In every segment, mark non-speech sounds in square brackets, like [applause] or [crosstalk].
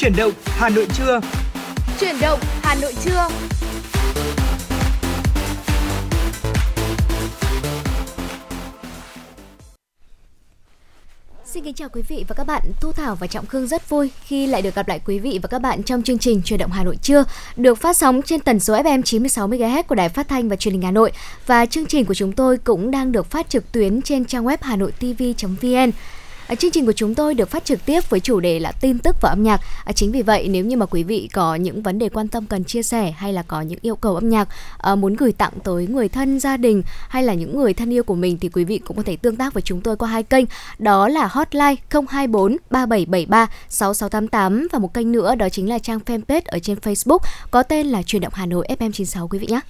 Chuyển động Hà Nội trưa. Chuyển động Hà Nội trưa. Xin kính chào quý vị và các bạn. Thu Thảo và Trọng Khương rất vui khi lại được gặp lại quý vị và các bạn trong chương trình Truyền động Hà Nội trưa được phát sóng trên tần số FM 96 MHz của Đài Phát thanh và Truyền hình Hà Nội và chương trình của chúng tôi cũng đang được phát trực tuyến trên trang web hanoitv.vn. À, chương trình của chúng tôi được phát trực tiếp với chủ đề là tin tức và âm nhạc. À, chính vì vậy nếu như mà quý vị có những vấn đề quan tâm cần chia sẻ hay là có những yêu cầu âm nhạc à, muốn gửi tặng tới người thân gia đình hay là những người thân yêu của mình thì quý vị cũng có thể tương tác với chúng tôi qua hai kênh đó là hotline 024 3773 6688 và một kênh nữa đó chính là trang fanpage ở trên Facebook có tên là truyền động Hà Nội FM96 quý vị nhé.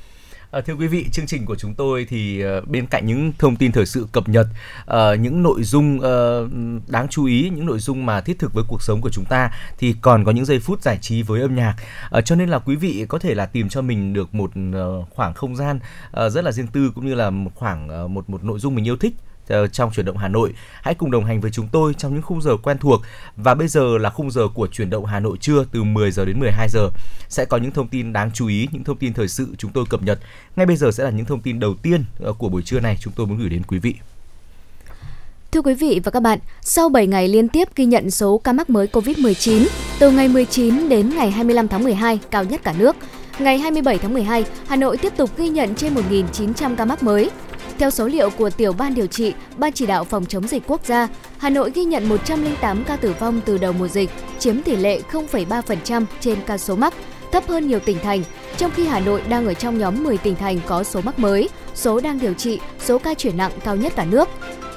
À, thưa quý vị, chương trình của chúng tôi thì uh, bên cạnh những thông tin thời sự cập nhật, uh, những nội dung uh, đáng chú ý, những nội dung mà thiết thực với cuộc sống của chúng ta thì còn có những giây phút giải trí với âm nhạc. Uh, cho nên là quý vị có thể là tìm cho mình được một uh, khoảng không gian uh, rất là riêng tư cũng như là một khoảng uh, một một nội dung mình yêu thích Ờ, trong chuyển động Hà Nội. Hãy cùng đồng hành với chúng tôi trong những khung giờ quen thuộc và bây giờ là khung giờ của chuyển động Hà Nội trưa từ 10 giờ đến 12 giờ. Sẽ có những thông tin đáng chú ý, những thông tin thời sự chúng tôi cập nhật. Ngay bây giờ sẽ là những thông tin đầu tiên ờ, của buổi trưa này chúng tôi muốn gửi đến quý vị. Thưa quý vị và các bạn, sau 7 ngày liên tiếp ghi nhận số ca mắc mới COVID-19, từ ngày 19 đến ngày 25 tháng 12 cao nhất cả nước, ngày 27 tháng 12, Hà Nội tiếp tục ghi nhận trên 1.900 ca mắc mới, theo số liệu của tiểu ban điều trị, Ban chỉ đạo phòng chống dịch quốc gia, Hà Nội ghi nhận 108 ca tử vong từ đầu mùa dịch, chiếm tỷ lệ 0,3% trên ca số mắc, thấp hơn nhiều tỉnh thành, trong khi Hà Nội đang ở trong nhóm 10 tỉnh thành có số mắc mới, số đang điều trị, số ca chuyển nặng cao nhất cả nước.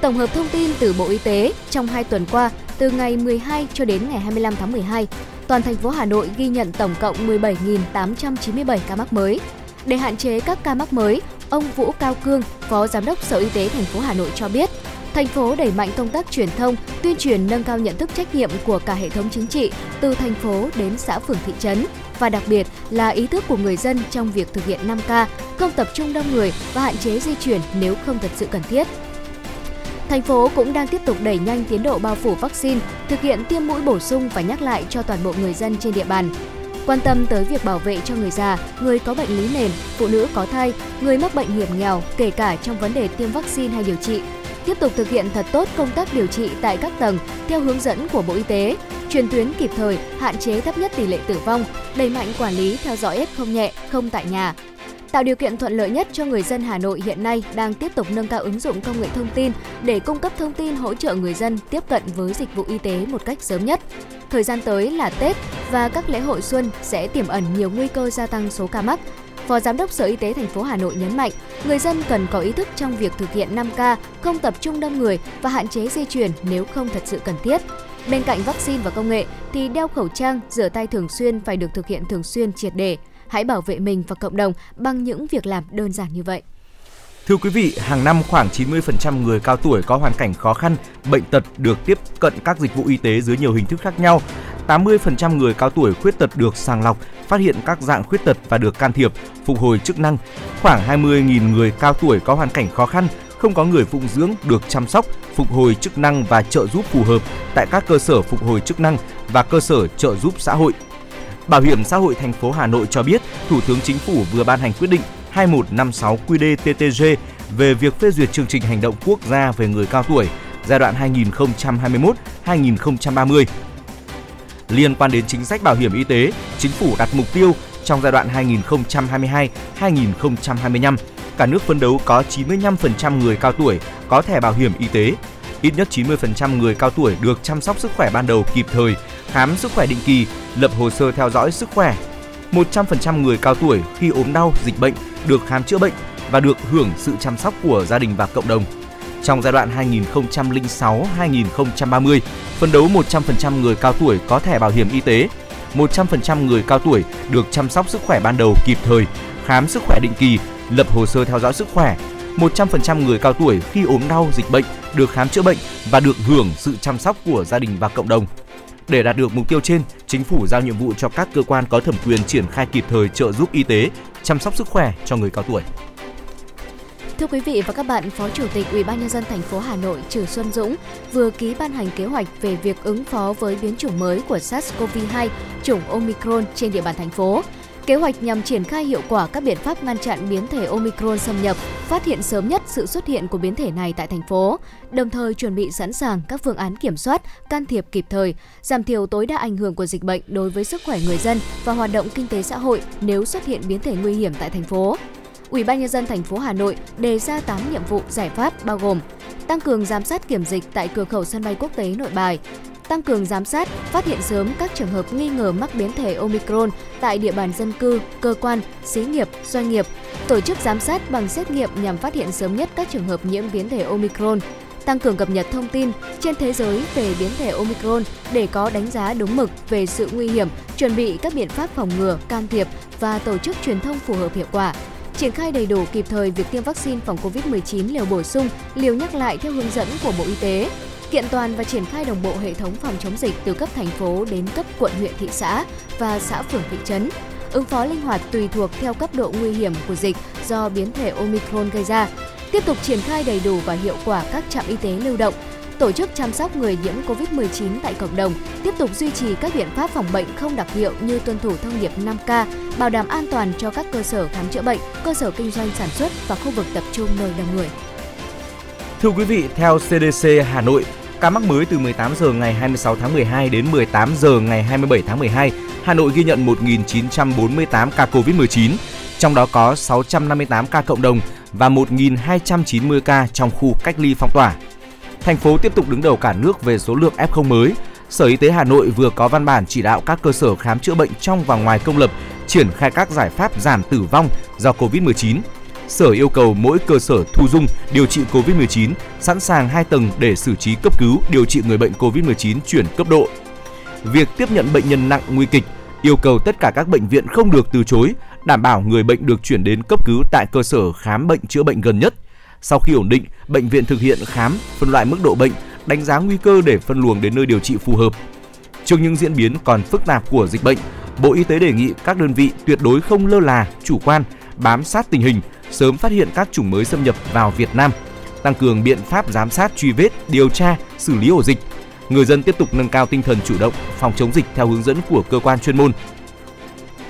Tổng hợp thông tin từ Bộ Y tế trong 2 tuần qua, từ ngày 12 cho đến ngày 25 tháng 12, toàn thành phố Hà Nội ghi nhận tổng cộng 17.897 ca mắc mới. Để hạn chế các ca mắc mới, Ông Vũ Cao Cương, Phó Giám đốc Sở Y tế thành phố Hà Nội cho biết, thành phố đẩy mạnh công tác truyền thông, tuyên truyền nâng cao nhận thức trách nhiệm của cả hệ thống chính trị từ thành phố đến xã phường thị trấn và đặc biệt là ý thức của người dân trong việc thực hiện 5K, không tập trung đông người và hạn chế di chuyển nếu không thật sự cần thiết. Thành phố cũng đang tiếp tục đẩy nhanh tiến độ bao phủ vaccine, thực hiện tiêm mũi bổ sung và nhắc lại cho toàn bộ người dân trên địa bàn quan tâm tới việc bảo vệ cho người già, người có bệnh lý nền, phụ nữ có thai, người mắc bệnh hiểm nghèo, kể cả trong vấn đề tiêm vaccine hay điều trị. Tiếp tục thực hiện thật tốt công tác điều trị tại các tầng theo hướng dẫn của Bộ Y tế, truyền tuyến kịp thời, hạn chế thấp nhất tỷ lệ tử vong, đẩy mạnh quản lý theo dõi F không nhẹ, không tại nhà, tạo điều kiện thuận lợi nhất cho người dân Hà Nội hiện nay đang tiếp tục nâng cao ứng dụng công nghệ thông tin để cung cấp thông tin hỗ trợ người dân tiếp cận với dịch vụ y tế một cách sớm nhất. Thời gian tới là Tết và các lễ hội xuân sẽ tiềm ẩn nhiều nguy cơ gia tăng số ca mắc. Phó Giám đốc Sở Y tế thành phố Hà Nội nhấn mạnh, người dân cần có ý thức trong việc thực hiện 5K, không tập trung đông người và hạn chế di chuyển nếu không thật sự cần thiết. Bên cạnh vaccine và công nghệ thì đeo khẩu trang, rửa tay thường xuyên phải được thực hiện thường xuyên triệt để. Hãy bảo vệ mình và cộng đồng bằng những việc làm đơn giản như vậy. Thưa quý vị, hàng năm khoảng 90% người cao tuổi có hoàn cảnh khó khăn, bệnh tật được tiếp cận các dịch vụ y tế dưới nhiều hình thức khác nhau. 80% người cao tuổi khuyết tật được sàng lọc, phát hiện các dạng khuyết tật và được can thiệp, phục hồi chức năng. Khoảng 20.000 người cao tuổi có hoàn cảnh khó khăn, không có người phụng dưỡng được chăm sóc, phục hồi chức năng và trợ giúp phù hợp tại các cơ sở phục hồi chức năng và cơ sở trợ giúp xã hội. Bảo hiểm xã hội thành phố Hà Nội cho biết, Thủ tướng Chính phủ vừa ban hành quyết định 2156 QĐ-TTG về việc phê duyệt chương trình hành động quốc gia về người cao tuổi giai đoạn 2021-2030. Liên quan đến chính sách bảo hiểm y tế, chính phủ đặt mục tiêu trong giai đoạn 2022-2025, cả nước phấn đấu có 95% người cao tuổi có thẻ bảo hiểm y tế, ít nhất 90% người cao tuổi được chăm sóc sức khỏe ban đầu kịp thời, khám sức khỏe định kỳ, lập hồ sơ theo dõi sức khỏe. 100% người cao tuổi khi ốm đau, dịch bệnh được khám chữa bệnh và được hưởng sự chăm sóc của gia đình và cộng đồng. Trong giai đoạn 2006-2030, phấn đấu 100% người cao tuổi có thẻ bảo hiểm y tế, 100% người cao tuổi được chăm sóc sức khỏe ban đầu kịp thời, khám sức khỏe định kỳ, lập hồ sơ theo dõi sức khỏe. 100% người cao tuổi khi ốm đau, dịch bệnh được khám chữa bệnh và được hưởng sự chăm sóc của gia đình và cộng đồng. Để đạt được mục tiêu trên, chính phủ giao nhiệm vụ cho các cơ quan có thẩm quyền triển khai kịp thời trợ giúp y tế, chăm sóc sức khỏe cho người cao tuổi. Thưa quý vị và các bạn, Phó Chủ tịch Ủy ban nhân dân thành phố Hà Nội Trử Xuân Dũng vừa ký ban hành kế hoạch về việc ứng phó với biến chủng mới của SARS-CoV-2 chủng Omicron trên địa bàn thành phố. Kế hoạch nhằm triển khai hiệu quả các biện pháp ngăn chặn biến thể Omicron xâm nhập, phát hiện sớm nhất sự xuất hiện của biến thể này tại thành phố, đồng thời chuẩn bị sẵn sàng các phương án kiểm soát, can thiệp kịp thời, giảm thiểu tối đa ảnh hưởng của dịch bệnh đối với sức khỏe người dân và hoạt động kinh tế xã hội nếu xuất hiện biến thể nguy hiểm tại thành phố. Ủy ban nhân dân thành phố Hà Nội đề ra 8 nhiệm vụ giải pháp bao gồm tăng cường giám sát kiểm dịch tại cửa khẩu sân bay quốc tế Nội Bài, tăng cường giám sát, phát hiện sớm các trường hợp nghi ngờ mắc biến thể Omicron tại địa bàn dân cư, cơ quan, xí nghiệp, doanh nghiệp, tổ chức giám sát bằng xét nghiệm nhằm phát hiện sớm nhất các trường hợp nhiễm biến thể Omicron, tăng cường cập nhật thông tin trên thế giới về biến thể Omicron để có đánh giá đúng mực về sự nguy hiểm, chuẩn bị các biện pháp phòng ngừa, can thiệp và tổ chức truyền thông phù hợp hiệu quả, triển khai đầy đủ kịp thời việc tiêm vaccine phòng COVID-19 liều bổ sung, liều nhắc lại theo hướng dẫn của Bộ Y tế, kiện toàn và triển khai đồng bộ hệ thống phòng chống dịch từ cấp thành phố đến cấp quận huyện thị xã và xã phường thị trấn, ứng phó linh hoạt tùy thuộc theo cấp độ nguy hiểm của dịch do biến thể Omicron gây ra, tiếp tục triển khai đầy đủ và hiệu quả các trạm y tế lưu động, tổ chức chăm sóc người nhiễm COVID-19 tại cộng đồng, tiếp tục duy trì các biện pháp phòng bệnh không đặc hiệu như tuân thủ thông điệp 5K, bảo đảm an toàn cho các cơ sở khám chữa bệnh, cơ sở kinh doanh sản xuất và khu vực tập trung nơi đông người. Thưa quý vị, theo CDC Hà Nội, ca mắc mới từ 18 giờ ngày 26 tháng 12 đến 18 giờ ngày 27 tháng 12, Hà Nội ghi nhận 1.948 ca COVID-19, trong đó có 658 ca cộng đồng và 1.290 ca trong khu cách ly phong tỏa. Thành phố tiếp tục đứng đầu cả nước về số lượng F0 mới. Sở Y tế Hà Nội vừa có văn bản chỉ đạo các cơ sở khám chữa bệnh trong và ngoài công lập triển khai các giải pháp giảm tử vong do COVID-19. Sở yêu cầu mỗi cơ sở thu dung điều trị COVID-19 sẵn sàng 2 tầng để xử trí cấp cứu điều trị người bệnh COVID-19 chuyển cấp độ. Việc tiếp nhận bệnh nhân nặng nguy kịch yêu cầu tất cả các bệnh viện không được từ chối, đảm bảo người bệnh được chuyển đến cấp cứu tại cơ sở khám bệnh chữa bệnh gần nhất. Sau khi ổn định, bệnh viện thực hiện khám, phân loại mức độ bệnh, đánh giá nguy cơ để phân luồng đến nơi điều trị phù hợp. Trước những diễn biến còn phức tạp của dịch bệnh, Bộ Y tế đề nghị các đơn vị tuyệt đối không lơ là, chủ quan, bám sát tình hình, sớm phát hiện các chủng mới xâm nhập vào Việt Nam, tăng cường biện pháp giám sát truy vết, điều tra, xử lý ổ dịch. Người dân tiếp tục nâng cao tinh thần chủ động phòng chống dịch theo hướng dẫn của cơ quan chuyên môn.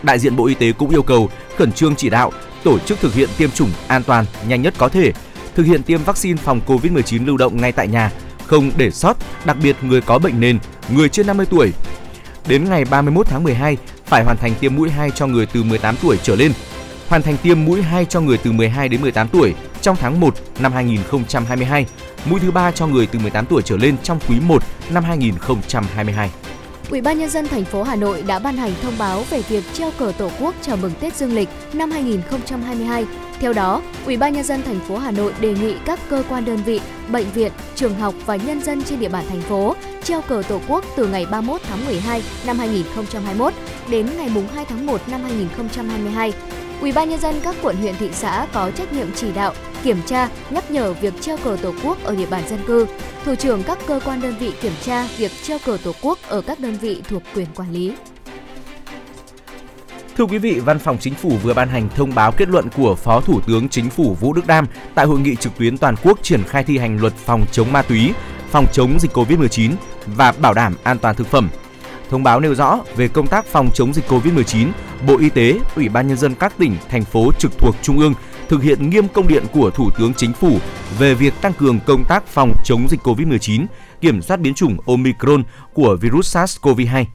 Đại diện Bộ Y tế cũng yêu cầu khẩn trương chỉ đạo tổ chức thực hiện tiêm chủng an toàn, nhanh nhất có thể, thực hiện tiêm vaccine phòng COVID-19 lưu động ngay tại nhà, không để sót, đặc biệt người có bệnh nền, người trên 50 tuổi. Đến ngày 31 tháng 12, phải hoàn thành tiêm mũi 2 cho người từ 18 tuổi trở lên, hoàn thành tiêm mũi 2 cho người từ 12 đến 18 tuổi trong tháng 1 năm 2022, mũi thứ ba cho người từ 18 tuổi trở lên trong quý 1 năm 2022. Ủy ban nhân dân thành phố Hà Nội đã ban hành thông báo về việc treo cờ Tổ quốc chào mừng Tết Dương lịch năm 2022. Theo đó, Ủy ban nhân dân thành phố Hà Nội đề nghị các cơ quan đơn vị, bệnh viện, trường học và nhân dân trên địa bàn thành phố treo cờ Tổ quốc từ ngày 31 tháng 12 năm 2021 đến ngày 2 tháng 1 năm 2022 Ủy ban nhân dân các quận huyện thị xã có trách nhiệm chỉ đạo, kiểm tra, nhắc nhở việc treo cờ Tổ quốc ở địa bàn dân cư. Thủ trưởng các cơ quan đơn vị kiểm tra việc treo cờ Tổ quốc ở các đơn vị thuộc quyền quản lý. Thưa quý vị, Văn phòng Chính phủ vừa ban hành thông báo kết luận của Phó Thủ tướng Chính phủ Vũ Đức Đam tại hội nghị trực tuyến toàn quốc triển khai thi hành luật phòng chống ma túy, phòng chống dịch COVID-19 và bảo đảm an toàn thực phẩm. Thông báo nêu rõ về công tác phòng chống dịch COVID-19, Bộ Y tế, Ủy ban nhân dân các tỉnh, thành phố trực thuộc Trung ương thực hiện nghiêm công điện của Thủ tướng Chính phủ về việc tăng cường công tác phòng chống dịch COVID-19, kiểm soát biến chủng Omicron của virus SARS-CoV-2.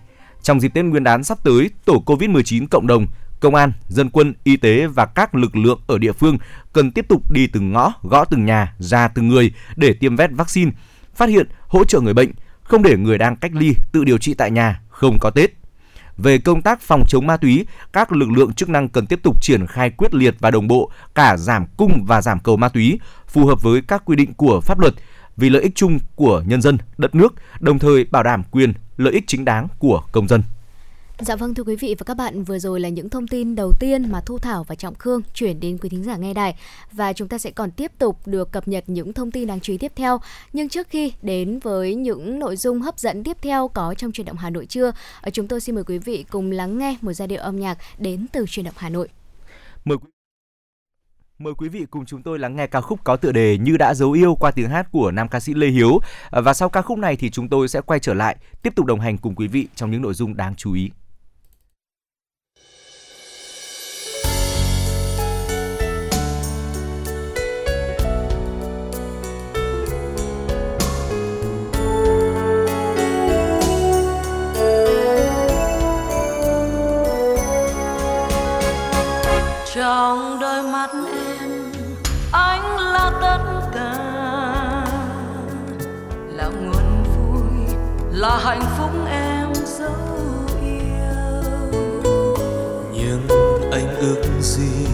Trong dịp Tết Nguyên đán sắp tới, tổ COVID-19 cộng đồng, công an, dân quân, y tế và các lực lượng ở địa phương cần tiếp tục đi từng ngõ, gõ từng nhà, ra từng người để tiêm vét vaccine, phát hiện, hỗ trợ người bệnh, không để người đang cách ly tự điều trị tại nhà không có Tết. Về công tác phòng chống ma túy, các lực lượng chức năng cần tiếp tục triển khai quyết liệt và đồng bộ cả giảm cung và giảm cầu ma túy, phù hợp với các quy định của pháp luật vì lợi ích chung của nhân dân, đất nước, đồng thời bảo đảm quyền, lợi ích chính đáng của công dân. Dạ vâng thưa quý vị và các bạn, vừa rồi là những thông tin đầu tiên mà Thu Thảo và Trọng Khương chuyển đến quý thính giả nghe đài và chúng ta sẽ còn tiếp tục được cập nhật những thông tin đáng chú ý tiếp theo. Nhưng trước khi đến với những nội dung hấp dẫn tiếp theo có trong truyền động Hà Nội trưa, ờ, chúng tôi xin mời quý vị cùng lắng nghe một giai điệu âm nhạc đến từ truyền động Hà Nội. Mời quý Mời quý vị cùng chúng tôi lắng nghe ca khúc có tựa đề Như đã dấu yêu qua tiếng hát của nam ca sĩ Lê Hiếu. Ờ, và sau ca khúc này thì chúng tôi sẽ quay trở lại tiếp tục đồng hành cùng quý vị trong những nội dung đáng chú ý. Trong đôi mắt em anh là tất cả. Là nguồn vui là hạnh phúc em dấu yêu. Nhưng anh ước gì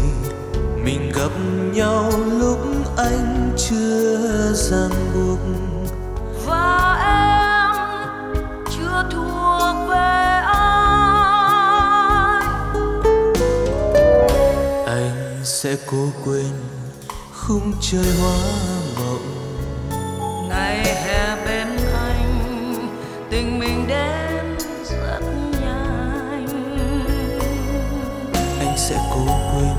mình gặp nhau lúc anh chưa ràng buộc và em chưa thuộc về sẽ cố quên khung trời hoa mộng. Ngày hè bên anh tình mình đến rất nhanh. Anh sẽ cố quên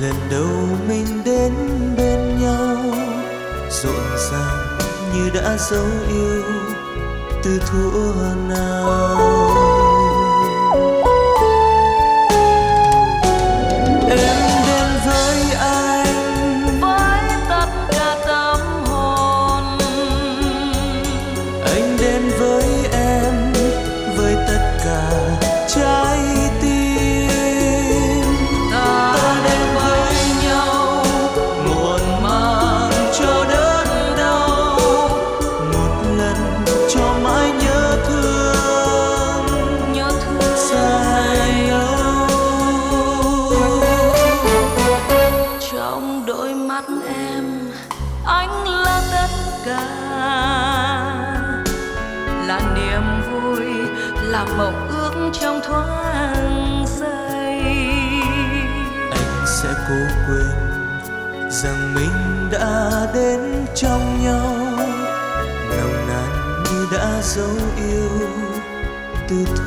lần đầu mình đến bên nhau. Rộn ràng như đã dấu yêu từ thuở nào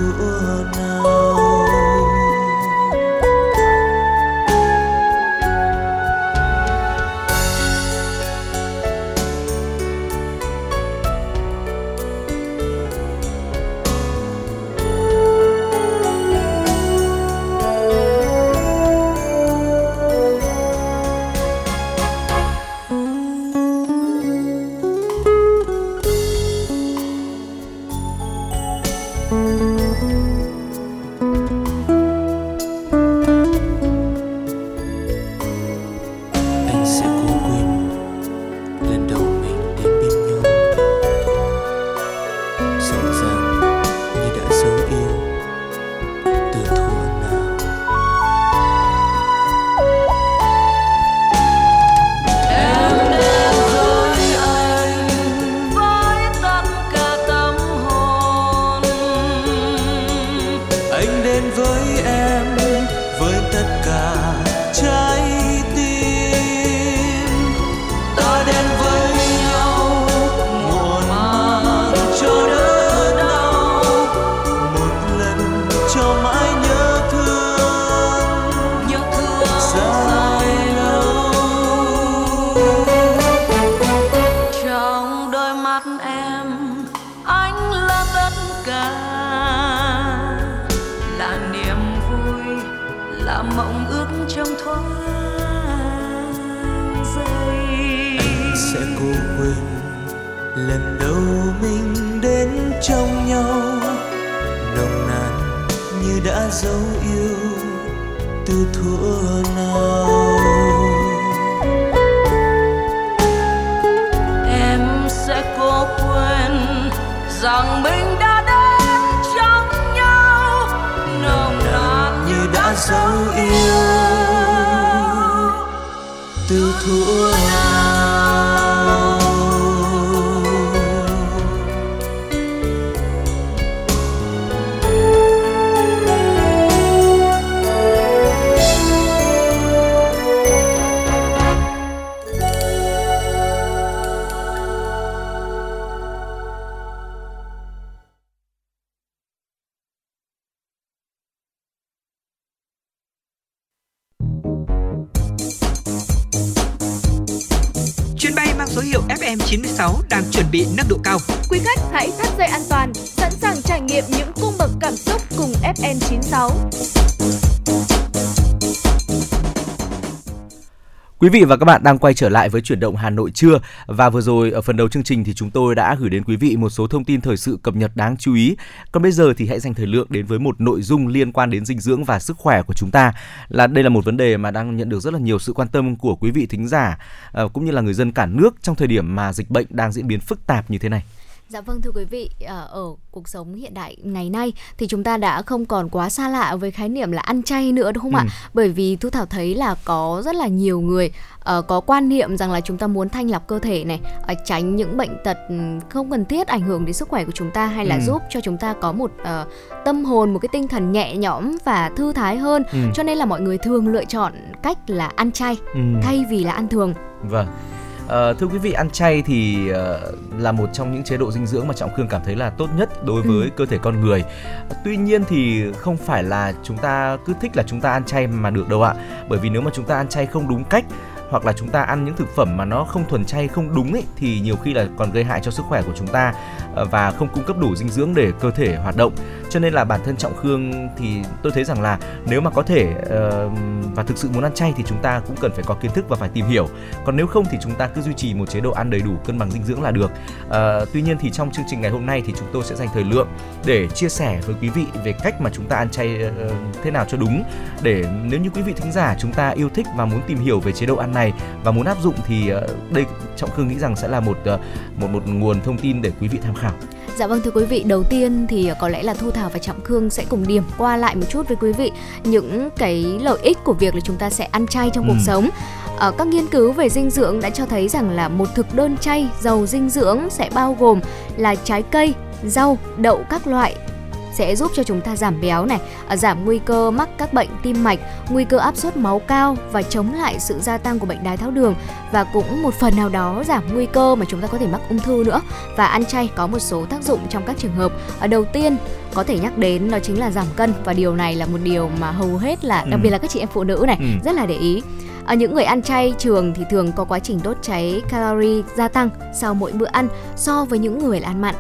từ thuở FN96. Quý vị và các bạn đang quay trở lại với chuyển động Hà Nội trưa và vừa rồi ở phần đầu chương trình thì chúng tôi đã gửi đến quý vị một số thông tin thời sự cập nhật đáng chú ý. Còn bây giờ thì hãy dành thời lượng đến với một nội dung liên quan đến dinh dưỡng và sức khỏe của chúng ta. Là đây là một vấn đề mà đang nhận được rất là nhiều sự quan tâm của quý vị thính giả ờ, cũng như là người dân cả nước trong thời điểm mà dịch bệnh đang diễn biến phức tạp như thế này. Dạ vâng thưa quý vị, ờ, ở cuộc sống hiện đại ngày nay thì chúng ta đã không còn quá xa lạ với khái niệm là ăn chay nữa đúng không ừ. ạ? Bởi vì Thu Thảo thấy là có rất là nhiều người uh, có quan niệm rằng là chúng ta muốn thanh lọc cơ thể này, uh, tránh những bệnh tật ừ, không cần thiết ảnh hưởng đến sức khỏe của chúng ta hay là ừ. giúp cho chúng ta có một uh, tâm hồn, một cái tinh thần nhẹ nhõm và thư thái hơn. Ừ. Cho nên là mọi người thường lựa chọn cách là ăn chay ừ. thay vì là ăn thường. Vâng. À, thưa quý vị, ăn chay thì uh, là một trong những chế độ dinh dưỡng mà Trọng Khương cảm thấy là tốt nhất đối với ừ. cơ thể con người. Tuy nhiên thì không phải là chúng ta cứ thích là chúng ta ăn chay mà được đâu ạ. Bởi vì nếu mà chúng ta ăn chay không đúng cách hoặc là chúng ta ăn những thực phẩm mà nó không thuần chay, không đúng ấy, thì nhiều khi là còn gây hại cho sức khỏe của chúng ta ờ, và không cung cấp đủ dinh dưỡng để cơ thể hoạt động. Cho nên là bản thân trọng khương thì tôi thấy rằng là nếu mà có thể ờ, và thực sự muốn ăn chay thì chúng ta cũng cần phải có kiến thức và phải tìm hiểu. Còn nếu không thì chúng ta cứ duy trì một chế độ ăn đầy đủ, cân bằng dinh dưỡng là được. Ờ, tuy nhiên thì trong chương trình ngày hôm nay thì chúng tôi sẽ dành thời lượng để chia sẻ với quý vị về cách mà chúng ta ăn chay thế nào cho đúng. Để nếu như quý vị thính giả chúng ta yêu thích và muốn tìm hiểu về chế độ ăn này và muốn áp dụng thì uh, đây trọng khương nghĩ rằng sẽ là một uh, một một nguồn thông tin để quý vị tham khảo Dạ vâng thưa quý vị, đầu tiên thì có lẽ là Thu Thảo và Trọng Khương sẽ cùng điểm qua lại một chút với quý vị những cái lợi ích của việc là chúng ta sẽ ăn chay trong ừ. cuộc sống. Ở các nghiên cứu về dinh dưỡng đã cho thấy rằng là một thực đơn chay giàu dinh dưỡng sẽ bao gồm là trái cây, rau, đậu các loại, sẽ giúp cho chúng ta giảm béo này, à, giảm nguy cơ mắc các bệnh tim mạch, nguy cơ áp suất máu cao và chống lại sự gia tăng của bệnh đái tháo đường và cũng một phần nào đó giảm nguy cơ mà chúng ta có thể mắc ung thư nữa. Và ăn chay có một số tác dụng trong các trường hợp. Ở đầu tiên có thể nhắc đến đó chính là giảm cân và điều này là một điều mà hầu hết là đặc ừ. biệt là các chị em phụ nữ này ừ. rất là để ý. ở những người ăn chay trường thì thường có quá trình đốt cháy calorie gia tăng sau mỗi bữa ăn so với những người ăn mặn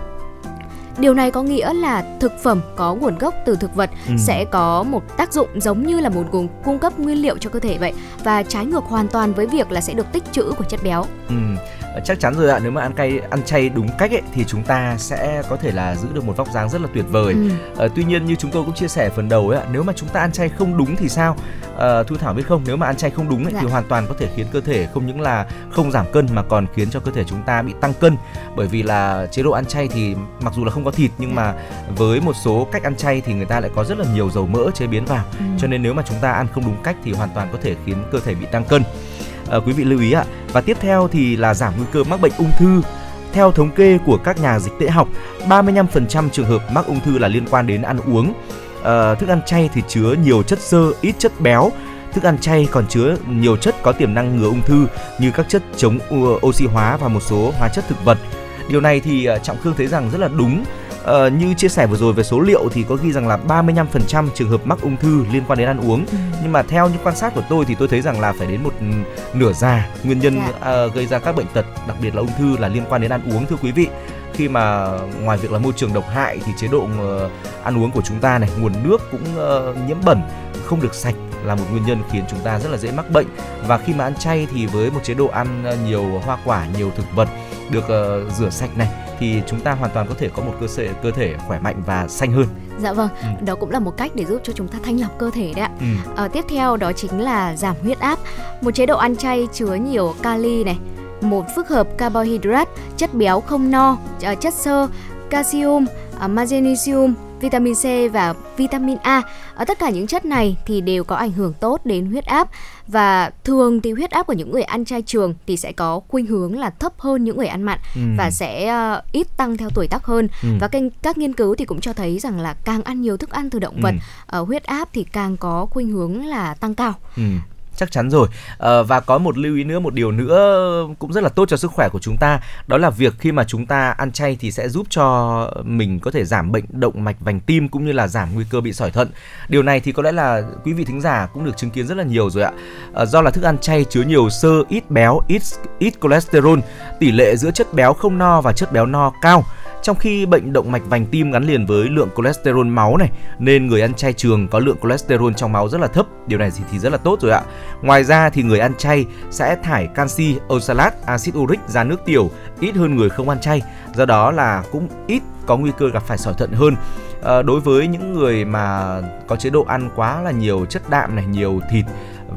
Điều này có nghĩa là thực phẩm có nguồn gốc từ thực vật ừ. sẽ có một tác dụng giống như là một nguồn cung cấp nguyên liệu cho cơ thể vậy và trái ngược hoàn toàn với việc là sẽ được tích trữ của chất béo. Ừ chắc chắn rồi ạ. Nếu mà ăn cay ăn chay đúng cách ấy thì chúng ta sẽ có thể là giữ được một vóc dáng rất là tuyệt vời. Ừ. à, tuy nhiên như chúng tôi cũng chia sẻ phần đầu ấy nếu mà chúng ta ăn chay không đúng thì sao? À, thu thảo biết không? Nếu mà ăn chay không đúng ấy, dạ. thì hoàn toàn có thể khiến cơ thể không những là không giảm cân mà còn khiến cho cơ thể chúng ta bị tăng cân. Bởi vì là chế độ ăn chay thì mặc dù là không có thịt nhưng mà với một số cách ăn chay thì người ta lại có rất là nhiều dầu mỡ chế biến vào. Ừ. cho nên nếu mà chúng ta ăn không đúng cách thì hoàn toàn có thể khiến cơ thể bị tăng cân à, quý vị lưu ý ạ. Và tiếp theo thì là giảm nguy cơ mắc bệnh ung thư. Theo thống kê của các nhà dịch tễ học, 35% trường hợp mắc ung thư là liên quan đến ăn uống. À, thức ăn chay thì chứa nhiều chất xơ, ít chất béo. Thức ăn chay còn chứa nhiều chất có tiềm năng ngừa ung thư như các chất chống oxy hóa và một số hóa chất thực vật. Điều này thì ờ, Trọng Khương thấy rằng rất là đúng uh, như chia sẻ vừa rồi về số liệu thì có ghi rằng là 35% trường hợp mắc ung thư liên quan đến ăn uống ừ. nhưng mà theo những quan sát của tôi thì tôi thấy rằng là phải đến một nửa già nguyên nhân yeah. uh, gây ra các bệnh tật đặc biệt là ung thư là liên quan đến ăn uống thưa quý vị khi mà ngoài việc là môi trường độc hại thì chế độ uh, ăn uống của chúng ta này nguồn nước cũng uh, nhiễm bẩn không được sạch là một nguyên nhân khiến chúng ta rất là dễ mắc bệnh và khi mà ăn chay thì với một chế độ ăn nhiều hoa quả nhiều thực vật được uh, rửa sạch này thì chúng ta hoàn toàn có thể có một cơ thể cơ thể khỏe mạnh và xanh hơn. Dạ vâng, ừ. đó cũng là một cách để giúp cho chúng ta thanh lọc cơ thể đấy ạ. Ừ. À, tiếp theo đó chính là giảm huyết áp. Một chế độ ăn chay chứa nhiều kali này, một phức hợp carbohydrate, chất béo không no, ờ, chất xơ, calcium, magnesium, vitamin C và vitamin A. Ở tất cả những chất này thì đều có ảnh hưởng tốt đến huyết áp và thường thì huyết áp của những người ăn chay trường thì sẽ có khuynh hướng là thấp hơn những người ăn mặn ừ. và sẽ uh, ít tăng theo tuổi tác hơn ừ. và các, các nghiên cứu thì cũng cho thấy rằng là càng ăn nhiều thức ăn từ động vật ừ. uh, huyết áp thì càng có khuynh hướng là tăng cao. Ừ chắc chắn rồi. À, và có một lưu ý nữa một điều nữa cũng rất là tốt cho sức khỏe của chúng ta đó là việc khi mà chúng ta ăn chay thì sẽ giúp cho mình có thể giảm bệnh động mạch vành tim cũng như là giảm nguy cơ bị sỏi thận. Điều này thì có lẽ là quý vị thính giả cũng được chứng kiến rất là nhiều rồi ạ. À, do là thức ăn chay chứa nhiều sơ ít béo ít ít cholesterol tỷ lệ giữa chất béo không no và chất béo no cao trong khi bệnh động mạch vành tim gắn liền với lượng cholesterol máu này nên người ăn chay trường có lượng cholesterol trong máu rất là thấp. Điều này thì, thì rất là tốt rồi ạ. Ngoài ra thì người ăn chay sẽ thải canxi, oxalat, axit uric ra nước tiểu ít hơn người không ăn chay. Do đó là cũng ít có nguy cơ gặp phải sỏi thận hơn. À, đối với những người mà có chế độ ăn quá là nhiều chất đạm này, nhiều thịt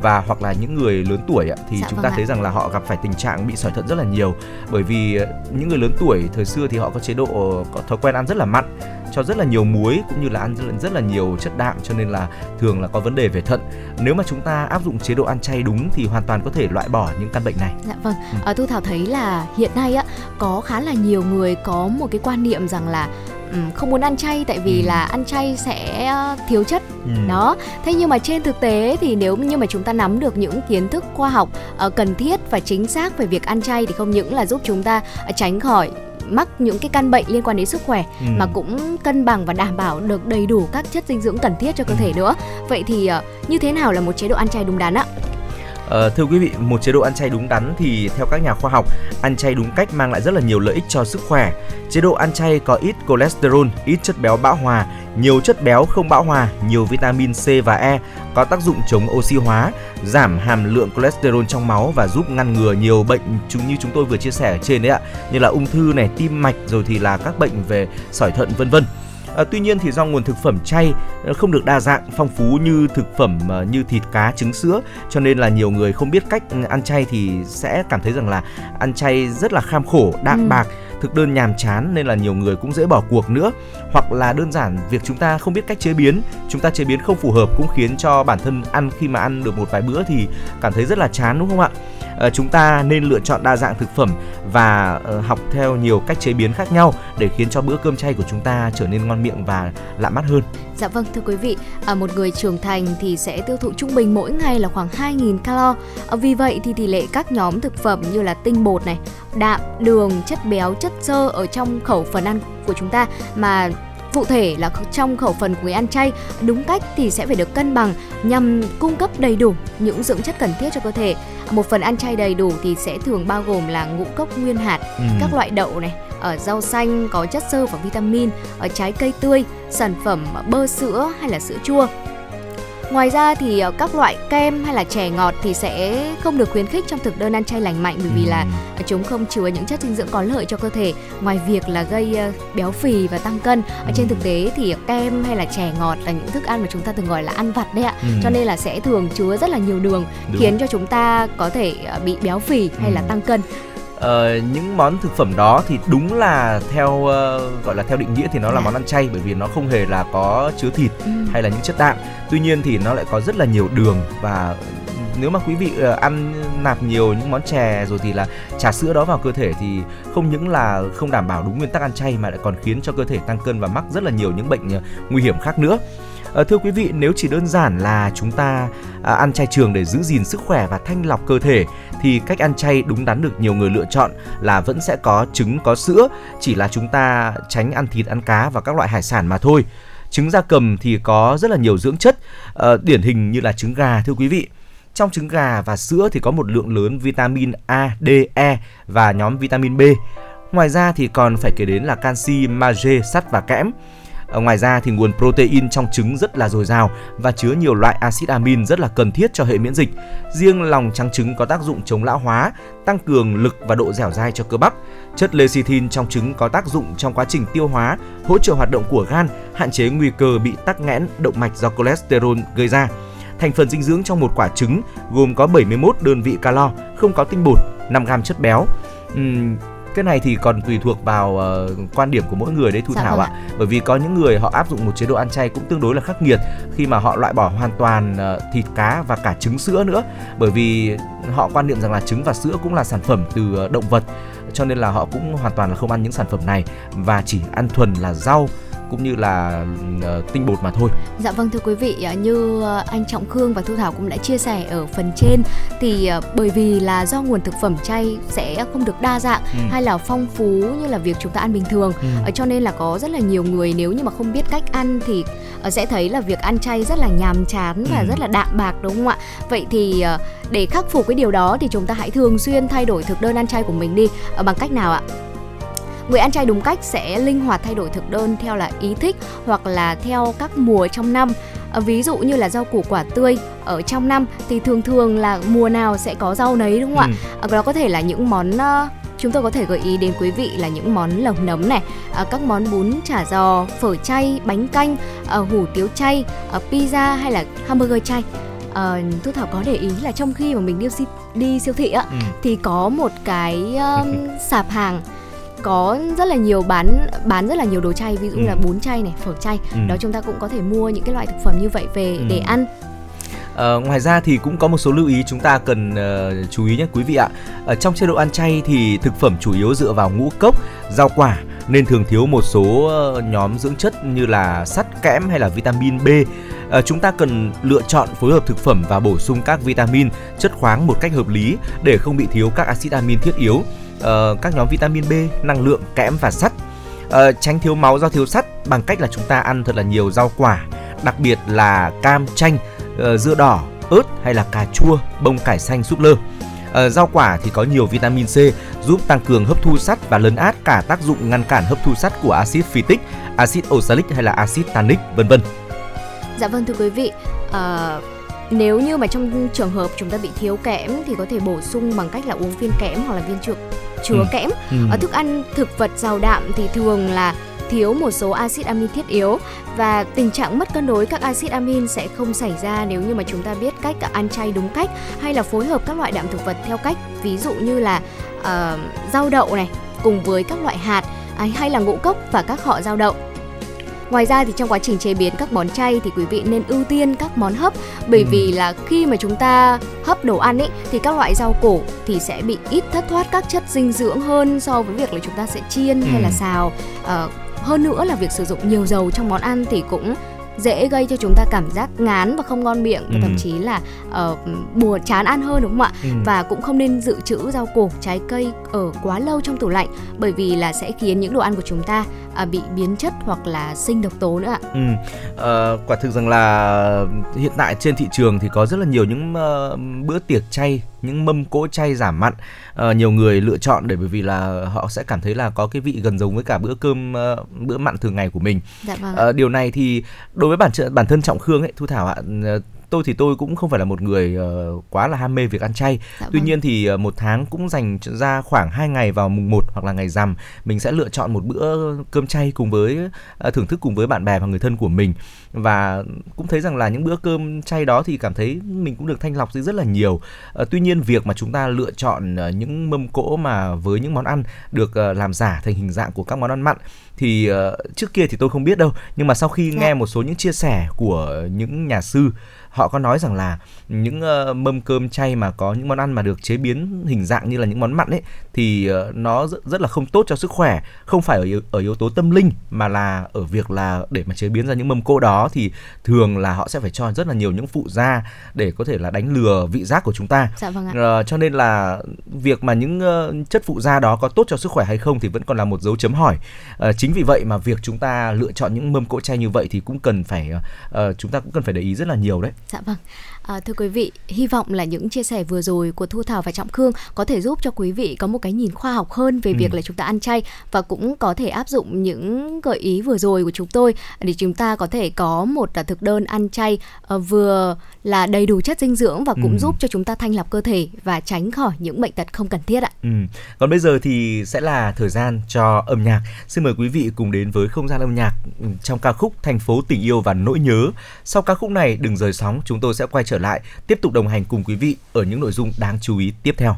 và hoặc là những người lớn tuổi thì dạ, chúng vâng ta ạ. thấy rằng là họ gặp phải tình trạng bị sỏi thận rất là nhiều bởi vì ờ, những người lớn tuổi thời xưa thì họ có chế độ có thói quen ăn rất là mặn cho rất là nhiều muối cũng như là ăn rất là nhiều chất đạm cho nên là thường là có vấn đề về thận nếu mà chúng ta áp dụng chế độ ăn chay đúng thì hoàn toàn có thể loại bỏ những căn bệnh này dạ vâng ừ. à, thu thảo thấy là hiện nay á có khá là nhiều người có một cái quan niệm rằng là không muốn ăn chay tại vì ừ. là ăn chay sẽ thiếu chất ừ. đó thế nhưng mà trên thực tế thì nếu như mà chúng ta nắm được những kiến thức khoa học uh, cần thiết và chính xác về việc ăn chay thì không những là giúp chúng ta uh, tránh khỏi mắc những cái căn bệnh liên quan đến sức khỏe ừ. mà cũng cân bằng và đảm bảo được đầy đủ các chất dinh dưỡng cần thiết cho cơ ừ. thể nữa vậy thì uh, như thế nào là một chế độ ăn chay đúng đắn ạ Ờ, thưa quý vị, một chế độ ăn chay đúng đắn thì theo các nhà khoa học, ăn chay đúng cách mang lại rất là nhiều lợi ích cho sức khỏe. Chế độ ăn chay có ít cholesterol, ít chất béo bão hòa, nhiều chất béo không bão hòa, nhiều vitamin C và E, có tác dụng chống oxy hóa, giảm hàm lượng cholesterol trong máu và giúp ngăn ngừa nhiều bệnh chúng như chúng tôi vừa chia sẻ ở trên đấy ạ, như là ung thư này, tim mạch rồi thì là các bệnh về sỏi thận vân vân. À, tuy nhiên thì do nguồn thực phẩm chay ờ, không được đa dạng, phong phú như thực phẩm uh, như thịt cá, trứng sữa cho nên là nhiều người không biết cách ăn chay thì sẽ cảm thấy rằng là ăn chay rất là kham khổ, đạm ừ. bạc thực đơn nhàm chán nên là nhiều người cũng dễ bỏ cuộc nữa hoặc là đơn giản việc chúng ta không biết cách chế biến chúng ta chế biến không phù hợp cũng khiến cho bản thân ăn khi mà ăn được một vài bữa thì cảm thấy rất là chán đúng không ạ uh, chúng ta nên lựa chọn đa dạng thực phẩm và uh, học theo nhiều cách chế biến khác nhau để khiến cho bữa cơm chay của chúng ta trở nên ngon miệng và lạ mắt hơn. Dạ vâng thưa quý vị, à, một người trưởng thành thì sẽ tiêu thụ trung bình mỗi ngày là khoảng 2.000 calo. À, vì vậy thì tỷ lệ các nhóm thực phẩm như là tinh bột này, đạm, đường, chất béo, chất xơ ở trong khẩu phần ăn của chúng ta mà cụ thể là trong khẩu phần của người ăn chay đúng cách thì sẽ phải được cân bằng nhằm cung cấp đầy đủ những dưỡng chất cần thiết cho cơ thể một phần ăn chay đầy đủ thì sẽ thường bao gồm là ngũ cốc nguyên hạt ừ. các loại đậu này ở rau xanh có chất xơ và vitamin ở trái cây tươi sản phẩm bơ sữa hay là sữa chua Ngoài ra thì ờ, các loại kem hay là chè ngọt thì sẽ không được khuyến khích trong thực đơn ăn chay lành mạnh bởi vì là ừ. chúng không chứa những chất dinh dưỡng có lợi cho cơ thể. Ngoài việc là gây ờ, béo phì và tăng cân, ở trên thực tế thì kem hay là chè ngọt là những thức ăn mà chúng ta thường gọi là ăn vặt đấy ạ. Ừ. Cho nên là sẽ thường chứa rất là nhiều đường Đúng. khiến cho chúng ta có thể ờ, bị béo phì hay ừ. là tăng cân uh, những món thực phẩm đó thì đúng là theo uh, gọi là theo định nghĩa thì nó là dạ. món ăn chay bởi vì nó không hề là có chứa thịt ừ. hay là những chất đạm tuy nhiên thì nó lại có rất là nhiều đường và nếu mà quý vị uh, ăn nạp nhiều những món chè rồi thì là trà sữa đó vào cơ thể thì không những là không đảm bảo đúng nguyên tắc ăn chay mà lại còn khiến cho cơ thể tăng cân và mắc rất là nhiều những bệnh nguy hiểm khác nữa À, thưa quý vị, nếu chỉ đơn giản là chúng ta à, ăn chay trường để giữ gìn sức khỏe và thanh lọc cơ thể thì cách ăn chay đúng đắn được nhiều người lựa chọn là vẫn sẽ có trứng có sữa, chỉ là chúng ta tránh ăn thịt, ăn cá và các loại hải sản mà thôi. Trứng da cầm thì có rất là nhiều dưỡng chất, à, điển hình như là trứng gà thưa quý vị. Trong trứng gà và sữa thì có một lượng lớn vitamin A, D, E và nhóm vitamin B. Ngoài ra thì còn phải kể đến là canxi, magie, sắt và kẽm ở ngoài ra thì nguồn protein trong trứng rất là dồi dào và chứa nhiều loại axit amin rất là cần thiết cho hệ miễn dịch. Riêng lòng trắng trứng có tác dụng chống lão hóa, tăng cường lực và độ dẻo dai cho cơ bắp. Chất lecithin trong trứng có tác dụng trong quá trình tiêu hóa, hỗ trợ hoạt động của gan, hạn chế nguy cơ bị tắc nghẽn động mạch do cholesterol gây ra. Thành phần dinh dưỡng trong một quả trứng gồm có 71 đơn vị calo, không có tinh bột, 5 gram chất béo. Uhm, cái này thì còn tùy thuộc vào uh, quan điểm của mỗi người đấy thu dạ thảo vâng ạ. bởi vì có những người họ áp dụng một chế độ ăn chay cũng tương đối là khắc nghiệt khi mà họ loại bỏ hoàn toàn uh, thịt cá và cả trứng sữa nữa. Bởi vì họ quan niệm rằng là trứng và sữa cũng là sản phẩm từ uh, động vật cho nên là họ cũng hoàn toàn là không ăn những sản phẩm này và chỉ ăn thuần là rau cũng như là uh, tinh bột mà thôi. Dạ vâng thưa quý vị, à, như à, anh Trọng Khương và Thu Thảo cũng đã chia sẻ ở phần trên thì bởi vì là do nguồn thực phẩm chay sẽ không được đa dạng ừ. hay là phong phú như là việc chúng ta ăn bình thường, ừ. cho nên là có rất là nhiều người nếu như mà không biết cách ăn thì sẽ thấy là việc ăn chay rất là nhàm chán và ừ. rất là đạm bạc đúng không ạ? Vậy thì để khắc phục cái điều đó thì chúng ta hãy thường xuyên thay đổi thực đơn ăn chay của mình đi bằng cách nào ạ? Người ăn chay đúng cách sẽ linh hoạt thay đổi thực đơn theo là ý thích hoặc là theo các mùa trong năm. À, ví dụ như là rau củ quả tươi ở trong năm thì thường thường là mùa nào sẽ có rau nấy đúng không ừ. ạ? À, đó có thể là những món uh, chúng tôi có thể gợi ý đến quý vị là những món lẩu nấm này, các món bún chả giò, phở chay, bánh canh, hủ tiếu chay, pizza hay là hamburger chay. À, Thu Thảo có để ý là trong khi mà mình đi, đi siêu thị á, ừ. thì có một cái um, [laughs] sạp hàng có rất là nhiều bán bán rất là nhiều đồ chay ví dụ ừ. là bún chay này phở chay ừ. đó chúng ta cũng có thể mua những cái loại thực phẩm như vậy về ừ. để ăn Uh, ngoài ra thì cũng có một số lưu ý chúng ta cần uh, chú ý nhé quý vị ạ. Ở trong chế độ ăn chay thì thực phẩm chủ yếu dựa vào ngũ cốc, rau quả nên thường thiếu một số uh, nhóm dưỡng chất như là sắt, kẽm hay là vitamin B. Uh, chúng ta cần lựa chọn phối hợp thực phẩm và bổ sung các vitamin, chất khoáng một cách hợp lý để không bị thiếu các axit amin thiết yếu uh, các nhóm vitamin B, năng lượng, kẽm và sắt. Uh, tránh thiếu máu do thiếu sắt bằng cách là chúng ta ăn thật là nhiều rau quả, đặc biệt là cam, chanh, uh, dưa đỏ, ớt hay là cà chua, bông cải xanh, súp lơ. Uh, rau quả thì có nhiều vitamin C giúp tăng cường hấp thu sắt và lấn át cả tác dụng ngăn cản hấp thu sắt của axit phytic, axit oxalic hay là axit tannic vân vân. Dạ vâng thưa quý vị, uh, nếu như mà trong trường hợp chúng ta bị thiếu kẽm thì có thể bổ sung bằng cách là uống viên kẽm hoặc là viên trượt chứa ừ. kẽm. Ừ. Ở thức ăn thực vật giàu đạm thì thường là thiếu một số axit amin thiết yếu và tình trạng mất cân đối các axit amin sẽ không xảy ra nếu như mà chúng ta biết cách ăn chay đúng cách hay là phối hợp các loại đạm thực vật theo cách ví dụ như là uh, rau đậu này cùng với các loại hạt hay là ngũ cốc và các họ rau đậu Ngoài ra thì trong quá trình chế biến các món chay thì quý vị nên ưu tiên các món hấp bởi ừ. vì là khi mà chúng ta hấp đồ ăn ấy thì các loại rau củ thì sẽ bị ít thất thoát các chất dinh dưỡng hơn so với việc là chúng ta sẽ chiên ừ. hay là ừ. xào. À, hơn nữa là việc sử dụng nhiều dầu trong món ăn thì cũng dễ gây cho chúng ta cảm giác ngán và không ngon miệng và ừ. thậm chí là uh, buồn chán ăn hơn đúng không ạ ừ. và cũng không nên dự trữ rau củ trái cây ở quá lâu trong tủ lạnh bởi vì là sẽ khiến những đồ ăn của chúng ta uh, bị biến chất hoặc là sinh độc tố nữa ạ ừ. uh, quả thực rằng là hiện tại trên thị trường thì có rất là nhiều những uh, bữa tiệc chay những mâm cỗ chay giảm mặn uh, nhiều người lựa chọn để bởi vì là họ sẽ cảm thấy là có cái vị gần giống với cả bữa cơm uh, bữa mặn thường ngày của mình dạ vâng. uh, điều này thì đối với bản bản thân trọng khương ấy thu thảo ạ tôi thì tôi cũng không phải là một người uh, quá là ham mê việc ăn chay. Dạ Tuy vâng. nhiên thì uh, một tháng cũng dành ra khoảng 2 ngày vào mùng 1 hoặc là ngày rằm mình sẽ lựa chọn một bữa cơm chay cùng với uh, thưởng thức cùng với bạn bè và người thân của mình và cũng thấy rằng là những bữa cơm chay đó thì cảm thấy mình cũng được thanh lọc rất là nhiều. Uh, tuy nhiên việc mà chúng ta lựa chọn uh, những mâm cỗ mà với những món ăn được uh, làm giả thành hình dạng của các món ăn mặn thì uh, trước kia thì tôi không biết đâu nhưng mà sau khi dạ. nghe một số những chia sẻ của những nhà sư họ có nói rằng là những uh, mâm cơm chay mà có những món ăn mà được chế biến hình dạng như là những món mặn ấy thì uh, nó rất, rất là không tốt cho sức khỏe. Không phải ở yếu, ở yếu tố tâm linh mà là ở việc là để mà chế biến ra những mâm cỗ đó thì thường là họ sẽ phải cho rất là nhiều những phụ gia để có thể là đánh lừa vị giác của chúng ta. Dạ vâng ạ. Uh, cho nên là việc mà những uh, chất phụ gia đó có tốt cho sức khỏe hay không thì vẫn còn là một dấu chấm hỏi. Uh, chính vì vậy mà việc chúng ta lựa chọn những mâm cỗ chay như vậy thì cũng cần phải uh, chúng ta cũng cần phải để ý rất là nhiều đấy Dạ vâng. À, thưa quý vị, hy vọng là những chia sẻ vừa rồi của Thu Thảo và Trọng Khương có thể giúp cho quý vị có một cái nhìn khoa học hơn về ừ. việc là chúng ta ăn chay và cũng có thể áp dụng những gợi ý vừa rồi của chúng tôi để chúng ta có thể có một thực đơn ăn chay uh, vừa là đầy đủ chất dinh dưỡng và cũng ừ. giúp cho chúng ta thanh lọc cơ thể và tránh khỏi những bệnh tật không cần thiết ạ. Ừ. Còn bây giờ thì sẽ là thời gian cho âm nhạc. Xin mời quý vị cùng đến với không gian âm nhạc trong ca khúc Thành phố tình yêu và nỗi nhớ. Sau ca khúc này đừng rời sóng, chúng tôi sẽ quay trở lại, tiếp tục đồng hành cùng quý vị ở những nội dung đáng chú ý tiếp theo.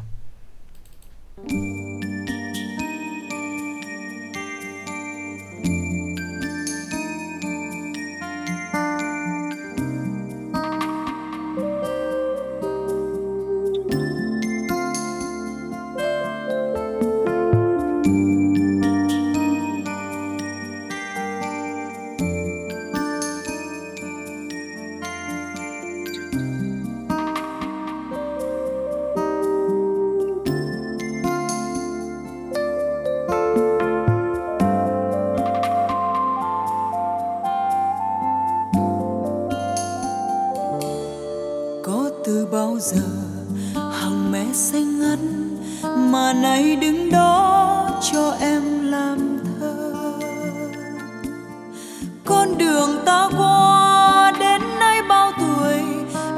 giờ, hàng mẹ xanh ngắt mà nay đứng đó cho em làm thơ. Con đường ta qua, đến nay bao tuổi,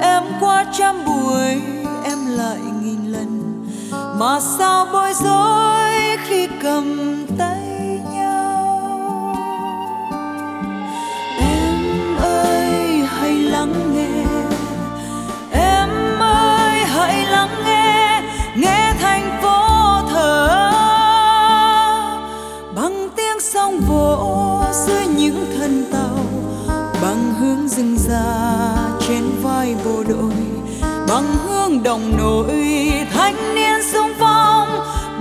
em qua trăm buổi, em lại nghìn lần. Mà sao bối rối khi cầm tay? dưới những thân tàu, bằng hướng rừng già trên vai bộ đội, bằng hương đồng nội thanh niên sung phong,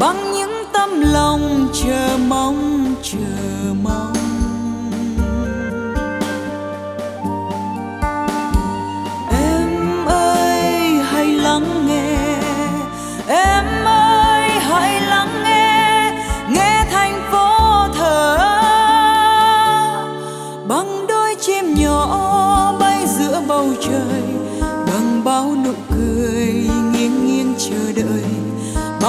bằng những tâm lòng chờ mong chờ mong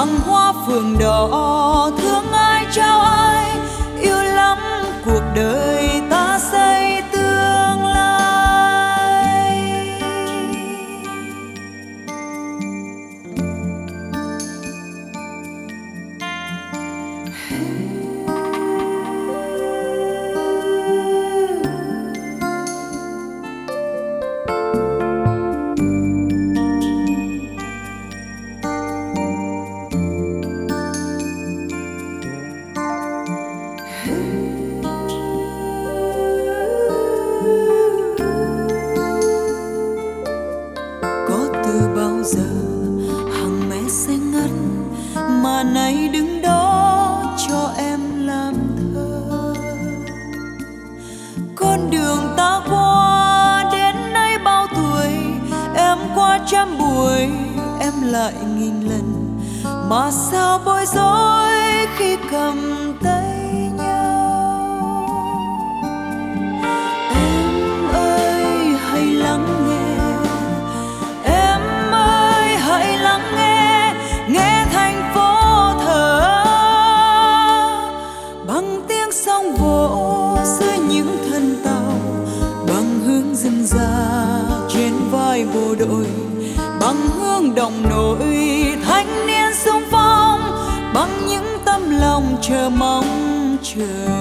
Hàng hoa phường đỏ thương ai trao ai yêu lắm cuộc đời. chờ mong chờ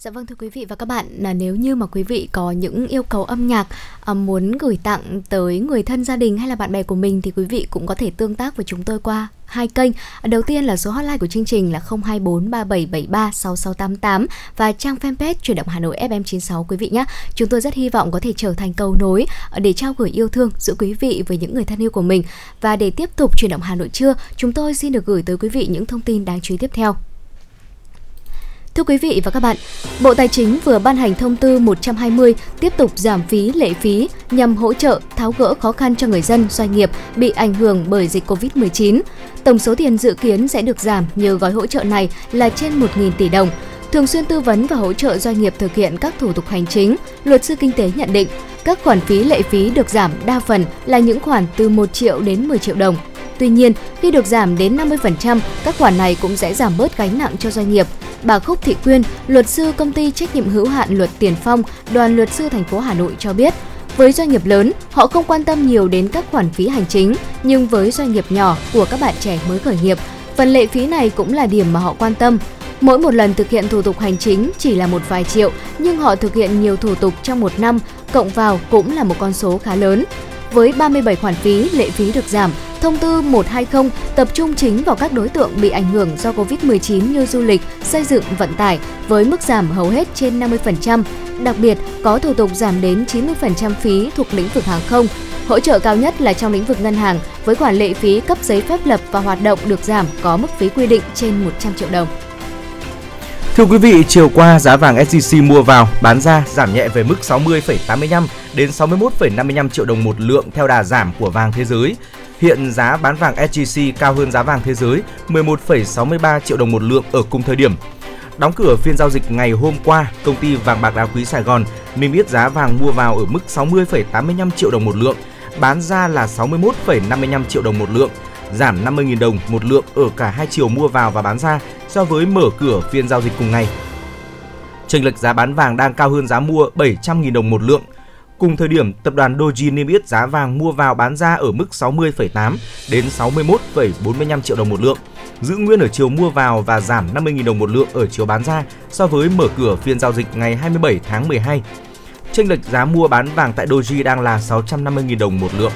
Dạ vâng thưa quý vị và các bạn, là nếu như mà quý vị có những yêu cầu âm nhạc à, muốn gửi tặng tới người thân gia đình hay là bạn bè của mình thì quý vị cũng có thể tương tác với chúng tôi qua hai kênh. À, đầu tiên là số hotline của chương trình là 024 3773 6688 và trang fanpage chuyển động Hà Nội FM96 quý vị nhé. Chúng tôi rất hy vọng có thể trở thành cầu nối à, để trao gửi yêu thương giữa quý vị với những người thân yêu của mình. Và để tiếp tục chuyển động Hà Nội trưa, chúng tôi xin được gửi tới quý vị những thông tin đáng chú ý tiếp theo. Thưa quý vị và các bạn, Bộ Tài chính vừa ban hành thông tư 120 tiếp tục giảm phí lệ phí nhằm hỗ trợ tháo gỡ khó khăn cho người dân, doanh nghiệp bị ảnh hưởng bởi dịch Covid-19. Tổng số tiền dự kiến sẽ được giảm nhờ gói hỗ trợ này là trên 1.000 tỷ đồng. Thường xuyên tư vấn và hỗ trợ doanh nghiệp thực hiện các thủ tục hành chính, luật sư kinh tế nhận định các khoản phí lệ phí được giảm đa phần là những khoản từ 1 triệu đến 10 triệu đồng. Tuy nhiên, khi được giảm đến 50%, các khoản này cũng sẽ giảm bớt gánh nặng cho doanh nghiệp. Bà Khúc Thị Quyên, luật sư công ty trách nhiệm hữu hạn luật Tiền Phong, đoàn luật sư thành phố Hà Nội cho biết, với doanh nghiệp lớn, họ không quan tâm nhiều đến các khoản phí hành chính, nhưng với doanh nghiệp nhỏ của các bạn trẻ mới khởi nghiệp, phần lệ phí này cũng là điểm mà họ quan tâm. Mỗi một lần thực hiện thủ tục hành chính chỉ là một vài triệu, nhưng họ thực hiện nhiều thủ tục trong một năm, cộng vào cũng là một con số khá lớn. Với 37 khoản phí, lệ phí được giảm, Thông tư 120 tập trung chính vào các đối tượng bị ảnh hưởng do Covid-19 như du lịch, xây dựng, vận tải với mức giảm hầu hết trên 50%. Đặc biệt, có thủ tục giảm đến 90% phí thuộc lĩnh vực hàng không. Hỗ trợ cao nhất là trong lĩnh vực ngân hàng với khoản lệ phí cấp giấy phép lập và hoạt động được giảm có mức phí quy định trên 100 triệu đồng. Thưa quý vị, chiều qua giá vàng SJC mua vào, bán ra giảm nhẹ về mức 60,85 đến 61,55 triệu đồng một lượng theo đà giảm của vàng thế giới. Hiện giá bán vàng SJC cao hơn giá vàng thế giới 11,63 triệu đồng một lượng ở cùng thời điểm. Đóng cửa phiên giao dịch ngày hôm qua, công ty vàng bạc đá quý Sài Gòn niêm yết giá vàng mua vào ở mức 60,85 triệu đồng một lượng, bán ra là 61,55 triệu đồng một lượng, giảm 50.000 đồng một lượng ở cả hai chiều mua vào và bán ra so với mở cửa phiên giao dịch cùng ngày. Chênh lệch giá bán vàng đang cao hơn giá mua 700.000 đồng một lượng – Cùng thời điểm, tập đoàn Doji niêm yết giá vàng mua vào bán ra ở mức 60,8 đến 61,45 triệu đồng một lượng, giữ nguyên ở chiều mua vào và giảm 50.000 đồng một lượng ở chiều bán ra so với mở cửa phiên giao dịch ngày 27 tháng 12. Chênh lệch giá mua bán vàng tại Doji đang là 650.000 đồng một lượng.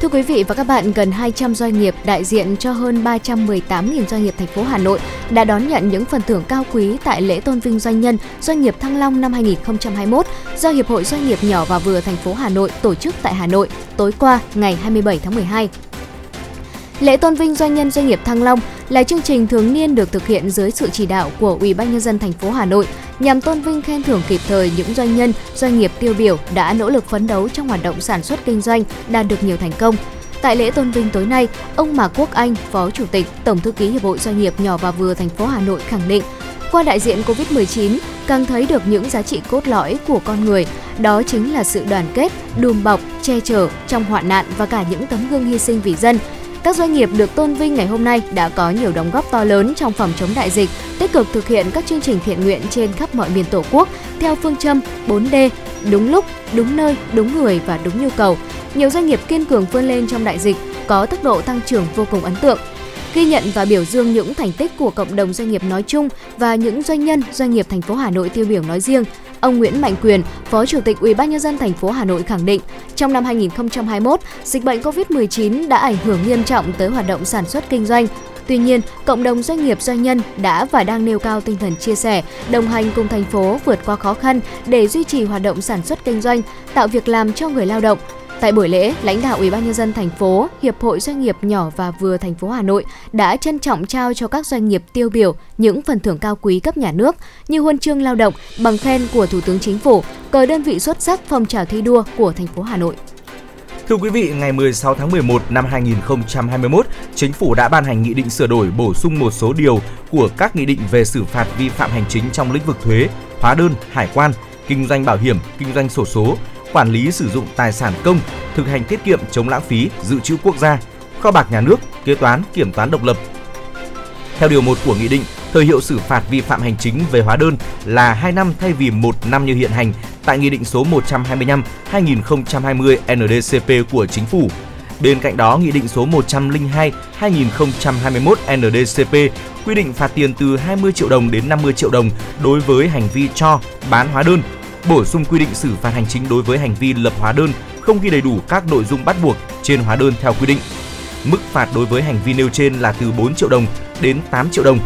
Thưa quý vị và các bạn, gần 200 doanh nghiệp đại diện cho hơn 318.000 doanh nghiệp thành phố Hà Nội đã đón nhận những phần thưởng cao quý tại lễ tôn vinh doanh nhân Doanh nghiệp Thăng Long năm 2021 do Hiệp hội Doanh nghiệp nhỏ và vừa thành phố Hà Nội tổ chức tại Hà Nội tối qua ngày 27 tháng 12. Lễ tôn vinh doanh nhân doanh nghiệp Thăng Long là chương trình thường niên được thực hiện dưới sự chỉ đạo của Ủy ban nhân dân thành phố Hà Nội nhằm tôn vinh khen thưởng kịp thời những doanh nhân, doanh nghiệp tiêu biểu đã nỗ lực phấn đấu trong hoạt động sản xuất kinh doanh, đạt được nhiều thành công. Tại lễ tôn vinh tối nay, ông Mạc Quốc Anh, Phó Chủ tịch, Tổng thư ký Hiệp hội Doanh nghiệp nhỏ và vừa thành phố Hà Nội khẳng định, qua đại diện Covid-19 càng thấy được những giá trị cốt lõi của con người, đó chính là sự đoàn kết, đùm bọc, che chở trong hoạn nạn và cả những tấm gương hy sinh vì dân, các doanh nghiệp được tôn vinh ngày hôm nay đã có nhiều đóng góp to lớn trong phòng chống đại dịch, tích cực thực hiện các chương trình thiện nguyện trên khắp mọi miền Tổ quốc theo phương châm 4D, đúng lúc, đúng nơi, đúng người và đúng nhu cầu. Nhiều doanh nghiệp kiên cường vươn lên trong đại dịch, có tốc độ tăng trưởng vô cùng ấn tượng ghi nhận và biểu dương những thành tích của cộng đồng doanh nghiệp nói chung và những doanh nhân, doanh nghiệp thành phố Hà Nội tiêu biểu nói riêng. Ông Nguyễn Mạnh Quyền, Phó Chủ tịch Ủy ban nhân dân thành phố Hà Nội khẳng định, trong năm 2021, dịch bệnh COVID-19 đã ảnh hưởng nghiêm trọng tới hoạt động sản xuất kinh doanh. Tuy nhiên, cộng đồng doanh nghiệp doanh nhân đã và đang nêu cao tinh thần chia sẻ, đồng hành cùng thành phố vượt qua khó khăn để duy trì hoạt động sản xuất kinh doanh, tạo việc làm cho người lao động, Tại buổi lễ, lãnh đạo Ủy ban nhân dân thành phố, Hiệp hội Doanh nghiệp nhỏ và vừa thành phố Hà Nội đã trân trọng trao cho các doanh nghiệp tiêu biểu những phần thưởng cao quý cấp nhà nước như huân chương lao động, bằng khen của Thủ tướng Chính phủ, cờ đơn vị xuất sắc phong trào thi đua của thành phố Hà Nội. Thưa quý vị, ngày 16 tháng 11 năm 2021, Chính phủ đã ban hành nghị định sửa đổi bổ sung một số điều của các nghị định về xử phạt vi phạm hành chính trong lĩnh vực thuế, hóa đơn, hải quan, kinh doanh bảo hiểm, kinh doanh sổ số, quản lý sử dụng tài sản công, thực hành tiết kiệm chống lãng phí, dự trữ quốc gia, kho bạc nhà nước, kế toán, kiểm toán độc lập. Theo điều 1 của nghị định, thời hiệu xử phạt vi phạm hành chính về hóa đơn là 2 năm thay vì 1 năm như hiện hành tại Nghị định số 125/2020 NDCP của Chính phủ. Bên cạnh đó, Nghị định số 102 2021 NDCP quy định phạt tiền từ 20 triệu đồng đến 50 triệu đồng đối với hành vi cho, bán hóa đơn, bổ sung quy định xử phạt hành chính đối với hành vi lập hóa đơn không ghi đầy đủ các nội dung bắt buộc trên hóa đơn theo quy định. Mức phạt đối với hành vi nêu trên là từ 4 triệu đồng đến 8 triệu đồng.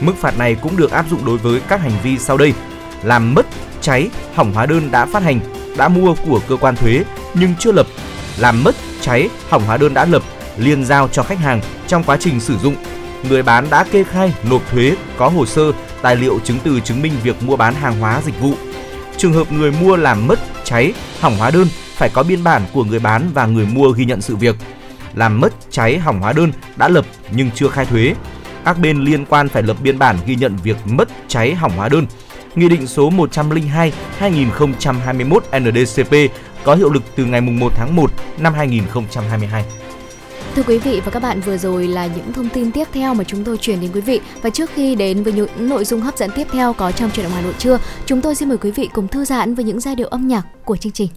Mức phạt này cũng được áp dụng đối với các hành vi sau đây: làm mất, cháy, hỏng hóa đơn đã phát hành, đã mua của cơ quan thuế nhưng chưa lập, làm mất, cháy, hỏng hóa đơn đã lập, liên giao cho khách hàng trong quá trình sử dụng. Người bán đã kê khai, nộp thuế, có hồ sơ, tài liệu chứng từ chứng minh việc mua bán hàng hóa dịch vụ. Trường hợp người mua làm mất, cháy, hỏng hóa đơn phải có biên bản của người bán và người mua ghi nhận sự việc. Làm mất, cháy, hỏng hóa đơn đã lập nhưng chưa khai thuế. Các bên liên quan phải lập biên bản ghi nhận việc mất, cháy, hỏng hóa đơn. Nghị định số 102 2021 NDCP có hiệu lực từ ngày 1 tháng 1 năm 2022. Thưa quý vị và các bạn, vừa rồi là những thông tin tiếp theo mà chúng tôi truyền đến quý vị. Và trước khi đến với những nội dung hấp dẫn tiếp theo có trong truyền động Hà Nội trưa, chúng tôi xin mời quý vị cùng thư giãn với những giai điệu âm nhạc của chương trình.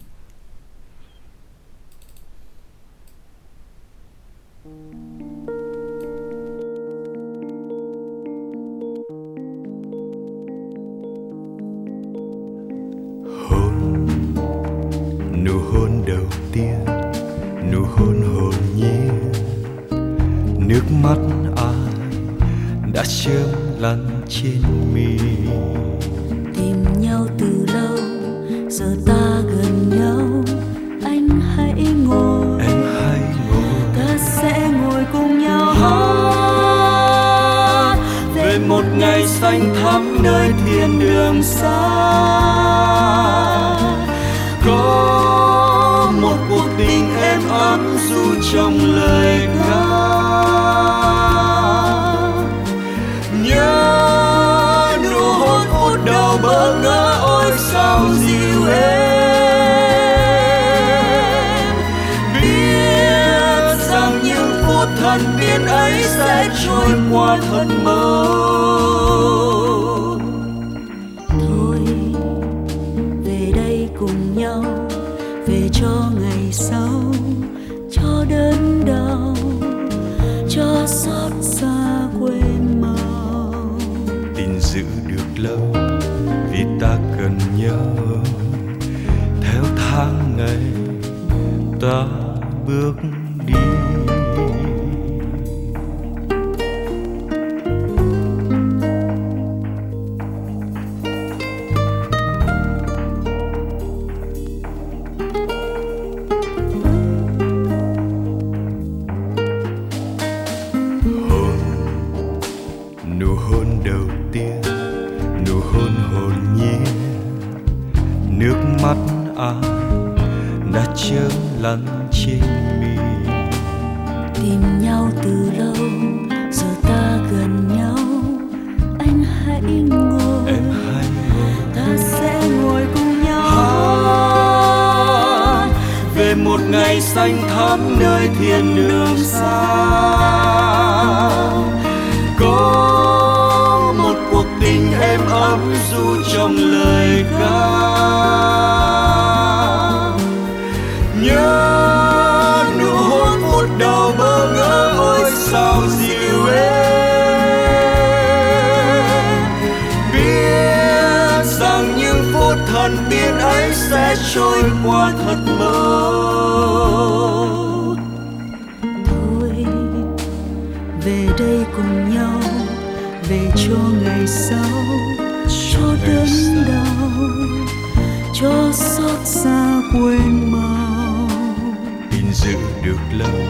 Nước mắt ai đã sớm lăn trên mi. Tìm nhau từ lâu giờ ta gần nhau. Anh hãy ngồi em hãy ngồi. ta sẽ ngồi cùng nhau. Hát về một ngày xanh thắm nơi thiên đường xa. Có một cuộc tình êm ấm du trong lời ca thần tiên ấy sẽ trôi qua thật mau được. Xanh thắm nơi thiên đường xa. Sẽ trôi qua thật mau thôi về đây cùng nhau về cho ngày sau cho đớn đau cho xót xa quên mau. Tin giữ được lâu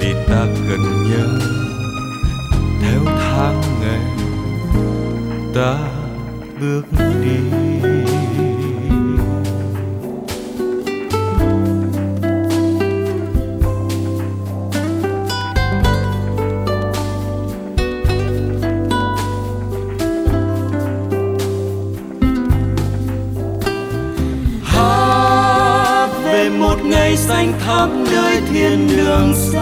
vì ta cần nhau theo tháng ngày ta bước đi khắp nơi thiên đường xa.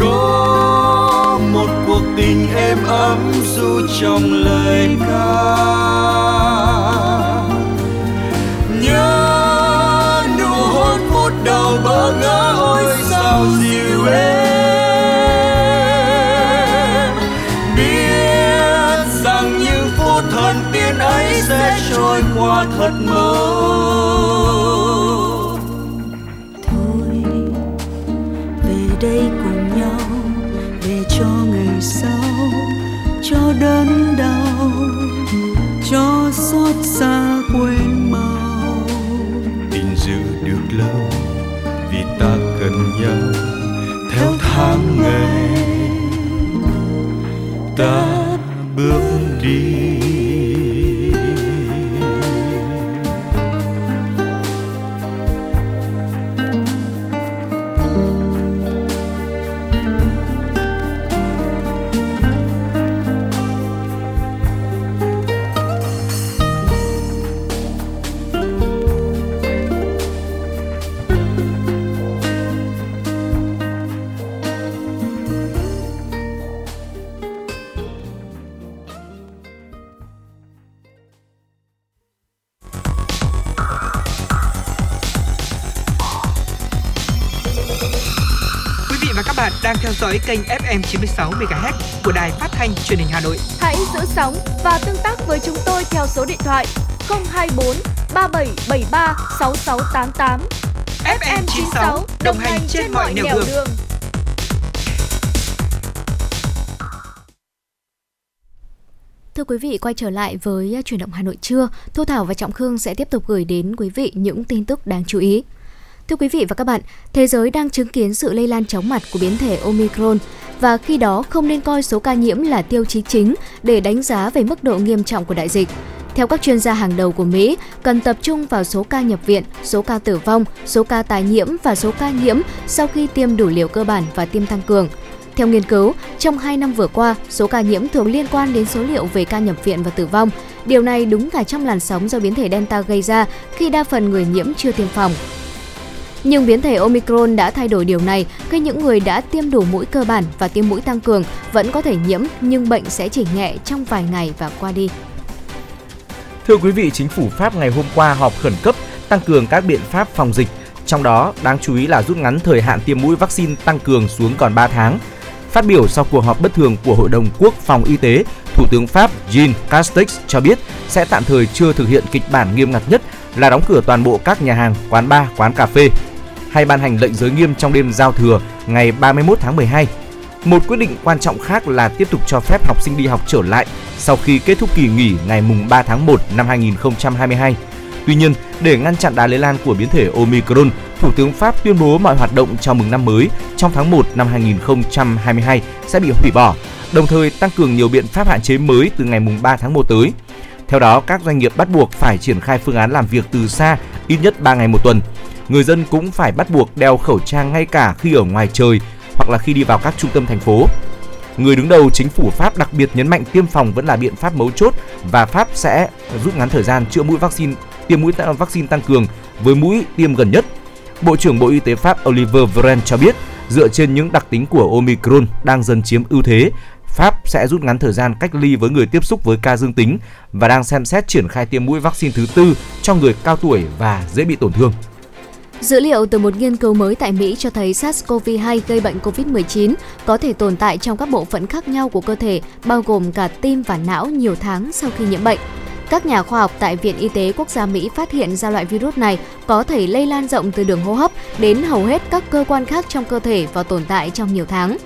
Có một cuộc tình êm ấm du trong lời ca. Nhớ nụ đầu bỡ ngỡ thật mau thôi về đây cùng nhau để cho ngày sau cho đớn đau cho xót xa quên mau. Tình giữ được lâu vì ta cần nhau theo tháng ngày ta kênh FM 96 MHz của đài phát thanh truyền hình Hà Nội. Hãy giữ sóng và tương tác với chúng tôi theo số điện thoại 024 3773 6688. FM 96 đồng hành trên mọi nẻo đường. Thưa quý vị, quay trở lại với chuyển động Hà Nội trưa, Thu Thảo và Trọng Khương sẽ tiếp tục gửi đến quý vị những tin tức đáng chú ý. Thưa quý vị và các bạn, thế giới đang chứng kiến sự lây lan chóng mặt của biến thể Omicron và khi đó không nên coi số ca nhiễm là tiêu chí chính để đánh giá về mức độ nghiêm trọng của đại dịch. Theo các chuyên gia hàng đầu của Mỹ, cần tập trung vào số ca nhập viện, số ca tử vong, số ca tái nhiễm và số ca nhiễm sau khi tiêm đủ liều cơ bản và tiêm tăng cường. Theo nghiên cứu, trong 2 năm vừa qua, số ca nhiễm thường liên quan đến số liệu về ca nhập viện và tử vong. Điều này đúng cả trong làn sóng do biến thể Delta gây ra khi đa phần người nhiễm chưa tiêm phòng. Nhưng biến thể Omicron đã thay đổi điều này khi những người đã tiêm đủ mũi cơ bản và tiêm mũi tăng cường vẫn có thể nhiễm nhưng bệnh sẽ chỉ nhẹ trong vài ngày và qua đi. Thưa quý vị, chính phủ Pháp ngày hôm qua họp khẩn cấp tăng cường các biện pháp phòng dịch, trong đó đáng chú ý là rút ngắn thời hạn tiêm mũi vaccine tăng cường xuống còn 3 tháng. Phát biểu sau cuộc họp bất thường của Hội đồng Quốc phòng Y tế, Thủ tướng Pháp Jean Castex cho biết sẽ tạm thời chưa thực hiện kịch bản nghiêm ngặt nhất là đóng cửa toàn bộ các nhà hàng, quán bar, quán cà phê hay ban hành lệnh giới nghiêm trong đêm giao thừa ngày 31 tháng 12. Một quyết định quan trọng khác là tiếp tục cho phép học sinh đi học trở lại sau khi kết thúc kỳ nghỉ ngày mùng 3 tháng 1 năm 2022. Tuy nhiên, để ngăn chặn đà lây lan của biến thể Omicron, Thủ tướng Pháp tuyên bố mọi hoạt động chào mừng năm mới trong tháng 1 năm 2022 sẽ bị hủy bỏ, đồng thời tăng cường nhiều biện pháp hạn chế mới từ ngày mùng 3 tháng 1 tới. Theo đó, các doanh nghiệp bắt buộc phải triển khai phương án làm việc từ xa ít nhất 3 ngày một tuần. Người dân cũng phải bắt buộc đeo khẩu trang ngay cả khi ở ngoài trời hoặc là khi đi vào các trung tâm thành phố. Người đứng đầu chính phủ Pháp đặc biệt nhấn mạnh tiêm phòng vẫn là biện pháp mấu chốt và Pháp sẽ rút ngắn thời gian chữa mũi vaccine tiêm mũi vaccine tăng cường với mũi tiêm gần nhất. Bộ trưởng Bộ Y tế Pháp Oliver Véran cho biết, dựa trên những đặc tính của Omicron đang dần chiếm ưu thế, Pháp sẽ rút ngắn thời gian cách ly với người tiếp xúc với ca dương tính và đang xem xét triển khai tiêm mũi vaccine thứ tư cho người cao tuổi và dễ bị tổn thương. Dữ liệu từ một nghiên cứu mới tại Mỹ cho thấy SARS-CoV-2 gây bệnh COVID-19 có thể tồn tại trong các bộ phận khác nhau của cơ thể, bao gồm cả tim và não nhiều tháng sau khi nhiễm bệnh. Các nhà khoa học tại Viện Y tế Quốc gia Mỹ phát hiện ra loại virus này có thể lây lan rộng từ đường hô hấp đến hầu hết các cơ quan khác trong cơ thể và tồn tại trong nhiều tháng.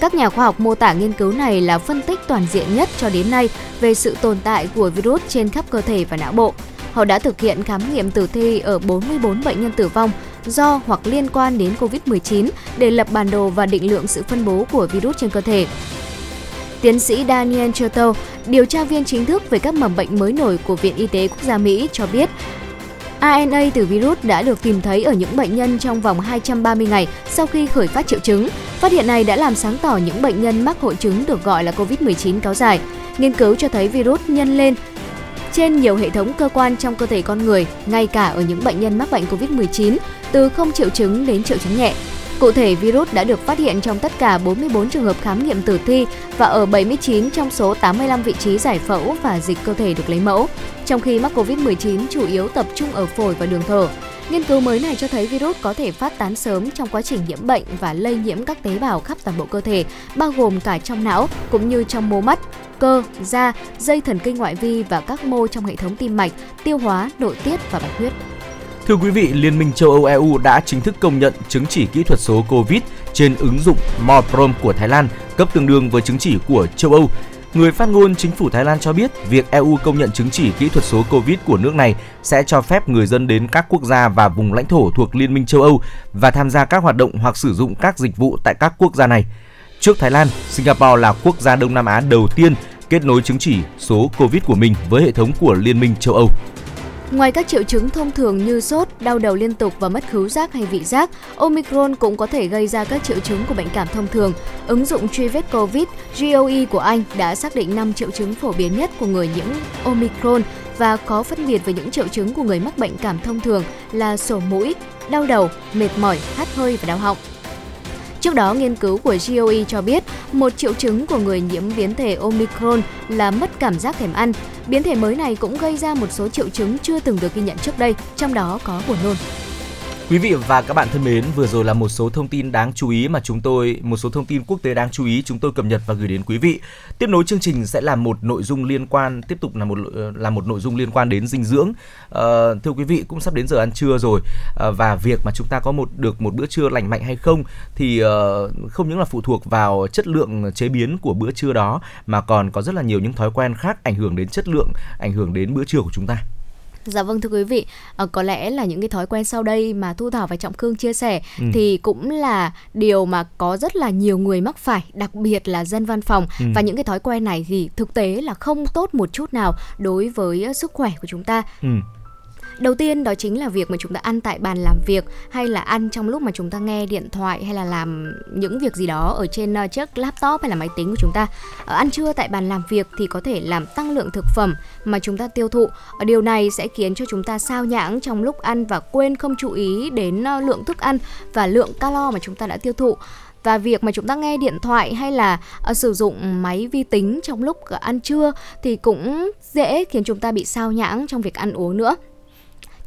Các nhà khoa học mô tả nghiên cứu này là phân tích toàn diện nhất cho đến nay về sự tồn tại của virus trên khắp cơ thể và não bộ. Họ đã thực hiện khám nghiệm tử thi ở 44 bệnh nhân tử vong do hoặc liên quan đến COVID-19 để lập bản đồ và định lượng sự phân bố của virus trên cơ thể. Tiến sĩ Daniel Chertow, điều tra viên chính thức về các mầm bệnh mới nổi của Viện Y tế Quốc gia Mỹ cho biết, ANA từ virus đã được tìm thấy ở những bệnh nhân trong vòng 230 ngày sau khi khởi phát triệu chứng. Phát hiện này đã làm sáng tỏ những bệnh nhân mắc hội chứng được gọi là COVID-19 kéo dài. Nghiên cứu cho thấy virus nhân lên trên nhiều hệ thống cơ quan trong cơ thể con người, ngay cả ở những bệnh nhân mắc bệnh COVID-19, từ không triệu chứng đến triệu chứng nhẹ. Cụ thể, virus đã được phát hiện trong tất cả 44 trường hợp khám nghiệm tử thi và ở 79 trong số 85 vị trí giải phẫu và dịch cơ thể được lấy mẫu. Trong khi mắc COVID-19 chủ yếu tập trung ở phổi và đường thở. Nghiên cứu mới này cho thấy virus có thể phát tán sớm trong quá trình nhiễm bệnh và lây nhiễm các tế bào khắp toàn bộ cơ thể, bao gồm cả trong não cũng như trong mô mắt, cơ, da, dây thần kinh ngoại vi và các mô trong hệ thống tim mạch, tiêu hóa, nội tiết và bạch huyết. Thưa quý vị, Liên minh châu Âu EU đã chính thức công nhận chứng chỉ kỹ thuật số COVID trên ứng dụng Morprom của Thái Lan, cấp tương đương với chứng chỉ của châu Âu. Người phát ngôn chính phủ Thái Lan cho biết việc EU công nhận chứng chỉ kỹ thuật số COVID của nước này sẽ cho phép người dân đến các quốc gia và vùng lãnh thổ thuộc Liên minh châu Âu và tham gia các hoạt động hoặc sử dụng các dịch vụ tại các quốc gia này. Trước Thái Lan, Singapore là quốc gia Đông Nam Á đầu tiên kết nối chứng chỉ số COVID của mình với hệ thống của Liên minh châu Âu. Ngoài các triệu chứng thông thường như sốt, đau đầu liên tục và mất khứu giác hay vị giác, Omicron cũng có thể gây ra các triệu chứng của bệnh cảm thông thường. Ứng dụng truy vết COVID GOE của Anh đã xác định 5 triệu chứng phổ biến nhất của người nhiễm Omicron và có phân biệt với những triệu chứng của người mắc bệnh cảm thông thường là sổ mũi, đau đầu, mệt mỏi, hắt hơi và đau họng. Trước đó, nghiên cứu của GOE cho biết một triệu chứng của người nhiễm biến thể Omicron là mất cảm giác thèm ăn. Biến thể mới này cũng gây ra một số triệu chứng chưa từng được ghi nhận trước đây, trong đó có buồn nôn. Quý vị và các bạn thân mến, vừa rồi là một số thông tin đáng chú ý mà chúng tôi, một số thông tin quốc tế đáng chú ý chúng tôi cập nhật và gửi đến quý vị. Tiếp nối chương trình sẽ là một nội dung liên quan, tiếp tục là một ờ, là một nội dung liên quan đến dinh dưỡng. À, thưa quý vị, cũng sắp đến giờ ăn trưa rồi à, và việc mà chúng ta có một được một bữa trưa lành mạnh hay không thì uh, không những là phụ thuộc vào chất lượng chế biến của bữa trưa đó mà còn có rất là nhiều những thói quen khác ảnh hưởng đến chất lượng, ảnh hưởng đến bữa trưa của chúng ta. Dạ vâng thưa quý vị, à, có lẽ là những cái thói quen sau đây mà Thu Thảo và Trọng Khương chia sẻ ừ. thì cũng là điều mà có rất là nhiều người mắc phải, đặc biệt là dân văn phòng ừ. và những cái thói quen này thì thực tế là không tốt một chút nào đối với sức khỏe của chúng ta. Ừ đầu tiên đó chính là việc mà chúng ta ăn tại bàn làm việc hay là ăn trong lúc mà chúng ta nghe điện thoại hay là làm những việc gì đó ở trên ờ, chiếc laptop hay là máy tính của chúng ta. Ờ, ăn trưa tại bàn làm việc thì có thể làm tăng lượng thực phẩm mà chúng ta tiêu thụ. Ờ, điều này sẽ khiến cho chúng ta sao nhãng trong lúc ăn và quên không chú ý đến lượng thức ăn và lượng calo mà chúng ta đã tiêu thụ. Và việc mà chúng ta nghe điện thoại hay là uh, sử dụng máy vi tính trong lúc ăn trưa thì cũng dễ khiến chúng ta bị sao nhãng trong việc ăn uống nữa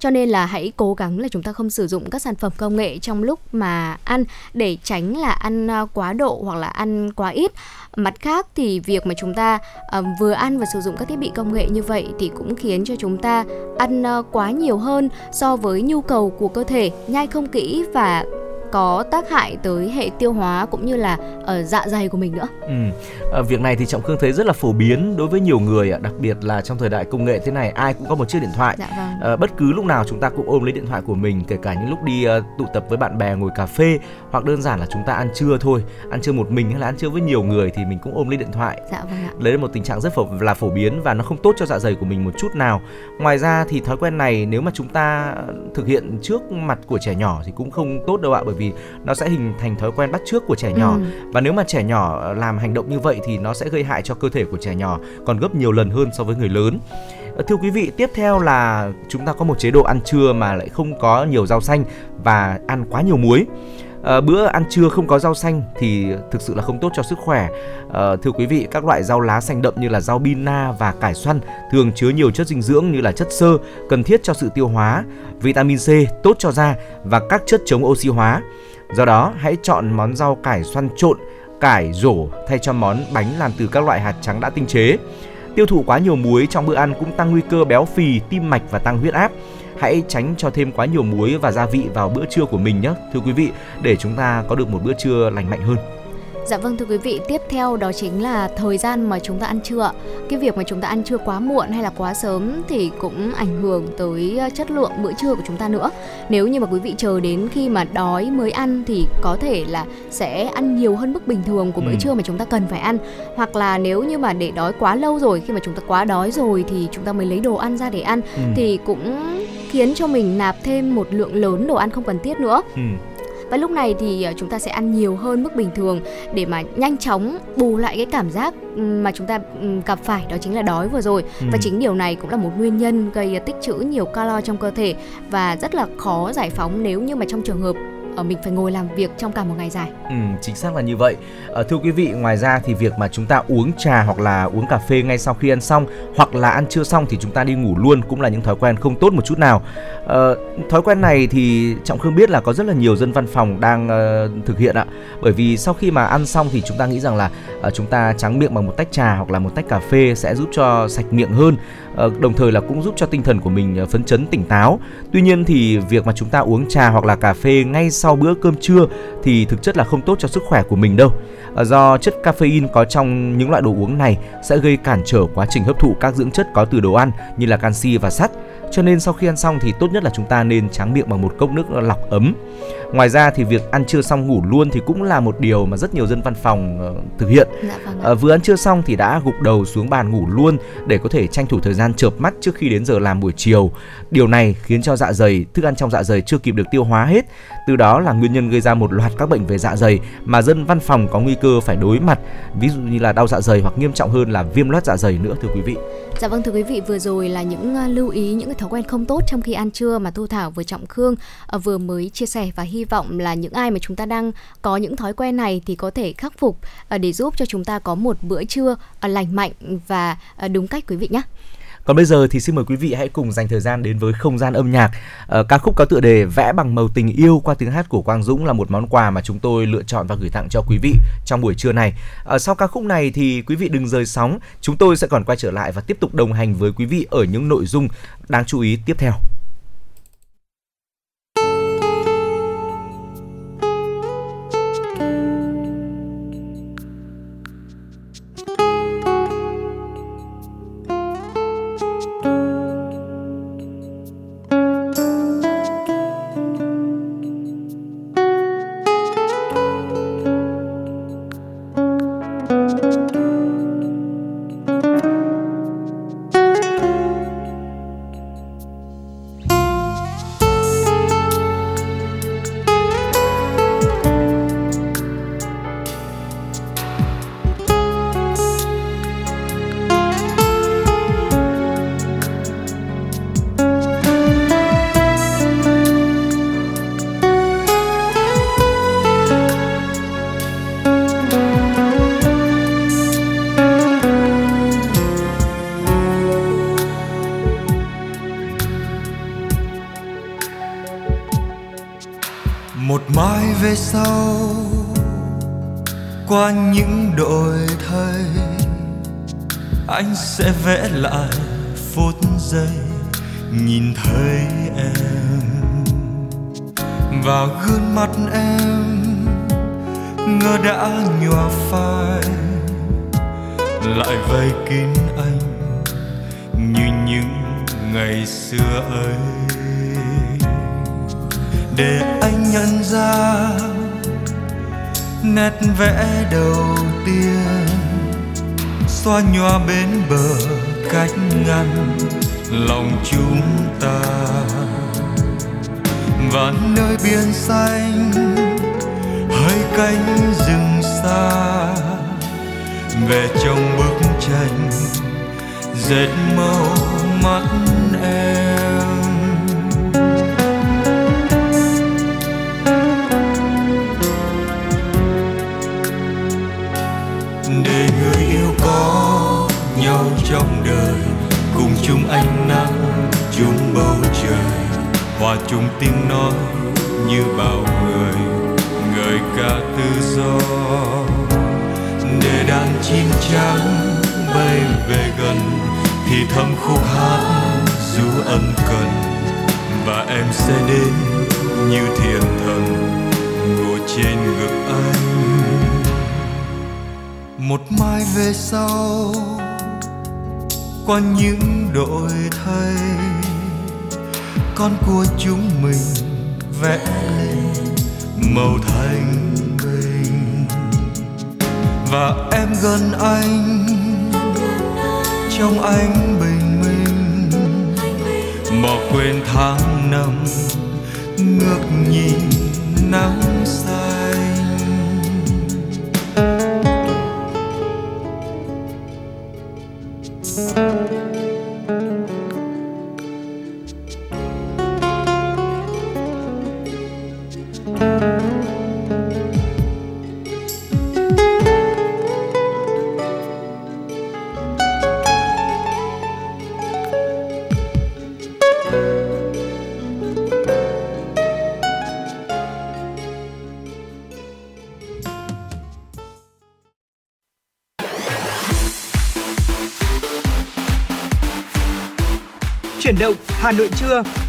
cho nên là hãy cố gắng là chúng ta không sử dụng các sản phẩm công nghệ trong lúc mà ăn để tránh là ăn à, quá độ hoặc là ăn quá ít. Mặt khác thì việc mà chúng ta uh, vừa ăn và sử dụng các thiết bị công nghệ như vậy thì cũng khiến cho chúng ta ăn uh, quá nhiều hơn so với nhu cầu của cơ thể nhai không kỹ và có tác hại tới hệ tiêu hóa cũng như là ở dạ dày của mình nữa. Ừ. À, việc này thì trọng khương thấy rất là phổ biến đối với nhiều người, đặc biệt là trong thời đại công nghệ thế này, ai cũng có một chiếc điện thoại. Dạ vâng. à, bất cứ lúc nào chúng ta cũng ôm lấy điện thoại của mình, kể cả những lúc đi uh, tụ tập với bạn bè ngồi cà phê, hoặc đơn giản là chúng ta ăn trưa thôi, ăn trưa một mình hay là ăn trưa với nhiều người thì mình cũng ôm lấy điện thoại. Dạ vâng ạ. Đấy là một tình trạng rất phổ là phổ biến và nó không tốt cho dạ dày của mình một chút nào. Ngoài ra thì thói quen này nếu mà chúng ta thực hiện trước mặt của trẻ nhỏ thì cũng không tốt đâu ạ, bởi vì vì nó sẽ hình thành thói quen bắt chước của trẻ nhỏ. Ừ. và nếu mà trẻ nhỏ làm hành động như vậy thì nó sẽ gây hại cho cơ thể của trẻ nhỏ còn gấp nhiều lần hơn so với người lớn. Ờ, thưa quý vị tiếp theo là chúng ta có một chế độ ăn trưa mà lại không có nhiều rau xanh và ăn quá nhiều muối à, bữa ăn trưa không có rau xanh thì thực sự là không tốt cho sức khỏe. À, thưa quý vị các loại rau lá xanh đậm như là rau bina và cải xoăn thường chứa nhiều chất dinh dưỡng như là chất xơ cần thiết cho sự tiêu hóa vitamin C tốt cho da và các chất chống oxy hóa. Do đó hãy chọn món rau cải xoăn trộn cải rổ thay cho món bánh làm từ các loại hạt trắng đã tinh chế. Tiêu thụ quá nhiều muối trong bữa ăn cũng tăng nguy cơ béo phì tim mạch và tăng huyết áp hãy tránh cho thêm quá nhiều muối và gia vị vào bữa trưa của mình nhé, thưa quý vị, để chúng ta có được một bữa trưa lành mạnh hơn. Dạ vâng thưa quý vị, tiếp theo đó chính là thời gian mà chúng ta ăn trưa. Cái việc mà chúng ta ăn trưa quá muộn hay là quá sớm thì cũng ảnh hưởng tới ờ, chất lượng bữa trưa của chúng ta nữa. Nếu như mà quý vị chờ đến khi mà đói mới ăn thì có thể là sẽ ăn nhiều hơn mức bình thường của bữa ừ. trưa mà chúng ta cần phải ăn. Hoặc là nếu như mà để đói quá lâu rồi, khi mà chúng ta quá đói rồi thì chúng ta mới lấy đồ ăn ra để ăn ừ. thì cũng khiến cho mình nạp thêm một lượng lớn đồ ăn không cần thiết nữa. Ừ và lúc này thì ờ, chúng ta sẽ ăn nhiều hơn mức bình thường để mà nhanh chóng bù lại cái cảm giác mà chúng ta gặp phải đó chính là đói vừa rồi ừ. và chính điều này cũng là một nguyên nhân gây tích trữ nhiều calo trong cơ thể và rất là khó giải phóng nếu như mà trong trường hợp ở mình phải ngồi làm việc trong cả một ngày dài. Ừ, chính xác là như vậy. À, thưa quý vị, ngoài ra thì việc mà chúng ta uống trà hoặc là uống cà phê ngay sau khi ăn xong hoặc là ăn chưa xong thì chúng ta đi ngủ luôn cũng là những thói quen không tốt một chút nào. À, thói quen này thì trọng khương biết là có rất là nhiều dân văn phòng đang uh, thực hiện ạ. Bởi vì sau khi mà ăn xong thì chúng ta nghĩ rằng là uh, chúng ta tráng miệng bằng một tách trà hoặc là một tách cà phê sẽ giúp cho sạch miệng hơn Ờ, đồng thời là cũng giúp cho tinh thần của mình ờ, phấn chấn, tỉnh táo. Tuy nhiên thì việc mà chúng ta uống trà hoặc là cà phê ngay sau bữa cơm trưa thì thực chất là không tốt cho sức khỏe của mình đâu. Ờ, do chất caffeine có trong những loại đồ uống này sẽ gây cản trở quá trình hấp thụ các dưỡng chất có từ đồ ăn như là canxi và sắt. Cho nên sau khi ăn xong thì tốt nhất là chúng ta nên tráng miệng bằng một cốc nước lọc ấm. Ngoài ra thì việc ăn trưa xong ngủ luôn thì cũng là một điều mà rất nhiều dân văn phòng uh, thực hiện. Dạ, vâng uh, vừa ăn trưa xong thì đã gục đầu xuống bàn ngủ luôn để có thể tranh thủ thời gian chợp mắt trước khi đến giờ làm buổi chiều. Điều này khiến cho dạ dày, thức ăn trong dạ dày chưa kịp được tiêu hóa hết. Từ đó là nguyên nhân gây ra một loạt các bệnh về dạ dày mà dân văn phòng có nguy cơ phải đối mặt, ví dụ như là đau dạ dày hoặc nghiêm trọng hơn là viêm loét dạ dày nữa thưa quý vị. Dạ vâng thưa quý vị, vừa rồi là những uh, lưu ý những cái thói quen không tốt trong khi ăn trưa mà Thu Thảo vừa Trọng Khương ờ, vừa mới chia sẻ và hy vọng là những ai mà chúng ta đang có những thói quen này thì có thể khắc phục ờ, để giúp cho chúng ta có một bữa trưa ờ, lành mạnh và đúng cách quý vị nhé. Còn bây giờ thì xin mời quý vị hãy cùng dành thời gian đến với không gian âm nhạc. À, ca khúc có tựa đề Vẽ bằng màu tình yêu qua tiếng hát của Quang Dũng là một món quà mà chúng tôi lựa chọn và gửi tặng cho quý vị trong buổi trưa này. À, sau ca khúc này thì quý vị đừng rời sóng, chúng tôi sẽ còn quay trở lại và tiếp tục đồng hành với quý vị ở những nội dung đáng chú ý tiếp theo. Sẽ Hà Nội trưa.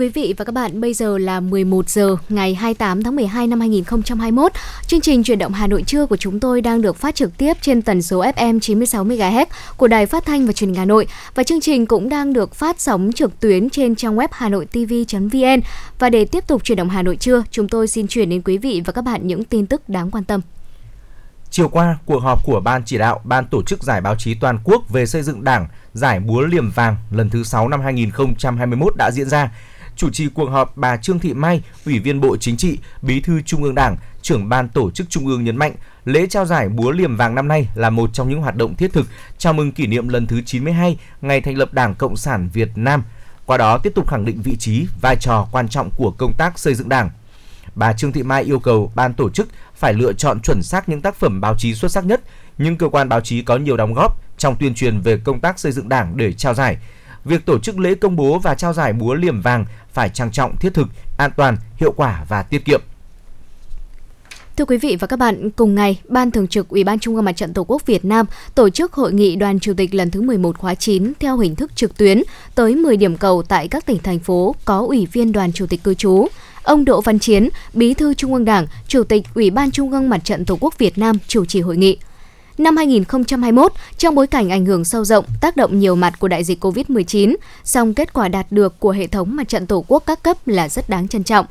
Quý vị và các bạn, bây giờ là 11 giờ ngày 28 tháng 12 năm 2021. Chương trình chuyển động Hà Nội trưa của chúng tôi đang được phát trực tiếp trên tần số FM 96 MHz của Đài Phát thanh và Truyền hình Hà Nội và chương trình cũng đang được phát sóng trực tuyến trên trang web hanoitv.vn. Và để tiếp tục chuyển động Hà Nội trưa, chúng tôi xin chuyển đến quý vị và các bạn những tin tức đáng quan tâm. Chiều qua, cuộc họp của Ban chỉ đạo Ban tổ chức giải báo chí toàn quốc về xây dựng Đảng, giải búa liềm vàng lần thứ 6 năm 2021 đã diễn ra. Chủ trì cuộc họp bà Trương Thị Mai, Ủy viên Bộ Chính trị, Bí thư Trung ương Đảng, trưởng ban tổ chức Trung ương nhấn mạnh, lễ trao giải búa liềm vàng năm nay là một trong những hoạt động thiết thực chào mừng kỷ niệm lần thứ 92 ngày thành lập Đảng Cộng sản Việt Nam. Qua đó tiếp tục khẳng định vị trí, vai trò quan trọng của công tác xây dựng Đảng. Bà Trương Thị Mai yêu cầu ban tổ chức phải lựa chọn chuẩn xác những tác phẩm báo chí xuất sắc nhất, những cơ quan báo chí có nhiều đóng góp trong tuyên truyền về công tác xây dựng Đảng để trao giải. Việc tổ chức lễ công bố và trao giải búa liềm vàng phải trang trọng, thiết thực, an toàn, hiệu quả và tiết kiệm. Thưa quý vị và các bạn, cùng ngày, Ban Thường trực Ủy ban Trung ương Mặt trận Tổ quốc Việt Nam tổ chức hội nghị đoàn chủ tịch lần thứ 11 khóa 9 theo hình thức trực tuyến tới 10 điểm cầu tại các tỉnh thành phố có ủy viên đoàn chủ tịch cư trú. Ông Đỗ Văn Chiến, Bí thư Trung ương Đảng, Chủ tịch Ủy ban Trung ương Mặt trận Tổ quốc Việt Nam chủ trì hội nghị. Năm 2021, trong bối cảnh ảnh hưởng sâu rộng, tác động nhiều mặt của đại dịch COVID-19, song kết quả đạt được của hệ thống mặt trận Tổ quốc các cấp là rất đáng trân trọng.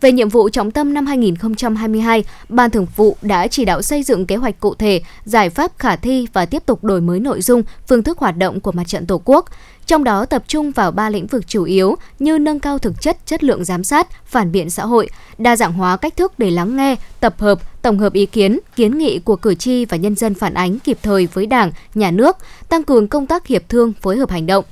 Về nhiệm vụ trọng tâm năm 2022, Ban Thường vụ đã chỉ đạo xây dựng kế hoạch cụ thể, giải pháp khả thi và tiếp tục đổi mới nội dung, phương thức hoạt động của mặt trận Tổ quốc. Trong đó tập trung vào ba lĩnh vực chủ yếu như nâng cao thực chất, chất lượng giám sát, phản biện xã hội, đa dạng hóa cách thức để lắng nghe, tập hợp, tổng hợp ý kiến, kiến nghị của cử tri và nhân dân phản ánh kịp thời với Đảng, Nhà nước, tăng cường công tác hiệp thương, phối hợp hành động.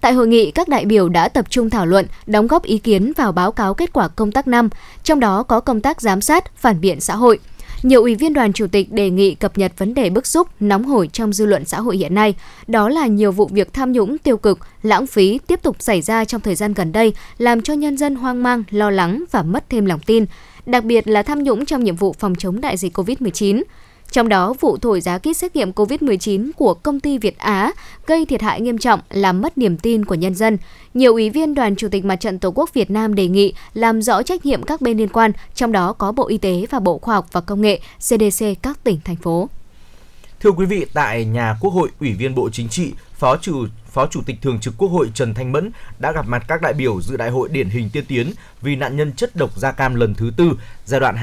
Tại hội nghị, các đại biểu đã tập trung thảo luận, đóng góp ý kiến vào báo cáo kết quả công tác năm, trong đó có công tác giám sát, phản biện xã hội. Nhiều ủy viên đoàn chủ tịch đề nghị cập nhật vấn đề bức xúc, nóng hổi trong dư luận xã hội hiện nay, đó là nhiều vụ việc tham nhũng tiêu cực, lãng phí tiếp tục xảy ra trong thời gian gần đây, làm cho nhân dân hoang mang, lo lắng và mất thêm lòng tin, đặc biệt là tham nhũng trong nhiệm vụ phòng chống đại dịch COVID-19. Trong đó, vụ thổi giá kit xét nghiệm COVID-19 của công ty Việt Á gây thiệt hại nghiêm trọng, làm mất niềm tin của nhân dân. Nhiều ủy viên Đoàn Chủ tịch Mặt trận Tổ quốc Việt Nam đề nghị làm rõ trách nhiệm các bên liên quan, trong đó có Bộ Y tế và Bộ Khoa học và Công nghệ, CDC các tỉnh, thành phố. Thưa quý vị, tại nhà Quốc hội, Ủy viên Bộ Chính trị, Phó chủ Phó Chủ tịch Thường trực Quốc hội Trần Thanh Mẫn đã gặp mặt các đại biểu dự đại hội điển hình tiên tiến vì nạn nhân chất độc da cam lần thứ tư giai đoạn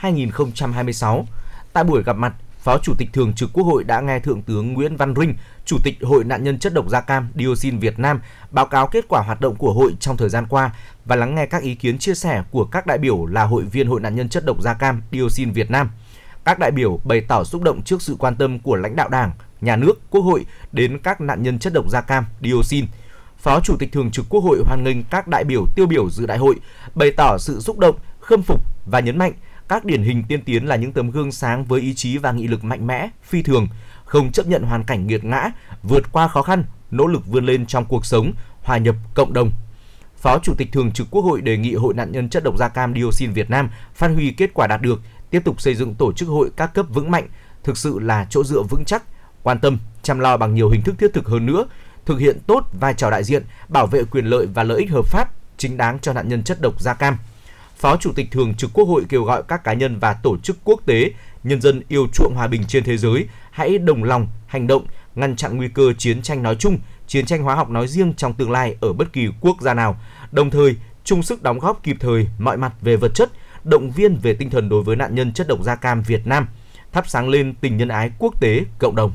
2021-2026. Tại buổi gặp mặt, Phó Chủ tịch Thường trực Quốc hội đã nghe Thượng tướng Nguyễn Văn Rinh, Chủ tịch Hội nạn nhân chất độc da cam dioxin Việt Nam báo cáo kết quả hoạt động của hội trong thời gian qua và lắng nghe các ý kiến chia sẻ của các đại biểu là hội viên Hội nạn nhân chất độc da cam dioxin Việt Nam. Các đại biểu bày tỏ xúc động trước sự quan tâm của lãnh đạo Đảng, Nhà nước, Quốc hội đến các nạn nhân chất độc da cam dioxin. Phó Chủ tịch Thường trực Quốc hội hoan nghênh các đại biểu tiêu biểu dự đại hội, bày tỏ sự xúc động, khâm phục và nhấn mạnh các điển hình tiên tiến là những tấm gương sáng với ý chí và nghị lực mạnh mẽ, phi thường, không chấp nhận hoàn cảnh nghiệt ngã, vượt qua khó khăn, nỗ lực vươn lên trong cuộc sống, hòa nhập cộng đồng. Phó Chủ tịch Thường trực Quốc hội đề nghị Hội nạn nhân chất độc da cam dioxin Việt Nam phát huy kết quả đạt được, tiếp tục xây dựng tổ chức hội các cấp vững mạnh, thực sự là chỗ dựa vững chắc, quan tâm, chăm lo bằng nhiều hình thức thiết thực hơn nữa, thực hiện tốt vai trò đại diện, bảo vệ quyền lợi và lợi ích hợp pháp chính đáng cho nạn nhân chất độc da cam. Phó Chủ tịch Thường trực Quốc hội kêu gọi các cá nhân và tổ chức quốc tế, nhân dân yêu chuộng hòa bình trên thế giới hãy đồng lòng, hành động, ngăn chặn nguy cơ chiến tranh nói chung, chiến tranh hóa học nói riêng trong tương lai ở bất kỳ quốc gia nào, đồng thời chung sức đóng góp kịp thời mọi mặt về vật chất, động viên về tinh thần đối với nạn nhân chất độc da cam Việt Nam, thắp sáng lên tình nhân ái quốc tế cộng đồng.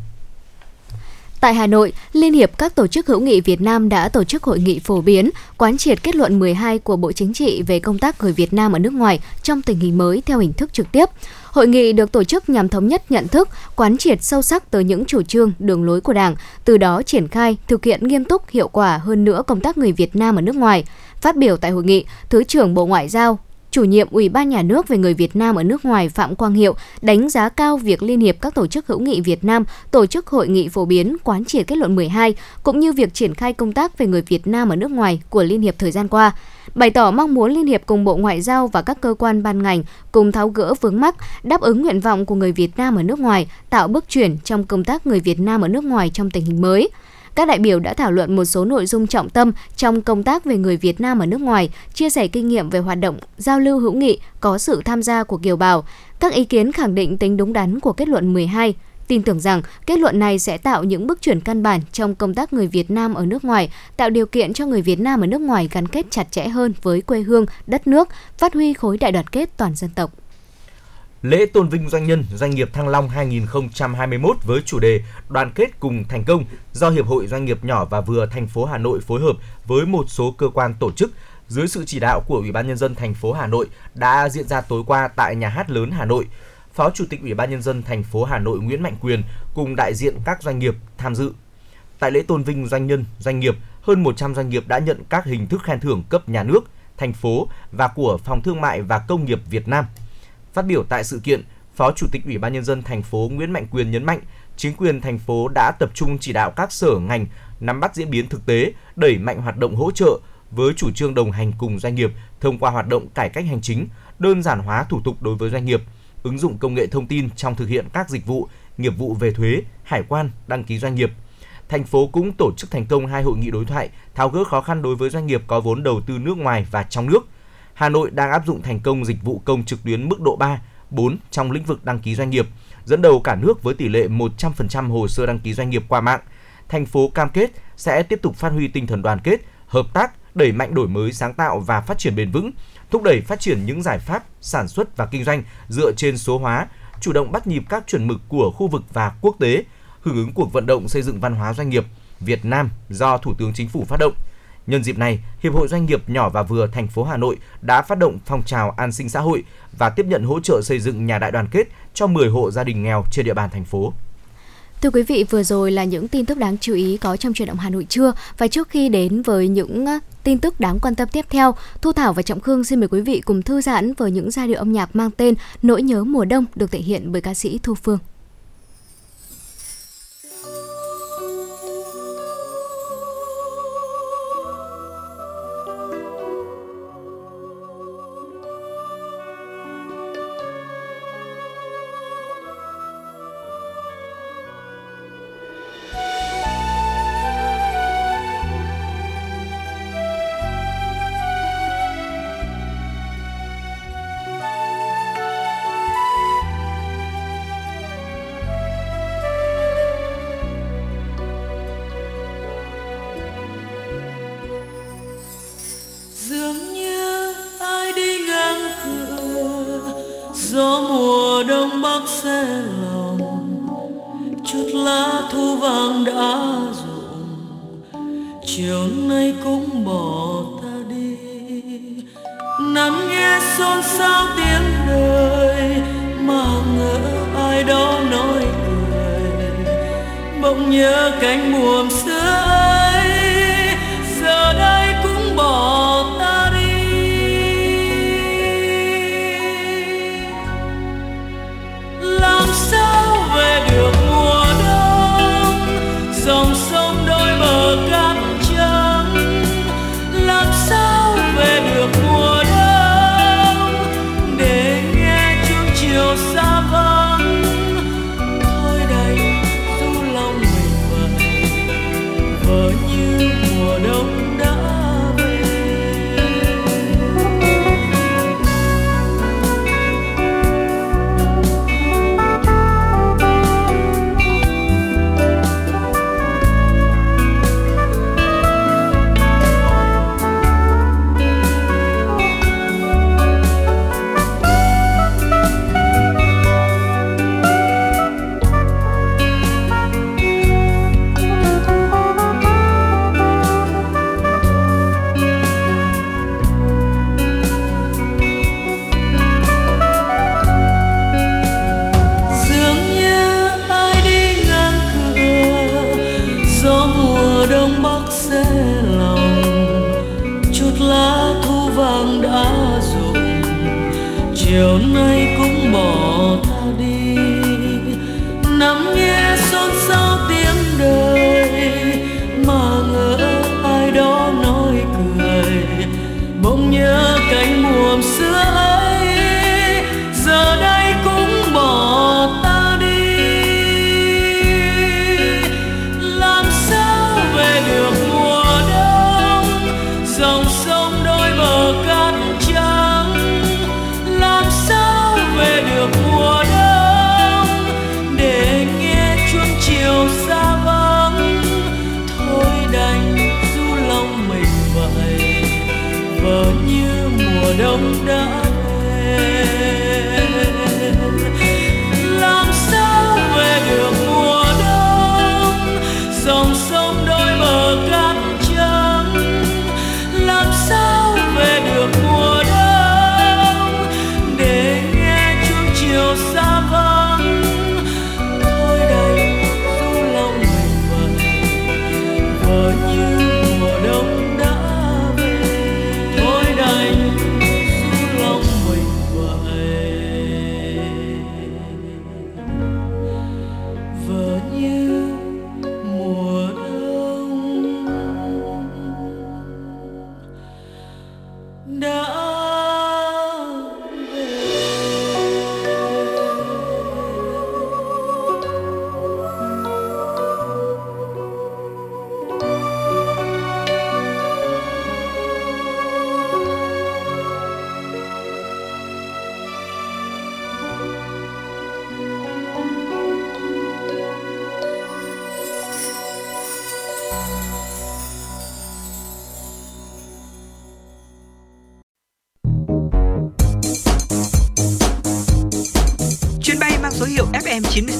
Tại Hà Nội, Liên hiệp các tổ chức hữu nghị Việt Nam đã tổ chức hội nghị phổ biến, quán triệt kết luận 12 của Bộ Chính trị về công tác người Việt Nam ở nước ngoài trong tình hình mới theo hình thức trực tiếp. Hội nghị được tổ chức nhằm thống nhất nhận thức, quán triệt sâu sắc tới những chủ trương, đường lối của Đảng, từ đó triển khai, thực hiện nghiêm túc, hiệu quả hơn nữa công tác người Việt Nam ở nước ngoài. Phát biểu tại hội nghị, Thứ trưởng Bộ Ngoại giao chủ nhiệm Ủy ban Nhà nước về người Việt Nam ở nước ngoài Phạm Quang Hiệu đánh giá cao việc Liên hiệp các tổ chức hữu nghị Việt Nam tổ chức hội nghị phổ biến quán triệt kết luận 12 cũng như việc triển khai công tác về người Việt Nam ở nước ngoài của Liên hiệp thời gian qua bày tỏ mong muốn Liên hiệp cùng Bộ Ngoại giao và các cơ quan ban ngành cùng tháo gỡ vướng mắc, đáp ứng nguyện vọng của người Việt Nam ở nước ngoài, tạo bước chuyển trong công tác người Việt Nam ở nước ngoài trong tình hình mới. Các đại biểu đã thảo luận một số nội dung trọng tâm trong công tác về người Việt Nam ở nước ngoài, chia sẻ kinh nghiệm về hoạt động giao lưu hữu nghị có sự tham gia của kiều bào. Các ý kiến khẳng định tính đúng đắn của kết luận 12, tin tưởng rằng kết luận này sẽ tạo những bước chuyển căn bản trong công tác người Việt Nam ở nước ngoài, tạo điều kiện cho người Việt Nam ở nước ngoài gắn kết chặt chẽ hơn với quê hương, đất nước, phát huy khối đại đoàn kết toàn dân tộc. Lễ tôn vinh doanh nhân doanh nghiệp Thăng Long 2021 với chủ đề Đoàn kết cùng thành công do Hiệp hội Doanh nghiệp nhỏ và vừa thành phố Hà Nội phối hợp với một số cơ quan tổ chức dưới sự chỉ đạo của Ủy ban nhân dân thành phố Hà Nội đã diễn ra tối qua tại nhà hát lớn Hà Nội. Phó Chủ tịch Ủy ban nhân dân thành phố Hà Nội Nguyễn Mạnh Quyền cùng đại diện các doanh nghiệp tham dự. Tại lễ tôn vinh doanh nhân, doanh nghiệp, hơn 100 doanh nghiệp đã nhận các hình thức khen thưởng cấp nhà nước, thành phố và của Phòng Thương mại và Công nghiệp Việt Nam. Phát biểu tại sự kiện, Phó Chủ tịch Ủy ban nhân dân thành phố Nguyễn Mạnh Quyền nhấn mạnh, chính quyền thành phố đã tập trung chỉ đạo các sở ngành nắm bắt diễn biến thực tế, đẩy mạnh hoạt động hỗ trợ với chủ trương đồng hành cùng doanh nghiệp thông qua hoạt động cải cách hành chính, đơn giản hóa thủ tục đối với doanh nghiệp, ứng dụng công nghệ thông tin trong thực hiện các dịch vụ, nghiệp vụ về thuế, hải quan, đăng ký doanh nghiệp. Thành phố cũng tổ chức thành công hai hội nghị đối thoại tháo gỡ khó khăn đối với doanh nghiệp có vốn đầu tư nước ngoài và trong nước. Hà Nội đang áp dụng thành công dịch vụ công trực tuyến mức độ 3, 4 trong lĩnh vực đăng ký doanh nghiệp, dẫn đầu cả nước với tỷ lệ 100% hồ sơ đăng ký doanh nghiệp qua mạng. Thành phố cam kết sẽ tiếp tục phát huy tinh thần đoàn kết, hợp tác, đẩy mạnh đổi mới sáng tạo và phát triển bền vững, thúc đẩy phát triển những giải pháp sản xuất và kinh doanh dựa trên số hóa, chủ động bắt nhịp các chuẩn mực của khu vực và quốc tế, hưởng ứng cuộc vận động xây dựng văn hóa doanh nghiệp Việt Nam do Thủ tướng Chính phủ phát động. Nhân dịp này, Hiệp hội Doanh nghiệp nhỏ và vừa thành phố Hà Nội đã phát động phong trào an sinh xã hội và tiếp nhận hỗ trợ xây dựng nhà đại đoàn kết cho 10 hộ gia đình nghèo trên địa bàn thành phố. Thưa quý vị, vừa rồi là những tin tức đáng chú ý có trong truyền động Hà Nội trưa và trước khi đến với những ờ, tin tức đáng quan tâm tiếp theo, Thu Thảo và Trọng Khương xin mời quý vị cùng thư giãn với những giai điệu âm nhạc mang tên Nỗi nhớ mùa đông được thể hiện bởi ca sĩ Thu Phương.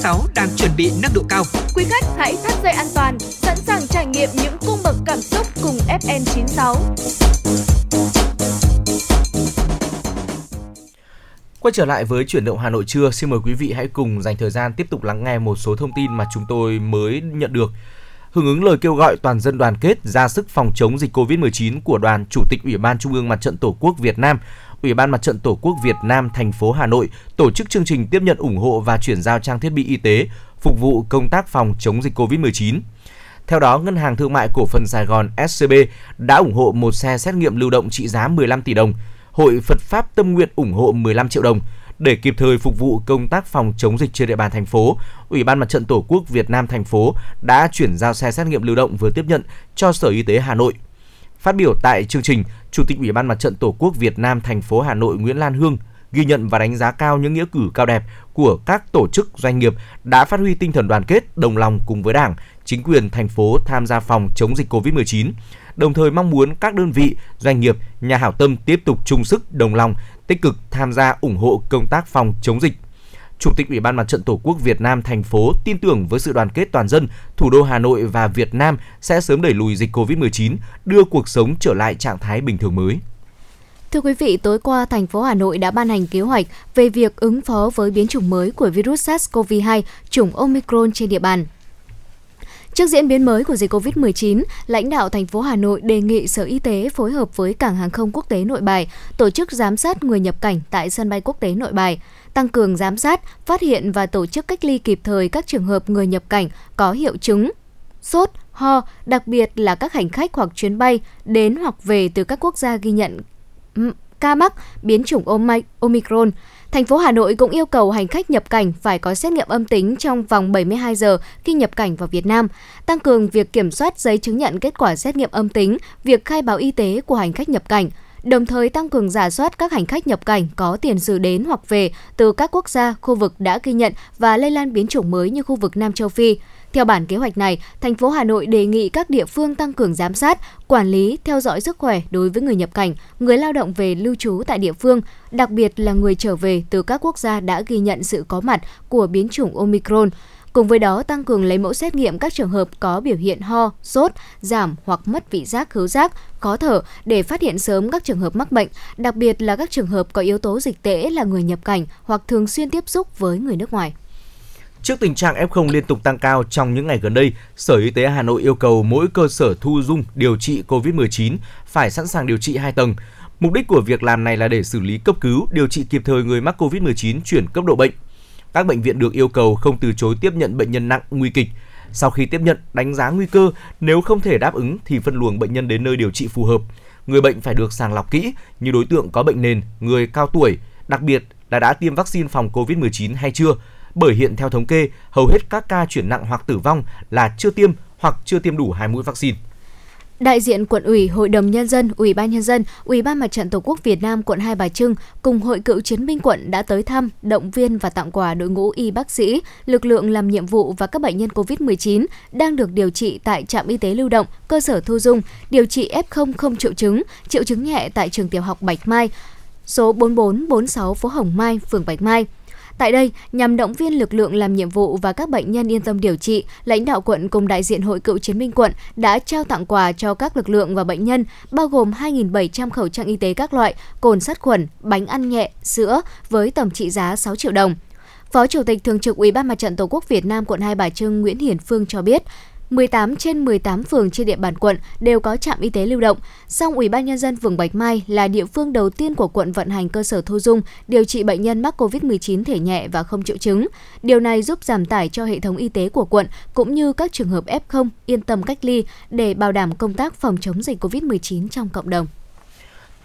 FM96 đang chuẩn bị nâng độ cao. Quý khách hãy thắt dây an toàn, sẵn sàng trải nghiệm những cung bậc cảm xúc cùng FN96. Quay trở lại với chuyển động Hà Nội trưa, xin mời quý vị hãy cùng dành thời gian tiếp tục lắng nghe một số thông tin mà chúng tôi mới nhận được. Hưởng ứng lời kêu gọi toàn dân đoàn kết ra sức phòng chống dịch Covid-19 của đoàn Chủ tịch Ủy ban Trung ương Mặt trận Tổ quốc Việt Nam, Ủy ban Mặt trận Tổ quốc Việt Nam thành phố Hà Nội tổ chức chương trình tiếp nhận ủng hộ và chuyển giao trang thiết bị y tế phục vụ công tác phòng chống dịch Covid-19. Theo đó, Ngân hàng Thương mại Cổ phần Sài Gòn SCB đã ủng hộ một xe xét nghiệm lưu động trị giá 15 tỷ đồng, Hội Phật Pháp Tâm Nguyện ủng hộ 15 triệu đồng. Để kịp thời phục vụ công tác phòng chống dịch trên địa bàn thành phố, Ủy ban Mặt trận Tổ quốc Việt Nam thành phố đã chuyển giao xe xét nghiệm lưu động vừa tiếp nhận cho Sở Y tế Hà Nội. Phát biểu tại chương trình, Chủ tịch Ủy ban Mặt trận Tổ quốc Việt Nam thành phố Hà Nội Nguyễn Lan Hương ghi nhận và đánh giá cao những nghĩa cử cao đẹp của các tổ chức doanh nghiệp đã phát huy tinh thần đoàn kết, đồng lòng cùng với Đảng, chính quyền thành phố tham gia phòng chống dịch Covid-19. Đồng thời mong muốn các đơn vị, doanh nghiệp, nhà hảo tâm tiếp tục chung sức đồng lòng, tích cực tham gia ủng hộ công tác phòng chống dịch Chủ tịch Ủy ban Mặt trận Tổ quốc Việt Nam thành phố tin tưởng với sự đoàn kết toàn dân, thủ đô Hà Nội và Việt Nam sẽ sớm đẩy lùi dịch Covid-19, đưa cuộc sống trở lại trạng thái bình thường mới. Thưa quý vị, tối qua thành phố Hà Nội đã ban hành kế hoạch về việc ứng phó với biến chủng mới của virus SARS-CoV-2 chủng Omicron trên địa bàn. Trước diễn biến mới của dịch COVID-19, lãnh đạo thành phố Hà Nội đề nghị Sở Y tế phối hợp với Cảng hàng không quốc tế Nội Bài tổ chức giám sát người nhập cảnh tại sân bay quốc tế Nội Bài, tăng cường giám sát, phát hiện và tổ chức cách ly kịp thời các trường hợp người nhập cảnh có hiệu chứng sốt, ho, đặc biệt là các hành khách hoặc chuyến bay đến hoặc về từ các quốc gia ghi nhận ca mắc biến chủng Omicron. Thành phố Hà Nội cũng yêu cầu hành khách nhập cảnh phải có xét nghiệm âm tính trong vòng 72 giờ khi nhập cảnh vào Việt Nam, tăng cường việc kiểm soát giấy chứng nhận kết quả xét nghiệm âm tính, việc khai báo y tế của hành khách nhập cảnh, đồng thời tăng cường giả soát các hành khách nhập cảnh có tiền sử đến hoặc về từ các quốc gia, khu vực đã ghi nhận và lây lan biến chủng mới như khu vực Nam châu Phi. Theo bản kế hoạch này, thành phố Hà Nội đề nghị các địa phương tăng cường giám sát, quản lý, theo dõi sức khỏe đối với người nhập cảnh, người lao động về lưu trú tại địa phương, đặc biệt là người trở về từ các quốc gia đã ghi nhận sự có mặt của biến chủng Omicron. Cùng với đó, tăng cường lấy mẫu xét nghiệm các trường hợp có biểu hiện ho, sốt, giảm hoặc mất vị giác, khứu giác, khó thở để phát hiện sớm các trường hợp mắc bệnh, đặc biệt là các trường hợp có yếu tố dịch tễ là người nhập cảnh hoặc thường xuyên tiếp xúc với người nước ngoài. Trước tình trạng F0 liên tục tăng cao trong những ngày gần đây, Sở Y tế Hà Nội yêu cầu mỗi cơ sở thu dung điều trị COVID-19 phải sẵn sàng điều trị 2 tầng. Mục đích của việc làm này là để xử lý cấp cứu, điều trị kịp thời người mắc COVID-19 chuyển cấp độ bệnh. Các bệnh viện được yêu cầu không từ chối tiếp nhận bệnh nhân nặng nguy kịch. Sau khi tiếp nhận, đánh giá nguy cơ, nếu không thể đáp ứng thì phân luồng bệnh nhân đến nơi điều trị phù hợp. Người bệnh phải được sàng lọc kỹ như đối tượng có bệnh nền, người cao tuổi, đặc biệt là đã tiêm vaccine phòng COVID-19 hay chưa. Bởi hiện theo thống kê, hầu hết các ca chuyển nặng hoặc tử vong là chưa tiêm hoặc chưa tiêm đủ hai mũi vaccine. Đại diện quận ủy, Hội đồng nhân dân, Ủy ban nhân dân, Ủy ban Mặt trận Tổ quốc Việt Nam quận Hai Bà Trưng cùng Hội cựu chiến binh quận đã tới thăm, động viên và tặng quà đội ngũ y bác sĩ, lực lượng làm nhiệm vụ và các bệnh nhân COVID-19 đang được điều trị tại trạm y tế lưu động, cơ sở thu dung, điều trị F0 không triệu chứng, triệu chứng nhẹ tại trường tiểu học Bạch Mai, số 4446 phố Hồng Mai, phường Bạch Mai. Tại đây, nhằm động viên lực lượng làm nhiệm vụ và các bệnh nhân yên tâm điều trị, lãnh đạo quận cùng đại diện Hội cựu chiến binh quận đã trao tặng quà cho các lực lượng và bệnh nhân, bao gồm 2.700 khẩu trang y tế các loại, cồn sát khuẩn, bánh ăn nhẹ, sữa với tổng trị giá 6 triệu đồng. Phó Chủ tịch Thường trực Ủy ban Mặt trận Tổ quốc Việt Nam quận Hai Bà Trưng Nguyễn Hiển Phương cho biết, 18 trên 18 phường trên địa bàn quận đều có trạm y tế lưu động. Song Ủy ban nhân dân phường Bạch Mai là địa phương đầu tiên của quận vận hành cơ sở thu dung điều trị bệnh nhân mắc COVID-19 thể nhẹ và không triệu chứng. Điều này giúp giảm tải cho hệ thống y tế của quận cũng như các trường hợp F0 yên tâm cách ly để bảo đảm công tác phòng chống dịch COVID-19 trong cộng đồng.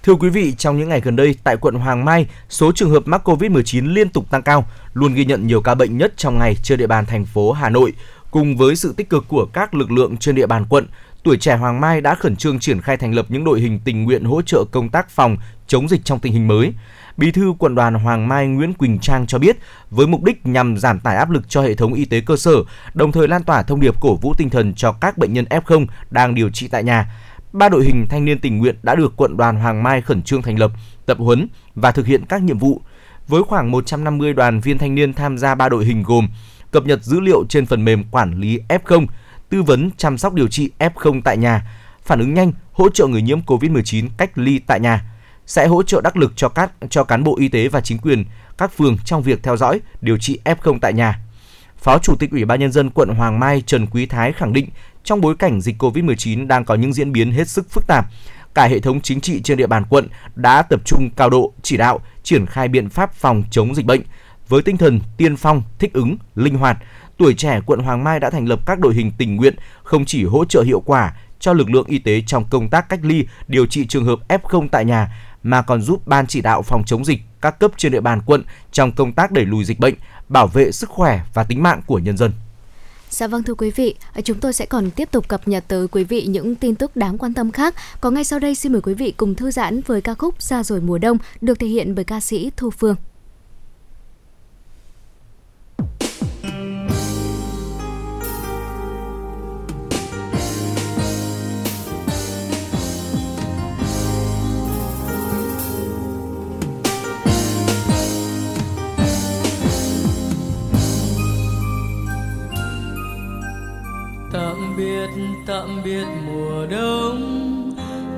Thưa quý vị, trong những ngày gần đây tại quận Hoàng Mai, số trường hợp mắc COVID-19 liên tục tăng cao, luôn ghi nhận nhiều ca bệnh nhất trong ngày trên địa bàn thành phố Hà Nội. Cùng với sự tích cực của các lực lượng trên địa bàn quận, tuổi trẻ Hoàng Mai đã khẩn trương triển khai thành lập những đội hình tình nguyện hỗ trợ công tác phòng chống dịch trong tình hình mới. Bí thư quận đoàn Hoàng Mai Nguyễn Quỳnh Trang cho biết, với mục đích nhằm giảm tải áp lực cho hệ thống y tế cơ sở, đồng thời lan tỏa thông điệp cổ vũ tinh thần cho các bệnh nhân F0 đang điều trị tại nhà. Ba đội hình thanh niên tình nguyện đã được quận đoàn Hoàng Mai khẩn trương thành lập, tập huấn và thực hiện các nhiệm vụ. Với khoảng 150 đoàn viên thanh niên tham gia ba đội hình gồm cập nhật dữ liệu trên phần mềm quản lý F0, tư vấn chăm sóc điều trị F0 tại nhà, phản ứng nhanh, hỗ trợ người nhiễm COVID-19 cách ly tại nhà, sẽ hỗ trợ đắc lực cho các cho cán bộ y tế và chính quyền các phường trong việc theo dõi, điều trị F0 tại nhà. Phó Chủ tịch Ủy ban nhân dân quận Hoàng Mai Trần Quý Thái khẳng định, trong bối cảnh dịch COVID-19 đang có những diễn biến hết sức phức tạp, cả hệ thống chính trị trên địa bàn quận đã tập trung cao độ chỉ đạo triển khai biện pháp phòng chống dịch bệnh, với tinh thần tiên phong, thích ứng, linh hoạt, tuổi trẻ quận Hoàng Mai đã thành lập các đội hình tình nguyện không chỉ hỗ trợ hiệu quả cho lực lượng y tế trong công tác cách ly, điều trị trường hợp F0 tại nhà mà còn giúp ban chỉ đạo phòng chống dịch các cấp trên địa bàn quận trong công tác đẩy lùi dịch bệnh, bảo vệ sức khỏe và tính mạng của nhân dân. Dạ vâng thưa quý vị, chúng tôi sẽ còn tiếp tục cập nhật tới quý vị những tin tức đáng quan tâm khác. Có ngay sau đây xin mời quý vị cùng thư giãn với ca khúc Ra rồi mùa đông được thể hiện bởi ca sĩ Thu Phương. Biệt tạm biệt mùa đông,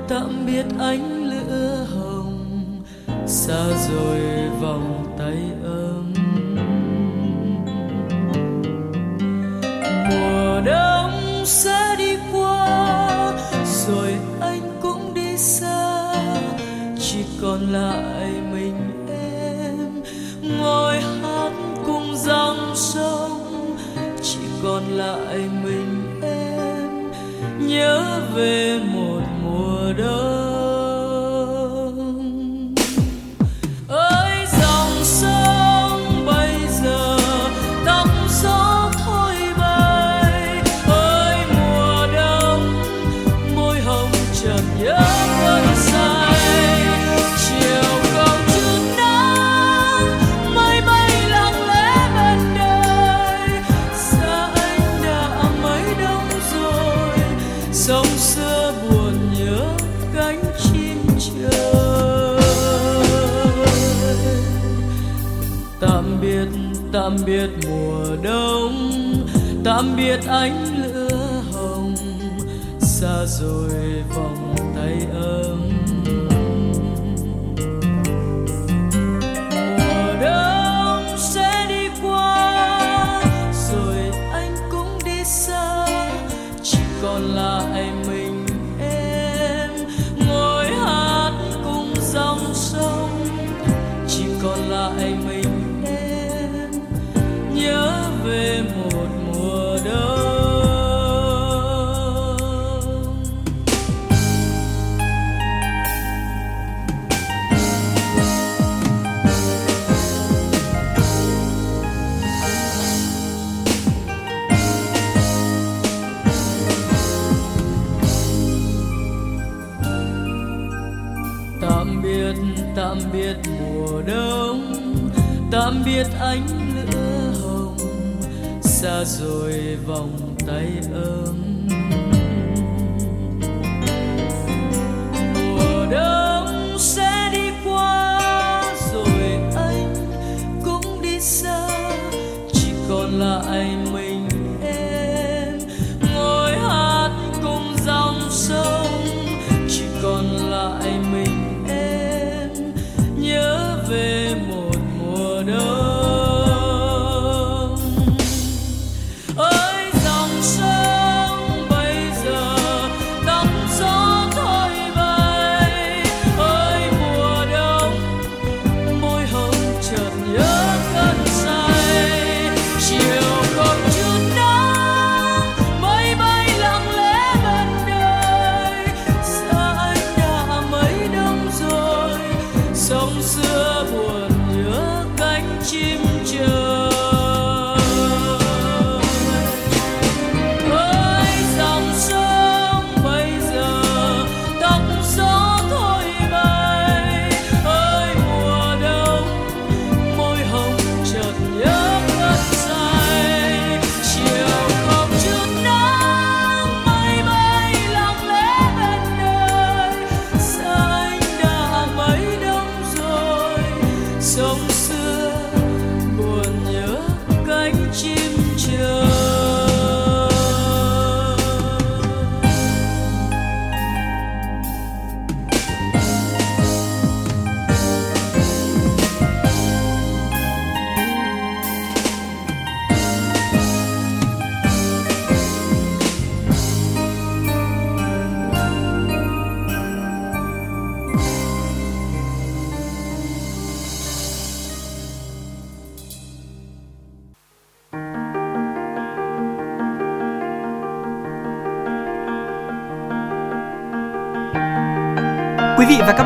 tạm biệt ánh lửa hồng, xa rồi vòng tay ấm. Mùa đông sẽ đi qua, rồi anh cũng đi xa, chỉ còn lại mình em. Ngồi hát cùng dòng sông, chỉ còn lại mình nhớ về một mùa đông. Tạm biệt mùa đông tạm biệt ánh lửa hồng xa rồi vòng tay ấm. Xa rồi vòng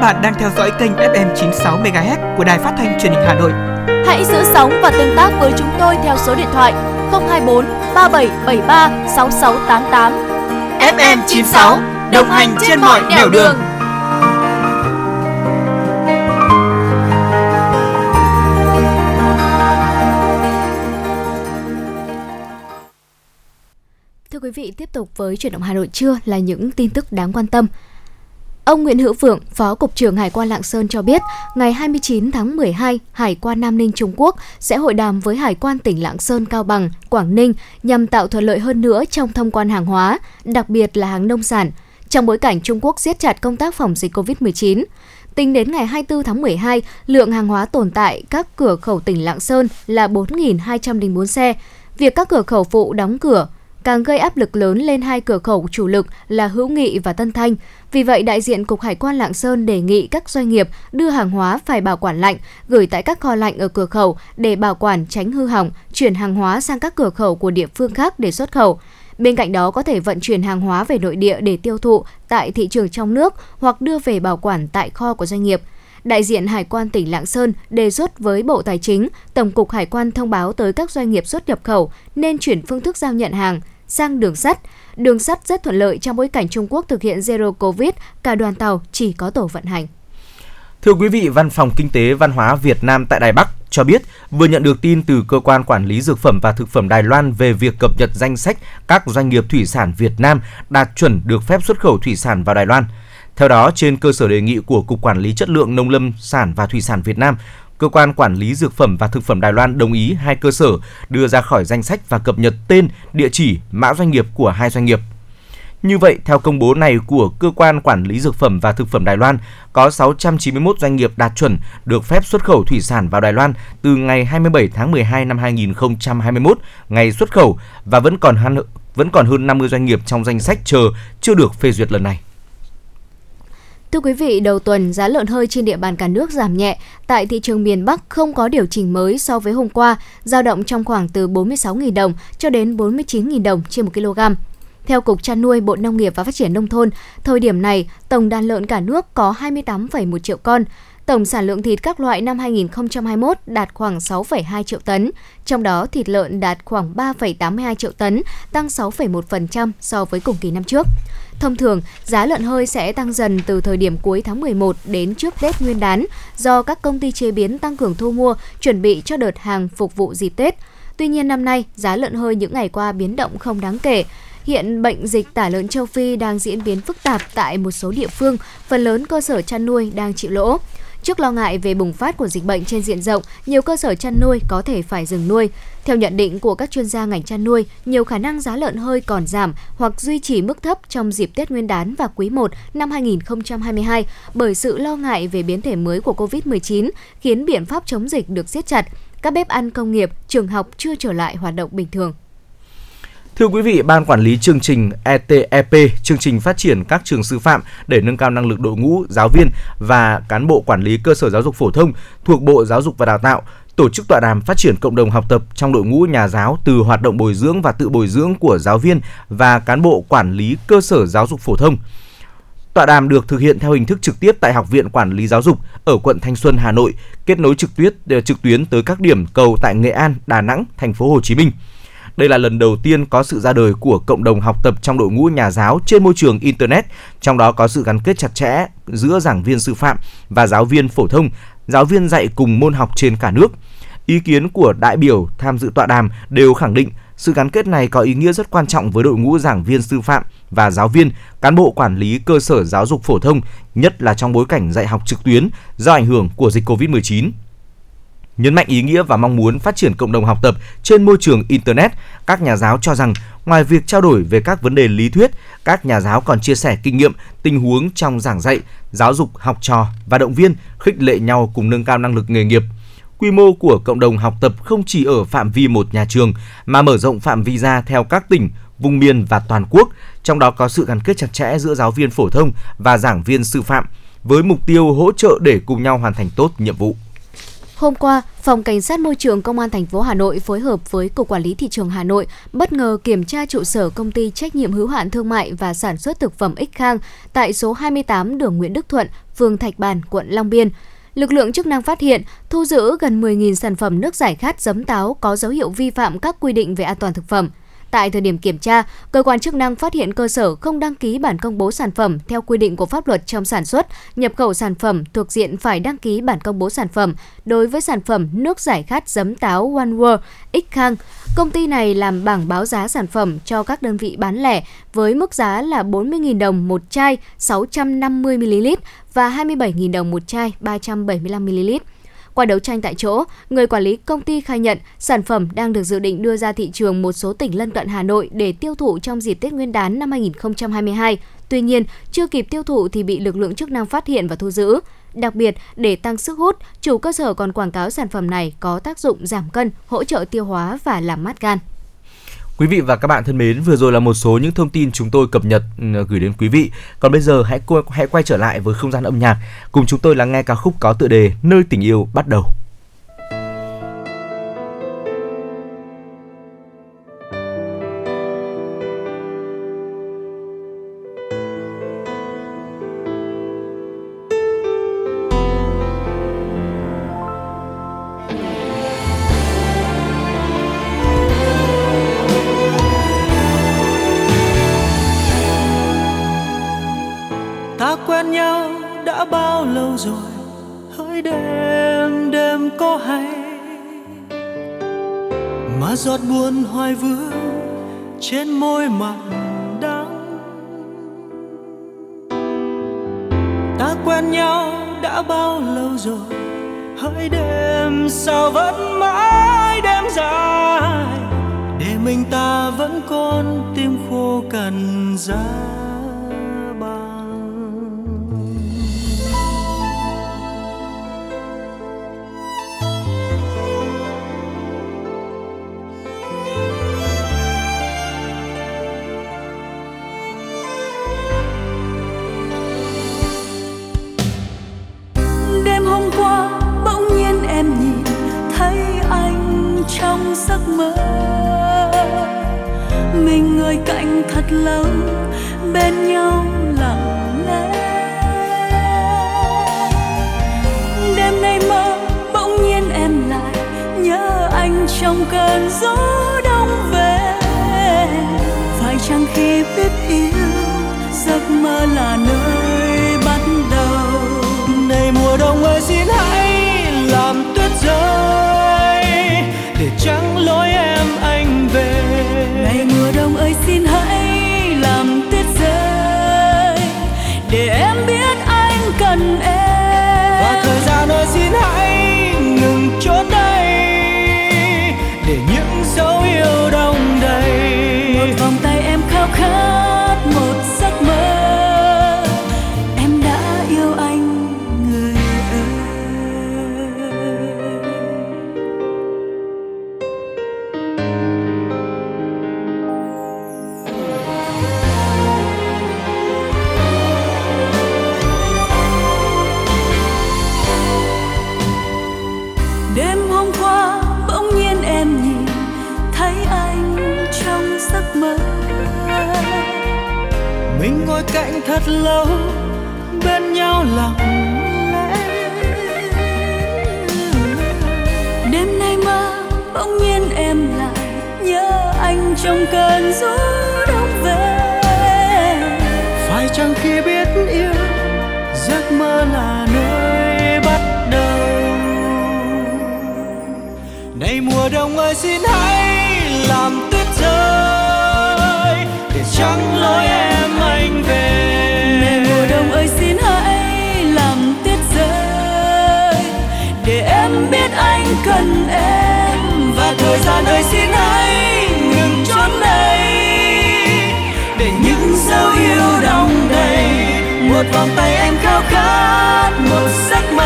bạn đang theo dõi kênh FM 96 MHz của đài phát thanh truyền hình Hà Nội. Hãy giữ sóng và tương tác với chúng tôi theo số điện thoại 024 3773 6688. FM 96 đồng hành trên mọi nẻo đường. Thưa quý vị, tiếp tục với chuyển động Hà Nội trưa là những tin tức đáng quan tâm. Ông Nguyễn Hữu Phượng, Phó Cục trưởng Hải quan Lạng Sơn cho biết, ngày 29 tháng 12, Hải quan Nam Ninh Trung Quốc sẽ hội đàm với Hải quan tỉnh Lạng Sơn, Cao Bằng, Quảng Ninh nhằm tạo thuận lợi hơn nữa trong thông quan hàng hóa, đặc biệt là hàng nông sản, trong bối cảnh Trung Quốc siết chặt công tác phòng dịch COVID-19. Tính đến ngày 24 tháng 12, lượng hàng hóa tồn tại các cửa khẩu tỉnh Lạng Sơn là 4.204 xe. Việc các cửa khẩu phụ đóng cửa càng gây áp lực lớn lên hai cửa khẩu chủ lực là Hữu Nghị và Tân Thanh. Vì vậy, đại diện Cục Hải quan Lạng Sơn đề nghị các doanh nghiệp đưa hàng hóa phải bảo quản lạnh, gửi tại các kho lạnh ở cửa khẩu để bảo quản tránh hư hỏng, chuyển hàng hóa sang các cửa khẩu của địa phương khác để xuất khẩu. Bên cạnh đó có thể vận chuyển hàng hóa về nội địa để tiêu thụ tại thị trường trong nước hoặc đưa về bảo quản tại kho của doanh nghiệp. Đại diện Hải quan tỉnh Lạng Sơn đề xuất với Bộ Tài chính, Tổng cục Hải quan thông báo tới các doanh nghiệp xuất nhập khẩu nên chuyển phương thức giao nhận hàng sang đường sắt. Đường sắt rất thuận lợi trong bối cảnh Trung Quốc thực hiện Zero Covid, cả đoàn tàu chỉ có tổ vận hành. Thưa quý vị, Văn phòng Kinh tế Văn hóa Việt Nam tại Đài Bắc cho biết vừa nhận được tin từ cơ quan quản lý dược phẩm và thực phẩm Đài Loan về việc cập nhật danh sách các doanh nghiệp thủy sản Việt Nam đạt chuẩn được phép xuất khẩu thủy sản vào Đài Loan. Theo đó, trên cơ sở đề nghị của Cục Quản lý Chất lượng Nông lâm sản và Thủy sản Việt Nam, Cơ quan Quản lý Dược phẩm và Thực phẩm Đài Loan đồng ý hai cơ sở đưa ra khỏi danh sách và cập nhật tên, địa chỉ, mã doanh nghiệp của hai doanh nghiệp. Như vậy, theo công bố này của Cơ quan Quản lý Dược phẩm và Thực phẩm Đài Loan, có 691 doanh nghiệp đạt chuẩn được phép xuất khẩu thủy sản vào Đài Loan từ ngày 27 tháng 12 năm 2021, ngày xuất khẩu và vẫn còn hơn, vẫn còn hơn 50 doanh nghiệp trong danh sách chờ chưa được phê duyệt lần này. Thưa quý vị, đầu tuần giá lợn hơi trên địa bàn cả nước giảm nhẹ. Tại thị trường miền Bắc không có điều chỉnh mới so với hôm qua, dao động trong khoảng từ 46.000 đồng cho đến 49.000 đồng trên 1 kg. Theo Cục Chăn nuôi Bộ Nông nghiệp và Phát triển Nông thôn, thời điểm này, tổng đàn lợn cả nước có 28,1 triệu con. Tổng sản lượng thịt các loại năm 2021 đạt khoảng 6,2 triệu tấn, trong đó thịt lợn đạt khoảng 3,82 triệu tấn, tăng 6,1% so với cùng kỳ năm trước. Thông thường, giá lợn hơi sẽ tăng dần từ thời điểm cuối tháng 11 đến trước Tết Nguyên đán do các công ty chế biến tăng cường thu mua, chuẩn bị cho đợt hàng phục vụ dịp Tết. Tuy nhiên năm nay, giá lợn hơi những ngày qua biến động không đáng kể. Hiện bệnh dịch tả lợn châu Phi đang diễn biến phức tạp tại một số địa phương, phần lớn cơ sở chăn nuôi đang chịu lỗ. Trước lo ngại về bùng phát của dịch bệnh trên diện rộng, nhiều cơ sở chăn nuôi có thể phải dừng nuôi. Theo nhận định của các chuyên gia ngành chăn nuôi, nhiều khả năng giá lợn hơi còn giảm hoặc duy trì mức thấp trong dịp Tết Nguyên đán và quý 1 năm 2022 bởi sự lo ngại về biến thể mới của COVID-19 khiến biện pháp chống dịch được siết chặt. Các bếp ăn công nghiệp, trường học chưa trở lại hoạt động bình thường. Thưa quý vị, Ban Quản lý chương trình ETEP, chương trình phát triển các trường sư phạm để nâng cao năng lực đội ngũ, giáo viên và cán bộ quản lý cơ sở giáo dục phổ thông thuộc Bộ Giáo dục và Đào tạo tổ chức tọa đàm phát triển cộng đồng học tập trong đội ngũ nhà giáo từ hoạt động bồi dưỡng và tự bồi dưỡng của giáo viên và cán bộ quản lý cơ sở giáo dục phổ thông. Tọa đàm được thực hiện theo hình thức trực tiếp tại Học viện Quản lý Giáo dục ở quận Thanh Xuân, Hà Nội, kết nối trực tuyến trực tuyến tới các điểm cầu tại Nghệ An, Đà Nẵng, thành phố Hồ Chí Minh. Đây là lần đầu tiên có sự ra đời của cộng đồng học tập trong đội ngũ nhà giáo trên môi trường Internet, trong đó có sự gắn kết chặt chẽ giữa giảng viên sư phạm và giáo viên phổ thông, giáo viên dạy cùng môn học trên cả nước. Ý kiến của đại biểu tham dự tọa đàm đều khẳng định sự gắn kết này có ý nghĩa rất quan trọng với đội ngũ giảng viên sư phạm và giáo viên, cán bộ quản lý cơ sở giáo dục phổ thông, nhất là trong bối cảnh dạy học trực tuyến do ảnh hưởng của dịch Covid-19. Nhấn mạnh ý nghĩa và mong muốn phát triển cộng đồng học tập trên môi trường Internet, các nhà giáo cho rằng ngoài việc trao đổi về các vấn đề lý thuyết, các nhà giáo còn chia sẻ kinh nghiệm, tình huống trong giảng dạy, giáo dục học trò và động viên, khích lệ nhau cùng nâng cao năng lực nghề nghiệp. Quy mô của cộng đồng học tập không chỉ ở phạm vi một nhà trường mà mở rộng phạm vi ra theo các tỉnh, vùng miền và toàn quốc, trong đó có sự gắn kết chặt chẽ giữa giáo viên phổ thông và giảng viên sư phạm với mục tiêu hỗ trợ để cùng nhau hoàn thành tốt nhiệm vụ. Hôm qua, Phòng Cảnh sát Môi trường Công an thành phố Hà Nội phối hợp với Cục Quản lý Thị trường Hà Nội bất ngờ kiểm tra trụ sở công ty trách nhiệm hữu hạn thương mại và sản xuất thực phẩm X Khang tại số 28 đường Nguyễn Đức Thuận, phường Thạch Bàn, quận Long Biên. Lực lượng chức năng phát hiện, thu giữ gần 10.000 sản phẩm nước giải khát giấm táo có dấu hiệu vi phạm các quy định về an toàn thực phẩm – Tại thời điểm kiểm tra, cơ quan chức năng phát hiện cơ sở không đăng ký bản công bố sản phẩm theo quy định của pháp luật trong sản xuất, nhập khẩu sản phẩm thuộc diện phải đăng ký bản công bố sản phẩm đối với sản phẩm nước giải khát giấm táo One World X Khang. Công ty này làm bảng báo giá sản phẩm cho các đơn vị bán lẻ với mức giá là 40.000 đồng một chai 650ml và 27.000 đồng một chai 375ml. Qua đấu tranh tại chỗ, người quản lý công ty khai nhận sản phẩm đang được dự định đưa ra thị trường một số tỉnh lân cận Hà Nội để tiêu thụ trong dịp Tết Nguyên đán năm 2022. Tuy nhiên, chưa kịp tiêu thụ thì bị lực lượng chức năng phát hiện và thu giữ. Đặc biệt, để tăng sức hút, chủ cơ sở còn quảng cáo sản phẩm này có tác dụng giảm cân, hỗ trợ tiêu hóa và làm mát gan. Quý vị và các bạn thân mến, vừa rồi là một số những thông tin chúng tôi cập nhật ừ, gửi đến quý vị. Còn bây giờ hãy hãy quay trở lại với không gian âm nhạc, cùng chúng tôi lắng nghe ca khúc có tựa đề Nơi tình yêu bắt đầu. Em biết anh cần em. Lâu, bên nhau lặng lẽ. Đêm nay mơ, bỗng nhiên em lại nhớ anh trong cơn gió đông về. Phải chăng khi biết yêu, giấc mơ là nơi bắt đầu? Này mùa đông ơi, xin hãy làm tuyết rơi, để trắng lối em anh về. Cần em và thời gian ơi xin hãy ngừng chốn đây để những dấu yêu đong đầy một vòng tay em khao khát, một giấc mơ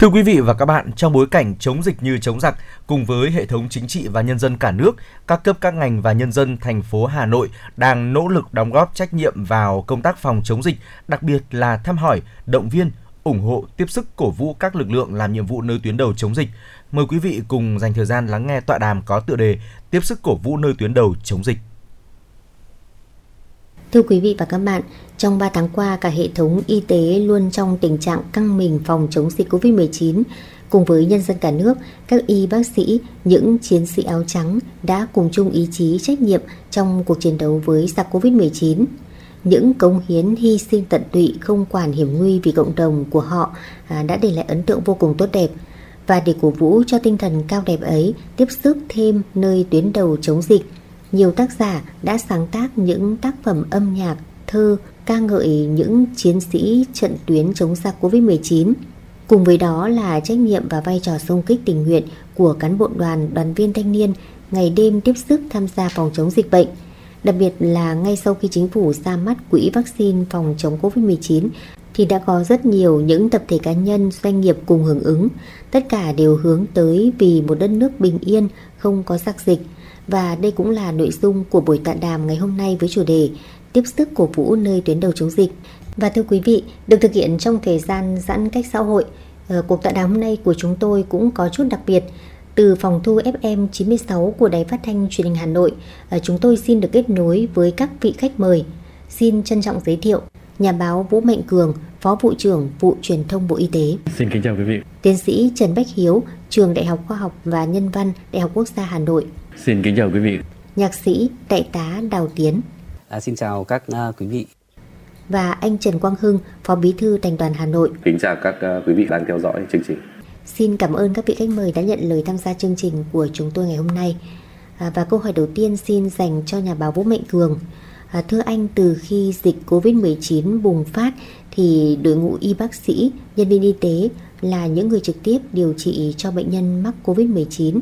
Thưa quý vị và các bạn, trong bối cảnh chống dịch như chống giặc, cùng với hệ thống chính trị và nhân dân cả nước, các cấp các ngành và nhân dân thành phố Hà Nội đang nỗ lực đóng góp trách nhiệm vào công tác phòng chống dịch, đặc biệt là thăm hỏi, động viên, ủng hộ, tiếp sức cổ vũ các lực lượng làm nhiệm vụ nơi tuyến đầu chống dịch. Mời quý vị cùng dành thời gian lắng nghe tọa đàm có tựa đề Tiếp sức cổ vũ nơi tuyến đầu chống dịch. Thưa quý vị và các bạn, trong 3 tháng qua, cả hệ thống y tế luôn trong tình trạng căng mình phòng chống dịch COVID-19. Cùng với nhân dân cả nước, các y bác sĩ, những chiến sĩ áo trắng đã cùng chung ý chí trách nhiệm trong cuộc chiến đấu với giặc COVID-19. Những cống hiến hy sinh tận tụy không quản hiểm nguy vì cộng đồng của họ à, đã để lại ấn tượng vô cùng tốt đẹp. Và để cổ vũ cho tinh thần cao đẹp ấy, tiếp sức thêm nơi tuyến đầu chống dịch, nhiều tác giả đã sáng tác những tác phẩm âm nhạc, thơ ca ngợi những chiến sĩ trận tuyến chống giặc Covid-19. Cùng với đó là trách nhiệm và vai trò xung kích tình nguyện của cán bộ đoàn, đoàn viên thanh niên ngày đêm tiếp sức tham gia phòng chống dịch bệnh. Đặc biệt là ngay sau khi chính phủ ra mắt quỹ vaccine phòng chống Covid-19 thì đã có rất nhiều những tập thể cá nhân, doanh nghiệp cùng hưởng ứng. Tất cả đều hướng tới vì một đất nước bình yên, không có giặc dịch. Và đây cũng là nội dung của buổi tọa đàm ngày hôm nay với chủ đề Tiếp sức cổ vũ nơi tuyến đầu chống dịch. Và thưa quý vị, được thực hiện trong thời gian giãn cách xã hội, ờ, cuộc tọa đàm hôm nay của chúng tôi cũng có chút đặc biệt. Từ phòng thu FM 96 của Đài Phát thanh Truyền hình Hà Nội, à, chúng tôi xin được kết nối với các vị khách mời. Xin trân trọng giới thiệu nhà báo Vũ Mạnh Cường, Phó vụ trưởng vụ Truyền thông Bộ Y tế. Xin kính chào quý vị. Tiến sĩ Trần Bách Hiếu, Trường Đại học Khoa học và Nhân văn, Đại học Quốc gia Hà Nội. Xin kính chào quý vị. Nhạc sĩ Đại tá Đào Tiến. À, xin chào các uh, quý vị. Và anh Trần Quang Hưng, Phó Bí thư Thành đoàn Hà Nội. Kính chào các uh, quý vị đang theo dõi chương trình. Xin cảm ơn các vị khách mời đã nhận lời tham gia chương trình của chúng tôi ngày hôm nay. À, và câu hỏi đầu tiên xin dành cho nhà báo Vũ Mạnh Cường. À, thưa anh, từ khi dịch Covid-19 bùng phát thì đội ngũ y bác sĩ, nhân viên y tế là những người trực tiếp điều trị cho bệnh nhân mắc Covid-19.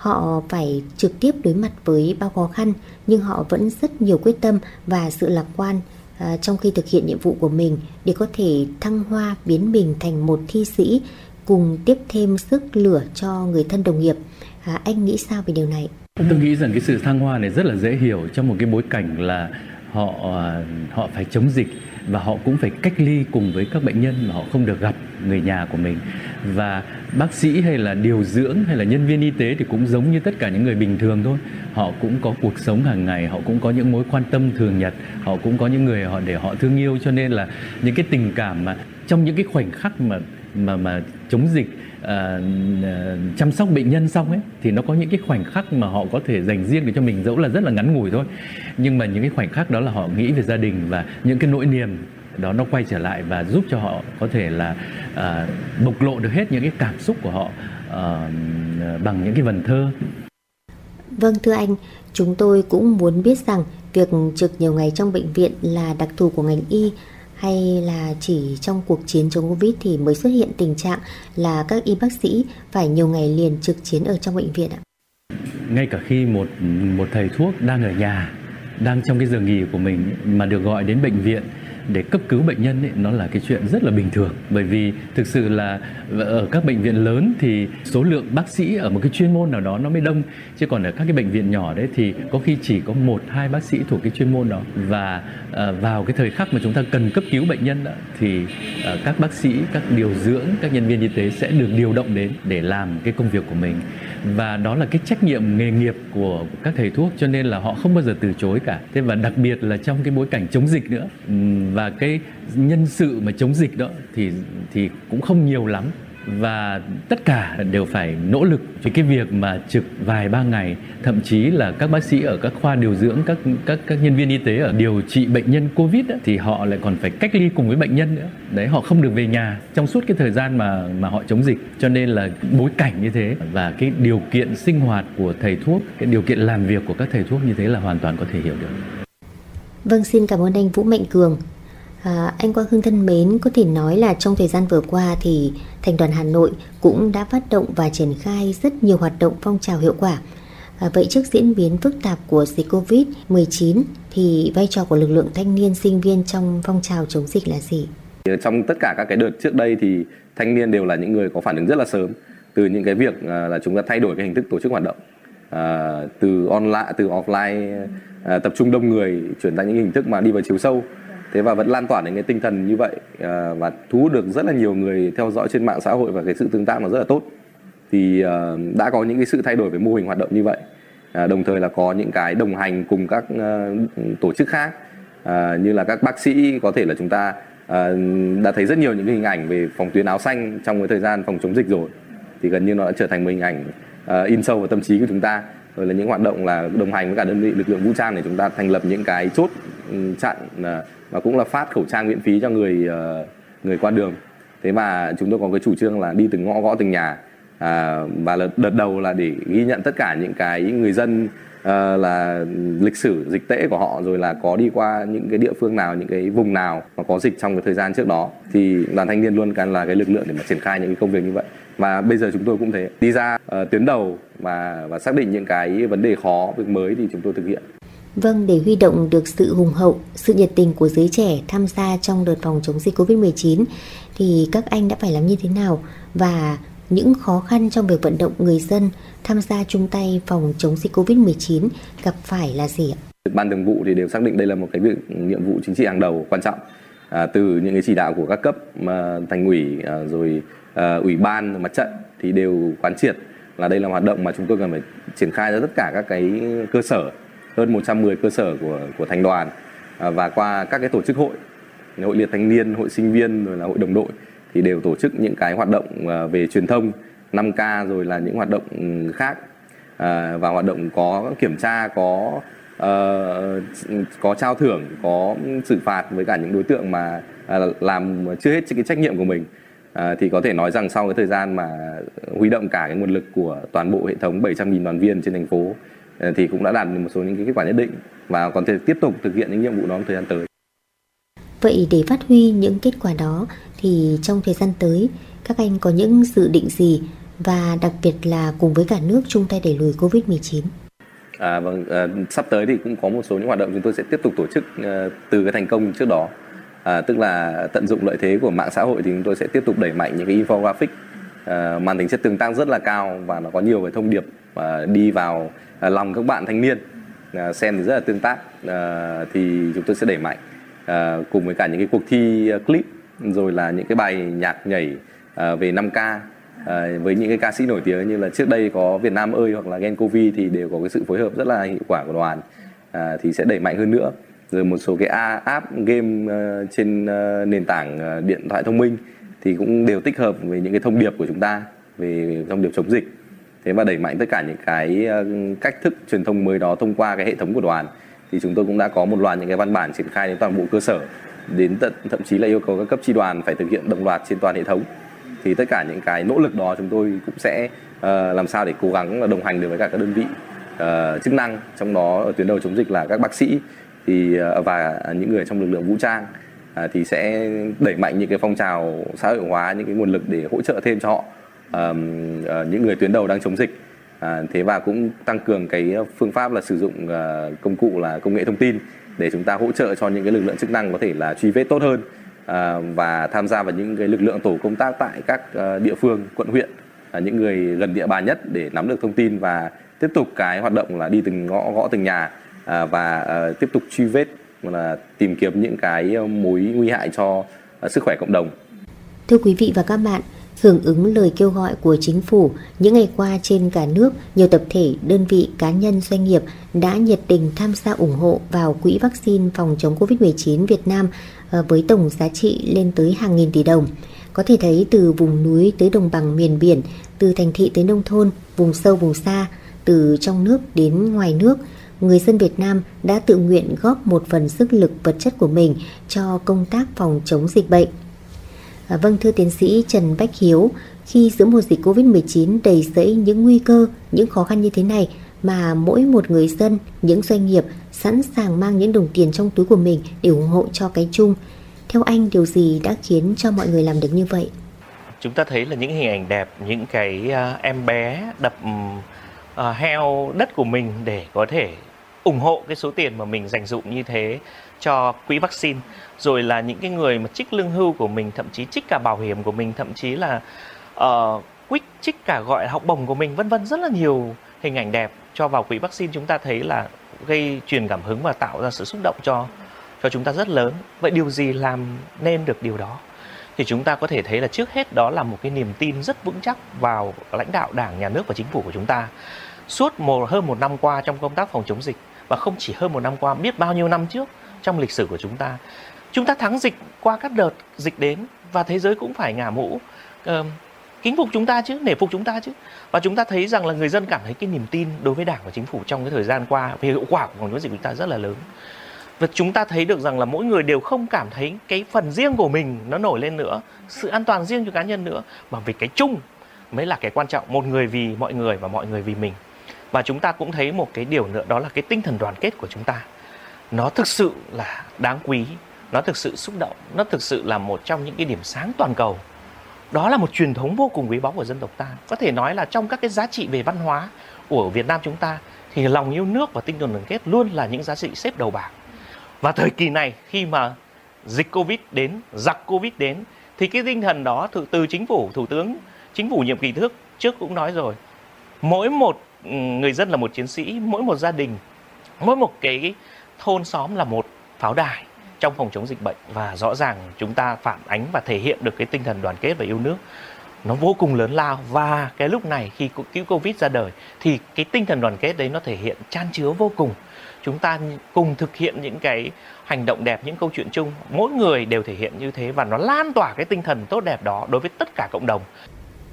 Họ phải trực tiếp đối mặt với bao khó khăn nhưng họ vẫn rất nhiều quyết tâm và sự lạc quan à, trong khi thực hiện nhiệm vụ của mình để có thể thăng hoa biến mình thành một thi sĩ cùng tiếp thêm sức lửa cho người thân đồng nghiệp. À, anh nghĩ sao về điều này? Tôi nghĩ rằng cái sự thăng hoa này rất là dễ hiểu trong một cái bối cảnh là họ à, họ phải chống dịch và họ cũng phải cách ly cùng với các bệnh nhân mà họ không được gặp người nhà của mình. Và bác sĩ hay là điều dưỡng hay là nhân viên y tế thì cũng giống như tất cả những người bình thường thôi. Họ cũng có cuộc sống hàng ngày, họ cũng có những mối quan tâm thường nhật, họ cũng có những người họ để họ thương yêu. Cho nên là những cái tình cảm mà trong những cái khoảnh khắc mà mà mà chống dịch uh, chăm sóc bệnh nhân xong ấy thì nó có những cái khoảnh khắc mà họ có thể dành riêng để cho mình dẫu là rất là ngắn ngủi thôi nhưng mà những cái khoảnh khắc đó là họ nghĩ về gia đình và những cái nỗi niềm đó nó quay trở lại và giúp cho họ có thể là uh, bộc lộ được hết những cái cảm xúc của họ uh, bằng những cái vần thơ. Vâng thưa anh, chúng tôi cũng muốn biết rằng việc trực nhiều ngày trong bệnh viện là đặc thù của ngành y hay là chỉ trong cuộc chiến chống Covid thì mới xuất hiện tình trạng là các y bác sĩ phải nhiều ngày liền trực chiến ở trong bệnh viện ạ? Ngay cả khi một một thầy thuốc đang ở nhà, đang trong cái giờ nghỉ của mình mà được gọi đến bệnh viện để cấp cứu bệnh nhân ấy, nó là cái chuyện rất là bình thường. Bởi vì thực sự là ở các bệnh viện lớn thì số lượng bác sĩ ở một cái chuyên môn nào đó nó mới đông. Chứ còn ở các cái bệnh viện nhỏ đấy thì có khi chỉ có một hai bác sĩ thuộc cái chuyên môn đó. Và à, vào cái thời khắc mà chúng ta cần cấp cứu bệnh nhân đó, thì à, các bác sĩ các điều dưỡng các nhân viên y tế sẽ được điều động đến để làm cái công việc của mình và đó là cái trách nhiệm nghề nghiệp của các thầy thuốc, cho nên là họ không bao giờ từ chối cả. Thế và đặc biệt là trong cái bối cảnh chống dịch nữa và cái nhân sự mà chống dịch đó thì thì cũng không nhiều lắm và tất cả đều phải nỗ lực vì cái việc mà trực vài ba ngày. Thậm chí là các bác sĩ ở các khoa điều dưỡng các các các nhân viên y tế ở điều trị bệnh nhân covid ấy, thì họ lại còn phải cách ly cùng với bệnh nhân nữa. Đấy họ không được về nhà trong suốt cái thời gian mà mà họ chống dịch. Cho nên là bối cảnh như thế và cái điều kiện sinh hoạt của thầy thuốc cái điều kiện làm việc của các thầy thuốc như thế là hoàn toàn có thể hiểu được. Vâng, xin cảm ơn anh Vũ Mạnh Cường. À, anh Quang Hưng thân mến, có thể nói là trong thời gian vừa qua thì Thành đoàn Hà Nội cũng đã phát động và triển khai rất nhiều hoạt động phong trào hiệu quả. À, vậy trước diễn biến phức tạp của dịch Covid-19 thì vai trò của lực lượng thanh niên sinh viên trong phong trào chống dịch là gì? Trong tất cả các cái đợt trước đây thì thanh niên đều là những người có phản ứng rất là sớm từ những cái việc à, là chúng ta thay đổi cái hình thức tổ chức hoạt động à, từ online từ offline à, tập trung đông người chuyển sang những hình thức mà đi vào chiều sâu thế và vẫn lan tỏa đến cái tinh thần như vậy à, và thu hút được rất là nhiều người theo dõi trên mạng xã hội và cái sự tương tác nó rất là tốt. Thì à, đã có những cái sự thay đổi về mô hình hoạt động như vậy à, đồng thời là có những cái đồng hành cùng các à, tổ chức khác à, như là các bác sĩ có thể là chúng ta à, đã thấy rất nhiều những hình ảnh về phòng tuyến áo xanh trong cái thời gian phòng chống dịch rồi. Thì gần như nó đã trở thành một hình ảnh uh, in sâu vào tâm trí của chúng ta rồi là những hoạt động là đồng hành với cả đơn vị lực lượng vũ trang để chúng ta thành lập những cái chốt ừ, chặn à, và cũng là phát khẩu trang miễn phí cho người ờ, người qua đường. Thế mà chúng tôi có cái chủ trương là đi từng ngõ gõ từng nhà à, và là đợt đầu là để ghi nhận tất cả những cái người dân à, là lịch sử dịch tễ của họ rồi là có đi qua những cái địa phương nào những cái vùng nào mà có dịch trong cái thời gian trước đó. Thì đoàn thanh niên luôn là cái lực lượng để mà triển khai những cái công việc như vậy. Và bây giờ chúng tôi cũng thế. Đi ra uh, tuyến đầu và và xác định những cái vấn đề khó việc mới thì chúng tôi thực hiện. Vâng, để huy động được sự hùng hậu, sự nhiệt tình của giới trẻ tham gia trong đợt phòng chống dịch Covid-19 thì các anh đã phải làm như thế nào? Và những khó khăn trong việc vận động người dân tham gia chung tay phòng chống dịch Covid-19 gặp phải là gì ạ? Ban thường vụ thì đều xác định đây là một cái việc nhiệm vụ chính trị hàng đầu quan trọng à, từ những cái chỉ đạo của các cấp mà thành ủy à, rồi à, ủy ban mặt trận thì đều quán triệt là đây là hoạt động mà chúng tôi cần phải triển khai ra tất cả các cái cơ sở hơn 110 cơ sở của của thành đoàn à, và qua các cái tổ chức hội hội liệt thanh niên hội sinh viên rồi là hội đồng đội thì đều tổ chức những cái hoạt động à, về truyền thông 5K rồi là những hoạt động khác à, và hoạt động có kiểm tra có uh, có trao thưởng có xử phạt với cả những đối tượng mà uh, làm chưa hết cái trách nhiệm của mình À, thì có thể nói rằng sau cái thời gian mà huy động cả cái nguồn lực của toàn bộ hệ thống 700.000 đoàn viên trên thành phố à, thì cũng đã đạt được một số những cái kết quả nhất định và còn thể tiếp tục thực hiện những nhiệm vụ đó trong thời gian tới. Vậy để phát huy những kết quả đó thì trong thời gian tới các anh có những dự định gì và đặc biệt là cùng với cả nước chung tay đẩy lùi Covid-19? À, vâng, à, sắp tới thì cũng có một số những hoạt động chúng tôi sẽ tiếp tục tổ chức à, từ cái thành công trước đó. À, tức là tận dụng lợi thế của mạng xã hội thì chúng tôi sẽ tiếp tục đẩy mạnh những cái infographic à, màn tính chất tương tác rất là cao và nó có nhiều cái thông điệp à, đi vào à, lòng các bạn thanh niên à, xem thì rất là tương tác à, thì chúng tôi sẽ đẩy mạnh à, cùng với cả những cái cuộc thi à, clip rồi là những cái bài nhạc nhảy à, về 5K à, với những cái ca sĩ nổi tiếng như là trước đây có Việt Nam ơi hoặc là Gen Covid thì đều có cái sự phối hợp rất là hiệu quả của đoàn à, thì sẽ đẩy mạnh hơn nữa. Rồi một số cái app game uh, trên uh, nền tảng uh, điện thoại thông minh thì cũng đều tích hợp với những cái thông điệp của chúng ta về thông điệp chống dịch. Thế và đẩy mạnh tất cả những cái uh, cách thức truyền thông mới đó thông qua cái hệ thống của đoàn. Thì chúng tôi cũng đã có một loạt những cái văn bản triển khai đến toàn bộ cơ sở đến tận thậm chí là yêu cầu các cấp tri đoàn phải thực hiện đồng loạt trên toàn hệ thống. Thì tất cả những cái nỗ lực đó chúng tôi cũng sẽ uh, làm sao để cố gắng đồng hành được với cả các đơn vị uh, chức năng. Trong đó ở tuyến đầu chống dịch là các bác sĩ thì uh, và những người trong lực lượng vũ trang uh, thì sẽ đẩy mạnh những cái phong trào xã hội hóa những cái nguồn lực để hỗ trợ thêm cho họ uh, uh, những người tuyến đầu đang chống dịch. Uh, thế và cũng tăng cường cái phương pháp là sử dụng uh, công cụ là công nghệ thông tin để chúng ta hỗ trợ cho những cái lực lượng chức năng có thể là truy vết tốt hơn à, và tham gia vào những cái lực lượng tổ công tác tại các ờ, địa phương quận huyện là những người gần địa bàn nhất để nắm được thông tin và tiếp tục cái hoạt động là đi từng ngõ gõ từng nhà à, và ờ, tiếp tục truy vết là tìm kiếm những cái mối nguy hại cho ờ, sức khỏe cộng đồng. Thưa quý vị và các bạn, Hưởng ứng lời kêu gọi của chính phủ, những ngày qua trên cả nước, nhiều tập thể, đơn vị, cá nhân, doanh nghiệp đã nhiệt tình tham gia ủng hộ vào quỹ vaccine phòng chống Covid-19 Việt Nam ờ, với tổng giá trị lên tới hàng nghìn tỷ đồng. Có thể thấy từ vùng núi tới đồng bằng miền biển, từ thành thị tới nông thôn, vùng sâu vùng xa, từ trong nước đến ngoài nước, người dân Việt Nam đã tự nguyện góp một phần sức lực vật chất của mình cho công tác phòng chống dịch bệnh. À, vâng thưa tiến sĩ Trần Bách Hiếu, khi giữa mùa dịch Covid-19 đầy rẫy những nguy cơ, những khó khăn như thế này mà mỗi một người dân, những doanh nghiệp sẵn sàng mang những đồng tiền trong túi của mình để ủng hộ cho cái chung. Theo anh điều gì đã khiến cho mọi người làm được như vậy? Chúng ta thấy là những hình ảnh đẹp, những cái uh, em bé đập uh, heo đất của mình để có thể ủng hộ cái số tiền mà mình dành dụng như thế cho quỹ vaccine rồi là những cái người mà trích lương hưu của mình thậm chí trích cả bảo hiểm của mình thậm chí là uh, quýt trích cả gọi học bổng của mình vân vân rất là nhiều hình ảnh đẹp cho vào quỹ vaccine chúng ta thấy là gây truyền cảm hứng và tạo ra sự xúc động cho cho chúng ta rất lớn. Vậy điều gì làm nên được điều đó? Thì chúng ta có thể thấy là trước hết đó là một cái niềm tin rất vững chắc vào lãnh đạo đảng nhà nước và chính phủ của chúng ta. Suốt một hơn một năm qua trong công tác phòng chống dịch và không chỉ hơn một năm qua biết bao nhiêu năm trước trong lịch sử của chúng ta chúng ta thắng dịch qua các đợt dịch đến và thế giới cũng phải ngả mũ. Uh, kính phục chúng ta chứ nể phục chúng ta chứ. Và chúng ta thấy rằng là người dân cảm thấy cái niềm tin đối với đảng và chính phủ trong cái thời gian qua về hiệu quả của phòng chống dịch của chúng ta rất là lớn. Và chúng ta thấy được rằng là mỗi người đều không cảm thấy cái phần riêng của mình nó nổi lên nữa sự an toàn riêng cho cá nhân nữa mà vì cái chung mới là cái quan trọng một người vì mọi người và mọi người vì mình. Và chúng ta cũng thấy một cái điều nữa đó là cái tinh thần đoàn kết của chúng ta. Nó thực sự là đáng quý nó thực sự xúc động nó thực sự là một trong những cái điểm sáng toàn cầu. Đó là một truyền thống vô cùng quý báu của dân tộc ta. Có thể nói là trong các cái giá trị về văn hóa của Việt Nam chúng ta thì lòng yêu nước và tinh thần đoàn kết luôn là những giá trị xếp đầu bảng. Và thời kỳ này khi mà dịch covid đến giặc covid đến thì cái tinh thần đó từ, từ chính phủ thủ tướng chính phủ nhiệm kỳ trước trước cũng nói rồi mỗi một ừ, người dân là một chiến sĩ mỗi một gia đình mỗi một cái thôn xóm là một pháo đài trong phòng chống dịch bệnh và rõ ràng chúng ta phản ánh và thể hiện được cái tinh thần đoàn kết và yêu nước nó vô cùng lớn lao. Và cái lúc này khi cứu covid ra đời thì cái tinh thần đoàn kết đấy nó thể hiện chan chứa vô cùng. Chúng ta cùng thực hiện những cái hành động đẹp những câu chuyện chung. Mỗi người đều thể hiện như thế và nó lan tỏa cái tinh thần tốt đẹp đó đối với tất cả cộng đồng.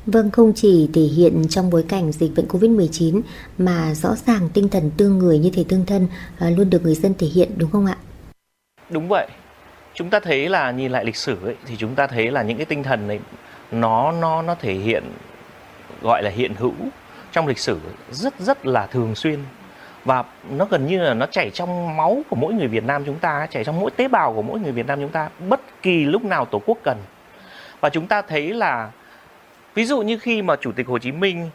Vâng, không chỉ thể hiện trong bối cảnh dịch bệnh Covid-19 mà rõ ràng tinh thần tương người như thể tương thân ờ, luôn được người dân thể hiện đúng không ạ? Đúng vậy. Chúng ta thấy là nhìn lại lịch sử ấy, thì chúng ta thấy là những cái tinh thần này nó nó nó thể hiện gọi là hiện hữu trong lịch sử rất rất là thường xuyên và nó gần như là nó chảy trong máu của mỗi người Việt Nam chúng ta, chảy trong mỗi tế bào của mỗi người Việt Nam chúng ta bất kỳ lúc nào Tổ quốc cần. Và chúng ta thấy là ví dụ như khi mà chủ tịch Hồ Chí Minh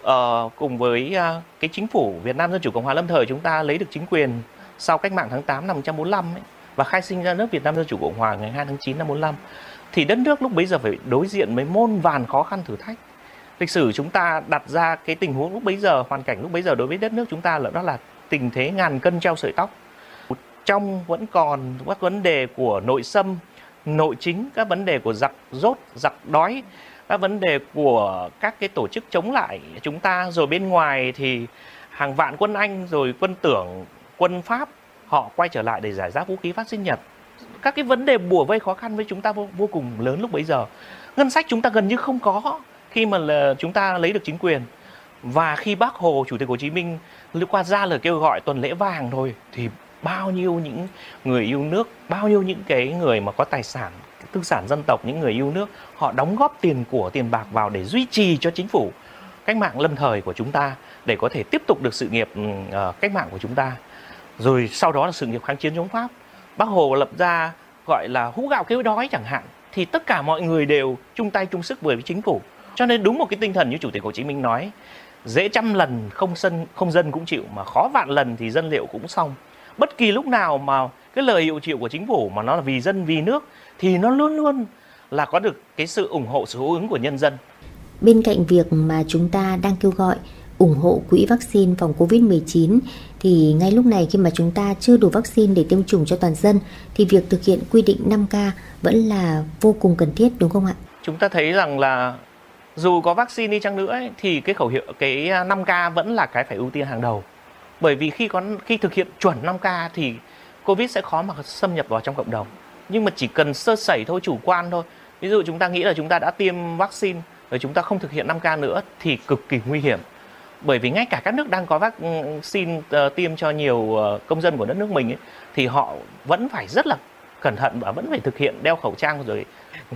uh, cùng với uh, cái chính phủ Việt Nam Dân chủ Cộng hòa lâm thời chúng ta lấy được chính quyền sau cách mạng tháng 8 năm 1945 ấy, và khai sinh ra nước Việt Nam Dân chủ Cộng hòa ngày 2 tháng 9 năm 45 thì đất nước lúc bấy giờ phải đối diện với môn vàn khó khăn thử thách. Lịch sử chúng ta đặt ra cái tình huống lúc bấy giờ, hoàn cảnh lúc bấy giờ đối với đất nước chúng ta là đó là tình thế ngàn cân treo sợi tóc. Trong vẫn còn các vấn đề của nội xâm, nội chính, các vấn đề của giặc rốt, giặc đói, các vấn đề của các cái tổ chức chống lại chúng ta rồi bên ngoài thì hàng vạn quân Anh rồi quân tưởng quân Pháp họ quay trở lại để giải giáp vũ khí phát sinh Nhật. Các cái vấn đề bùa vây khó khăn với chúng ta vô, vô cùng lớn lúc bấy giờ. Ngân sách chúng ta gần như không có khi mà là chúng ta lấy được chính quyền. Và khi bác hồ chủ tịch hồ chí minh liên qua ra lời kêu gọi tuần lễ vàng thôi thì bao nhiêu những người yêu nước bao nhiêu những cái người mà có tài sản tư sản dân tộc những người yêu nước họ đóng góp tiền của tiền bạc vào để duy trì cho chính phủ cách mạng lâm thời của chúng ta để có thể tiếp tục được sự nghiệp uh, cách mạng của chúng ta rồi sau đó là sự nghiệp kháng chiến chống pháp. Bác hồ lập ra gọi là hú gạo cứu đói chẳng hạn. Thì tất cả mọi người đều chung tay chung sức với chính phủ. Cho nên đúng một cái tinh thần như chủ tịch hồ chí minh nói, dễ trăm lần không dân không dân cũng chịu, mà khó vạn lần thì dân liệu cũng xong. Bất kỳ lúc nào mà cái lời hiệu triệu của chính phủ mà nó là vì dân, vì nước, thì nó luôn luôn là có được cái sự ủng hộ, sự hữu ứng của nhân dân. Bên cạnh việc mà chúng ta đang kêu gọi ủng hộ quỹ vaccine phòng Covid-19 thì ngay lúc này khi mà chúng ta chưa đủ vaccine để tiêm chủng cho toàn dân thì việc thực hiện quy định 5K vẫn là vô cùng cần thiết đúng không ạ? Chúng ta thấy rằng là dù có vaccine đi chăng nữa ấy, thì cái khẩu hiệu cái à, 5K vẫn là cái phải ưu tiên hàng đầu. Bởi vì khi có khi thực hiện chuẩn 5K thì Covid sẽ khó mà xâm nhập vào trong cộng đồng. Nhưng mà chỉ cần sơ sẩy thôi, chủ quan thôi. Ví dụ chúng ta nghĩ là chúng ta đã tiêm vaccine rồi chúng ta không thực hiện 5K nữa thì cực kỳ nguy hiểm bởi vì ngay cả các nước đang có vaccine ừ, uh, ờ, tiêm cho nhiều uh, công dân của đất nước mình ấy, thì họ vẫn phải rất là cẩn thận và vẫn phải thực hiện đeo khẩu trang rồi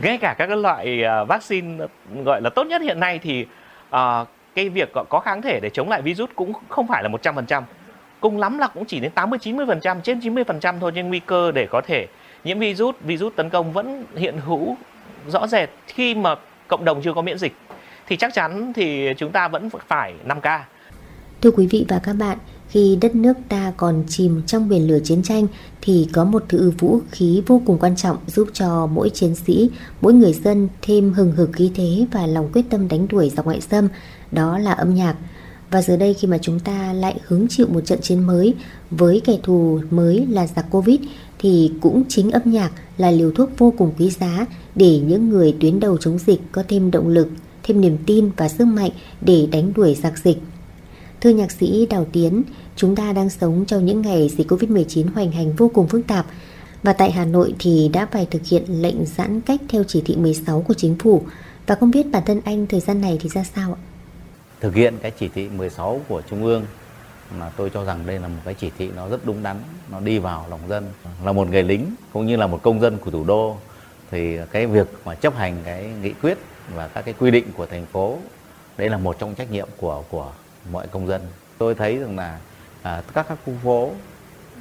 ngay cả các loại uh, vaccine ừ, gọi là tốt nhất hiện nay thì uh, cái việc có kháng thể để chống lại virus cũng không phải là 100%. Cùng lắm là cũng chỉ đến 80 90%, trên 90% thôi nhưng nguy cơ để có thể nhiễm virus, virus tấn công vẫn hiện hữu rõ rệt khi mà cộng đồng chưa có miễn dịch thì chắc chắn thì chúng ta vẫn phải 5K. Thưa quý vị và các bạn, khi đất nước ta còn chìm trong biển lửa chiến tranh thì có một thứ vũ khí vô cùng quan trọng giúp cho mỗi chiến sĩ, mỗi người dân thêm hừng hực khí thế và lòng quyết tâm đánh đuổi giặc ngoại xâm, đó là âm nhạc. Và giờ đây khi mà chúng ta lại hứng chịu một trận chiến mới với kẻ thù mới là giặc Covid thì cũng chính âm nhạc là liều thuốc vô cùng quý giá để những người tuyến đầu chống dịch có thêm động lực thêm niềm tin và sức mạnh để đánh đuổi giặc dịch. Thưa nhạc sĩ Đào Tiến, chúng ta đang sống trong những ngày dịch Covid-19 hoành hành vô cùng phức tạp và tại Hà Nội thì đã phải thực hiện lệnh giãn cách theo chỉ thị 16 của chính phủ và không biết bản thân anh thời gian này thì ra sao ạ? Thực hiện cái chỉ thị 16 của Trung ương mà tôi cho rằng đây là một cái chỉ thị nó rất đúng đắn, nó đi vào lòng dân. Là một người lính cũng như là một công dân của thủ đô thì cái việc mà chấp hành cái nghị quyết và các cái quy định của thành phố. Đấy là một trong trách nhiệm của của mọi công dân. Tôi thấy rằng là à, các các khu phố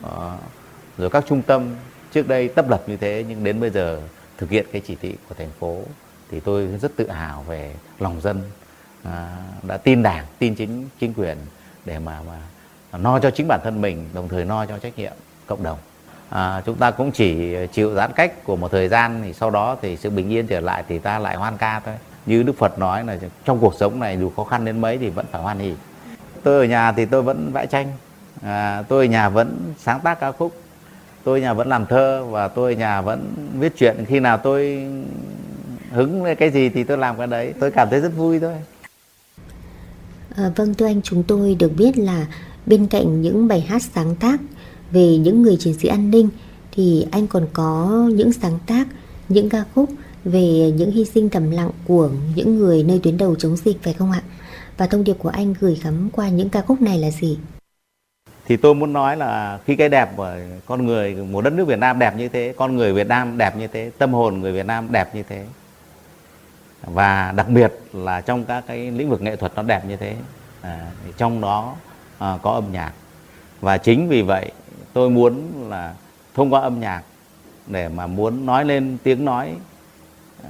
à, rồi các trung tâm trước đây tấp lập như thế nhưng đến bây giờ thực hiện cái chỉ thị của thành phố thì tôi rất tự hào về lòng dân à, đã tin đảng tin chính chính quyền để mà mà no cho chính bản thân mình đồng thời no cho trách nhiệm cộng đồng à, chúng ta cũng chỉ chịu giãn cách của một thời gian thì sau đó thì sự bình yên trở lại thì ta lại hoan ca thôi. Như đức phật nói là trong cuộc sống này dù khó khăn đến mấy thì vẫn phải hoan hỉ tôi ở nhà thì tôi vẫn vẽ tranh. À, tôi ở nhà vẫn sáng tác ca khúc. Tôi ở nhà vẫn làm thơ và tôi ở nhà vẫn viết chuyện. Khi nào tôi hứng cái gì thì tôi làm cái đấy. Tôi cảm thấy rất vui thôi. À, vâng thưa anh chúng tôi được biết là bên cạnh những bài hát sáng tác về những người chiến sĩ an ninh thì anh còn có những sáng tác những ca khúc về những hy sinh thầm lặng của những người nơi tuyến đầu chống dịch phải không ạ? Và thông điệp của anh gửi gắm qua những ca khúc này là gì? Thì tôi muốn nói là khi cái đẹp của con người một đất nước Việt Nam đẹp như thế, con người Việt Nam đẹp như thế, tâm hồn người Việt Nam đẹp như thế. Và đặc biệt là trong các cái lĩnh vực nghệ thuật nó đẹp như thế. À, trong đó à, có âm nhạc. Và chính vì vậy tôi muốn là thông qua âm nhạc để mà muốn nói lên tiếng nói à,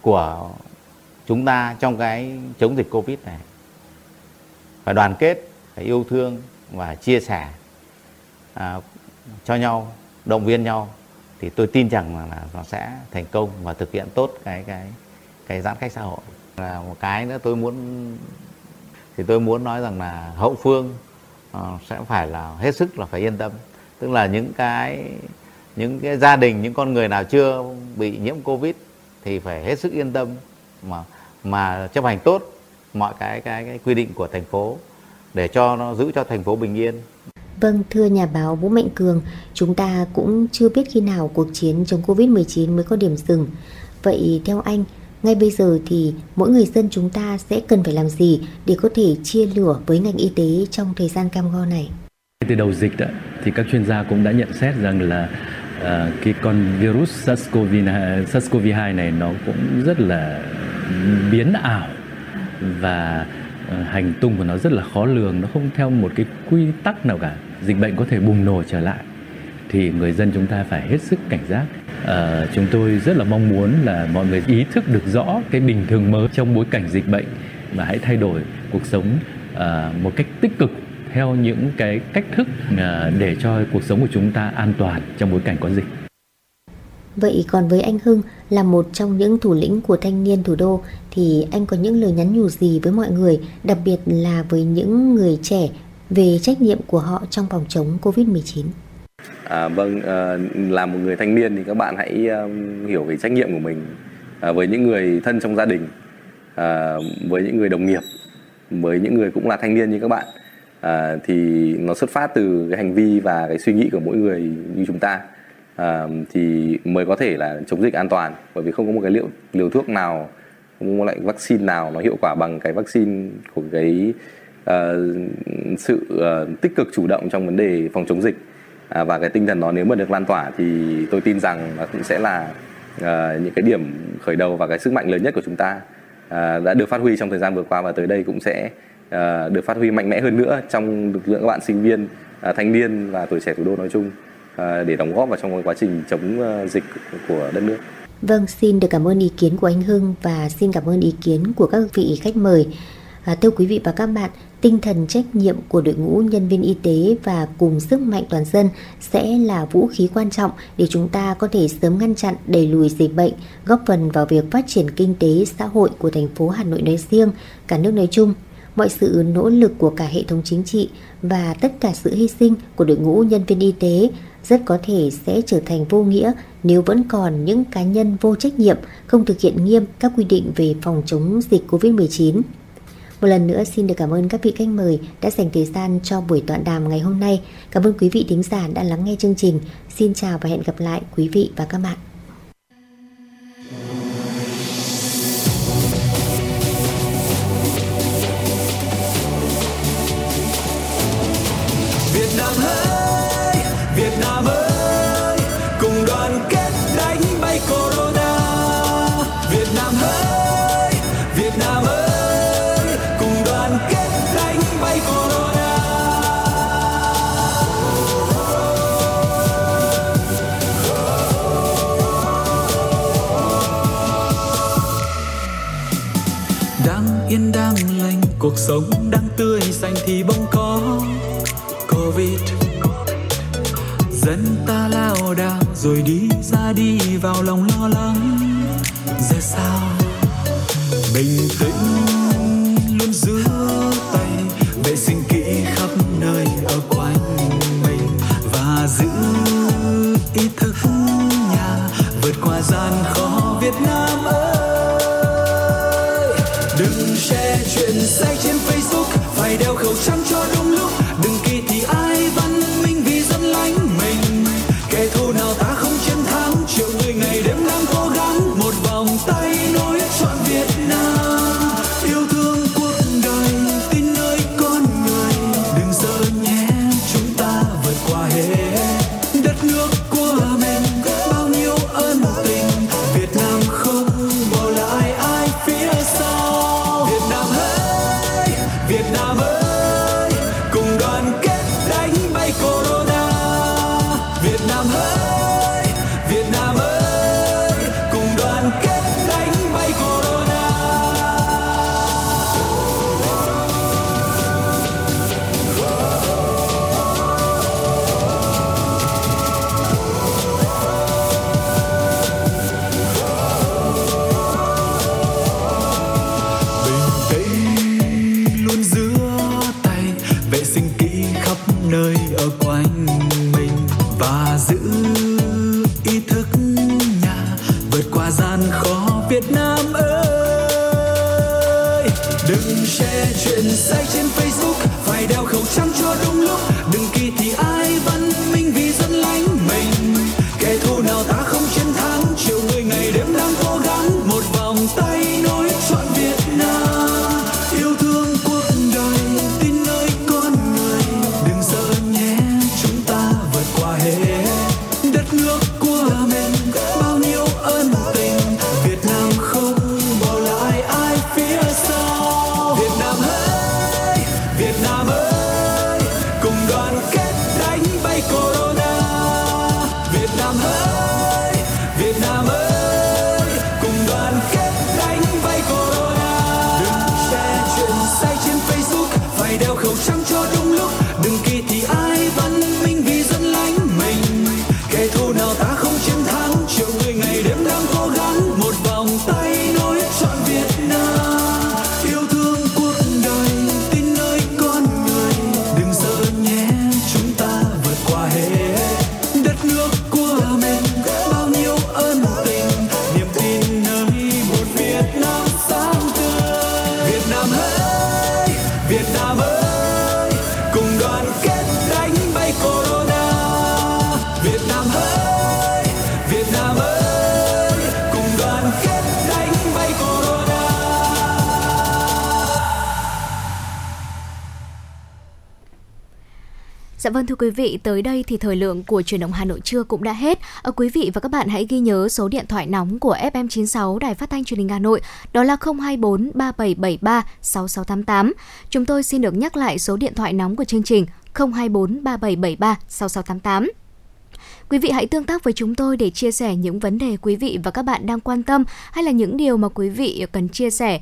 của chúng ta trong cái chống dịch covid này. Phải đoàn kết phải yêu thương và chia sẻ à, cho nhau động viên nhau. Thì tôi tin rằng là, là nó sẽ thành công và thực hiện tốt cái cái cái giãn cách xã hội. Là một cái nữa tôi muốn thì tôi muốn nói rằng là hậu phương Ờ, sẽ phải là hết sức là phải yên tâm tức là những cái những cái gia đình những con người nào chưa bị nhiễm covid thì phải hết sức yên tâm mà mà chấp hành tốt mọi cái cái, cái quy định của thành phố để cho nó giữ cho thành phố bình yên. Vâng, thưa nhà báo Vũ Mạnh Cường, chúng ta cũng chưa biết khi nào cuộc chiến chống Covid-19 mới có điểm dừng. Vậy theo anh, ngay bây giờ thì mỗi người dân chúng ta sẽ cần phải làm gì để có thể chia lửa với ngành y tế trong thời gian cam go này? Từ đầu dịch đó, thì các chuyên gia cũng đã nhận xét rằng là uh, cái con virus SARS-CoV-2, SARS-CoV-2 này nó cũng rất là biến ảo và uh, hành tung của nó rất là khó lường, nó không theo một cái quy tắc nào cả. Dịch bệnh có thể bùng nổ trở lại thì người dân chúng ta phải hết sức cảnh giác. À, chúng tôi rất là mong muốn là mọi người ý thức được rõ cái bình thường mới trong bối cảnh dịch bệnh và hãy thay đổi cuộc sống à, một cách tích cực theo những cái cách thức à, để cho cuộc sống của chúng ta an toàn trong bối cảnh có dịch. Vậy còn với anh Hưng là một trong những thủ lĩnh của thanh niên thủ đô thì anh có những lời nhắn nhủ gì với mọi người, đặc biệt là với những người trẻ về trách nhiệm của họ trong phòng chống Covid-19? À, vâng, à, là một người thanh niên thì các bạn hãy à, hiểu về trách nhiệm của mình à, với những người thân trong gia đình, à, với những người đồng nghiệp, với những người cũng là thanh niên như các bạn. À, thì nó xuất phát từ cái hành vi và cái suy nghĩ của mỗi người như chúng ta. À, thì mới có thể là chống dịch an toàn bởi vì không có một cái liệu liều thuốc nào không có loại vaccine nào nó hiệu quả bằng cái vaccine của cái uh, sự uh, tích cực chủ động trong vấn đề phòng chống dịch à, và cái tinh thần đó nếu mà được lan tỏa thì tôi tin rằng nó cũng sẽ là ờ, những cái điểm khởi đầu và cái sức mạnh lớn nhất của chúng ta ờ, đã được phát huy trong thời gian vừa qua và tới đây cũng sẽ À, được phát huy mạnh mẽ hơn nữa trong lực lượng các bạn sinh viên, à, thanh niên và tuổi trẻ thủ đô nói chung à, để đóng góp vào trong quá trình chống dịch của đất nước. Vâng, xin được cảm ơn ý kiến của anh Hưng và xin cảm ơn ý kiến của các vị khách mời. À, thưa quý vị và các bạn, tinh thần trách nhiệm của đội ngũ nhân viên y tế và cùng sức mạnh toàn dân sẽ là vũ khí quan trọng để chúng ta có thể sớm ngăn chặn đẩy lùi dịch bệnh, góp phần vào việc phát triển kinh tế xã hội của thành phố Hà Nội nói riêng, cả nước nói chung mọi sự nỗ lực của cả hệ thống chính trị và tất cả sự hy sinh của đội ngũ nhân viên y tế rất có thể sẽ trở thành vô nghĩa nếu vẫn còn những cá nhân vô trách nhiệm không thực hiện nghiêm các quy định về phòng chống dịch COVID-19. Một lần nữa xin được cảm ơn các vị khách mời đã dành thời gian cho buổi tọa đàm ngày hôm nay. Cảm ơn quý vị thính giả đã lắng nghe chương trình. Xin chào và hẹn gặp lại quý vị và các bạn. Cuộc sống đang tươi xanh thì bỗng có covid. Dân ta lao đao rồi đi ra đi vào lòng lo lắng. Giờ sao? Bình tĩnh luôn giữ tay, vệ sinh kỹ khắp nơi ở quanh mình và giữ ý thức nhà vượt qua gian khó việt nam ơi. Phải đeo khẩu vâng thưa quý vị, tới đây thì thời lượng của truyền động Hà Nội trưa cũng đã hết. Ở quý vị và các bạn hãy ghi nhớ số điện thoại nóng của FM96 Đài Phát thanh Truyền hình Hà Nội, đó là 024 3773 6688. Chúng tôi xin được nhắc lại số điện thoại nóng của chương trình 024 3773 6688. Quý vị hãy tương tác với chúng tôi để chia sẻ những vấn đề quý vị và các bạn đang quan tâm hay là những điều mà quý vị cần chia sẻ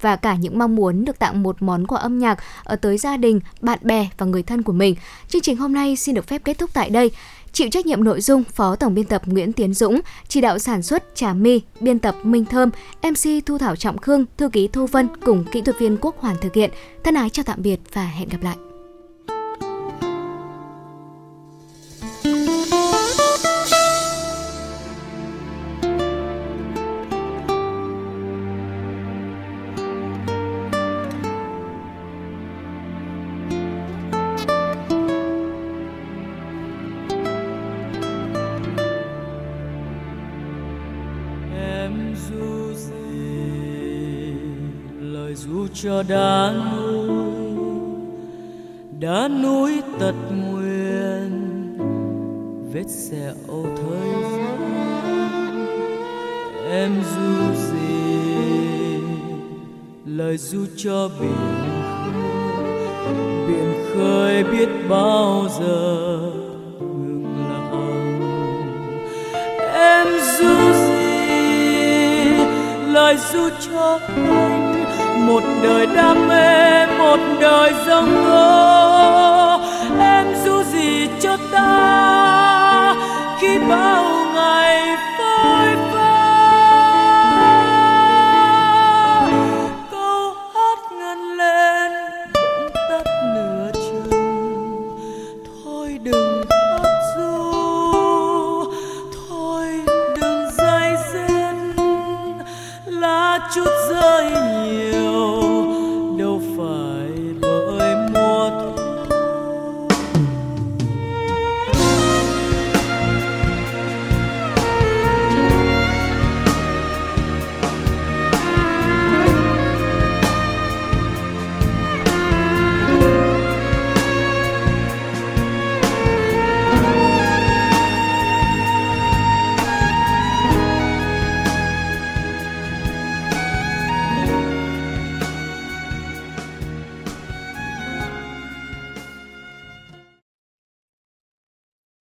và cả những mong muốn được tặng một món quà âm nhạc ở tới gia đình, bạn bè và người thân của mình. Chương trình hôm nay xin được phép kết thúc tại đây. Chịu trách nhiệm nội dung Phó Tổng biên tập Nguyễn Tiến Dũng, chỉ đạo sản xuất Trà My, biên tập Minh Thơm, MC Thu Thảo Trọng Khương, thư ký Thu Vân cùng kỹ thuật viên Quốc Hoàn thực hiện. Thân ái chào tạm biệt và hẹn gặp lại. Cho đá núi đá núi tật nguyền, vết sẹo thời gian em du gì lời du cho biển khơi. Biển khơi biết bao giờ ngừng lặng em du gì lời du cho anh một đời đam mê, một đời dâng ngô. Em du gì cho ta, khi bao ngày phôi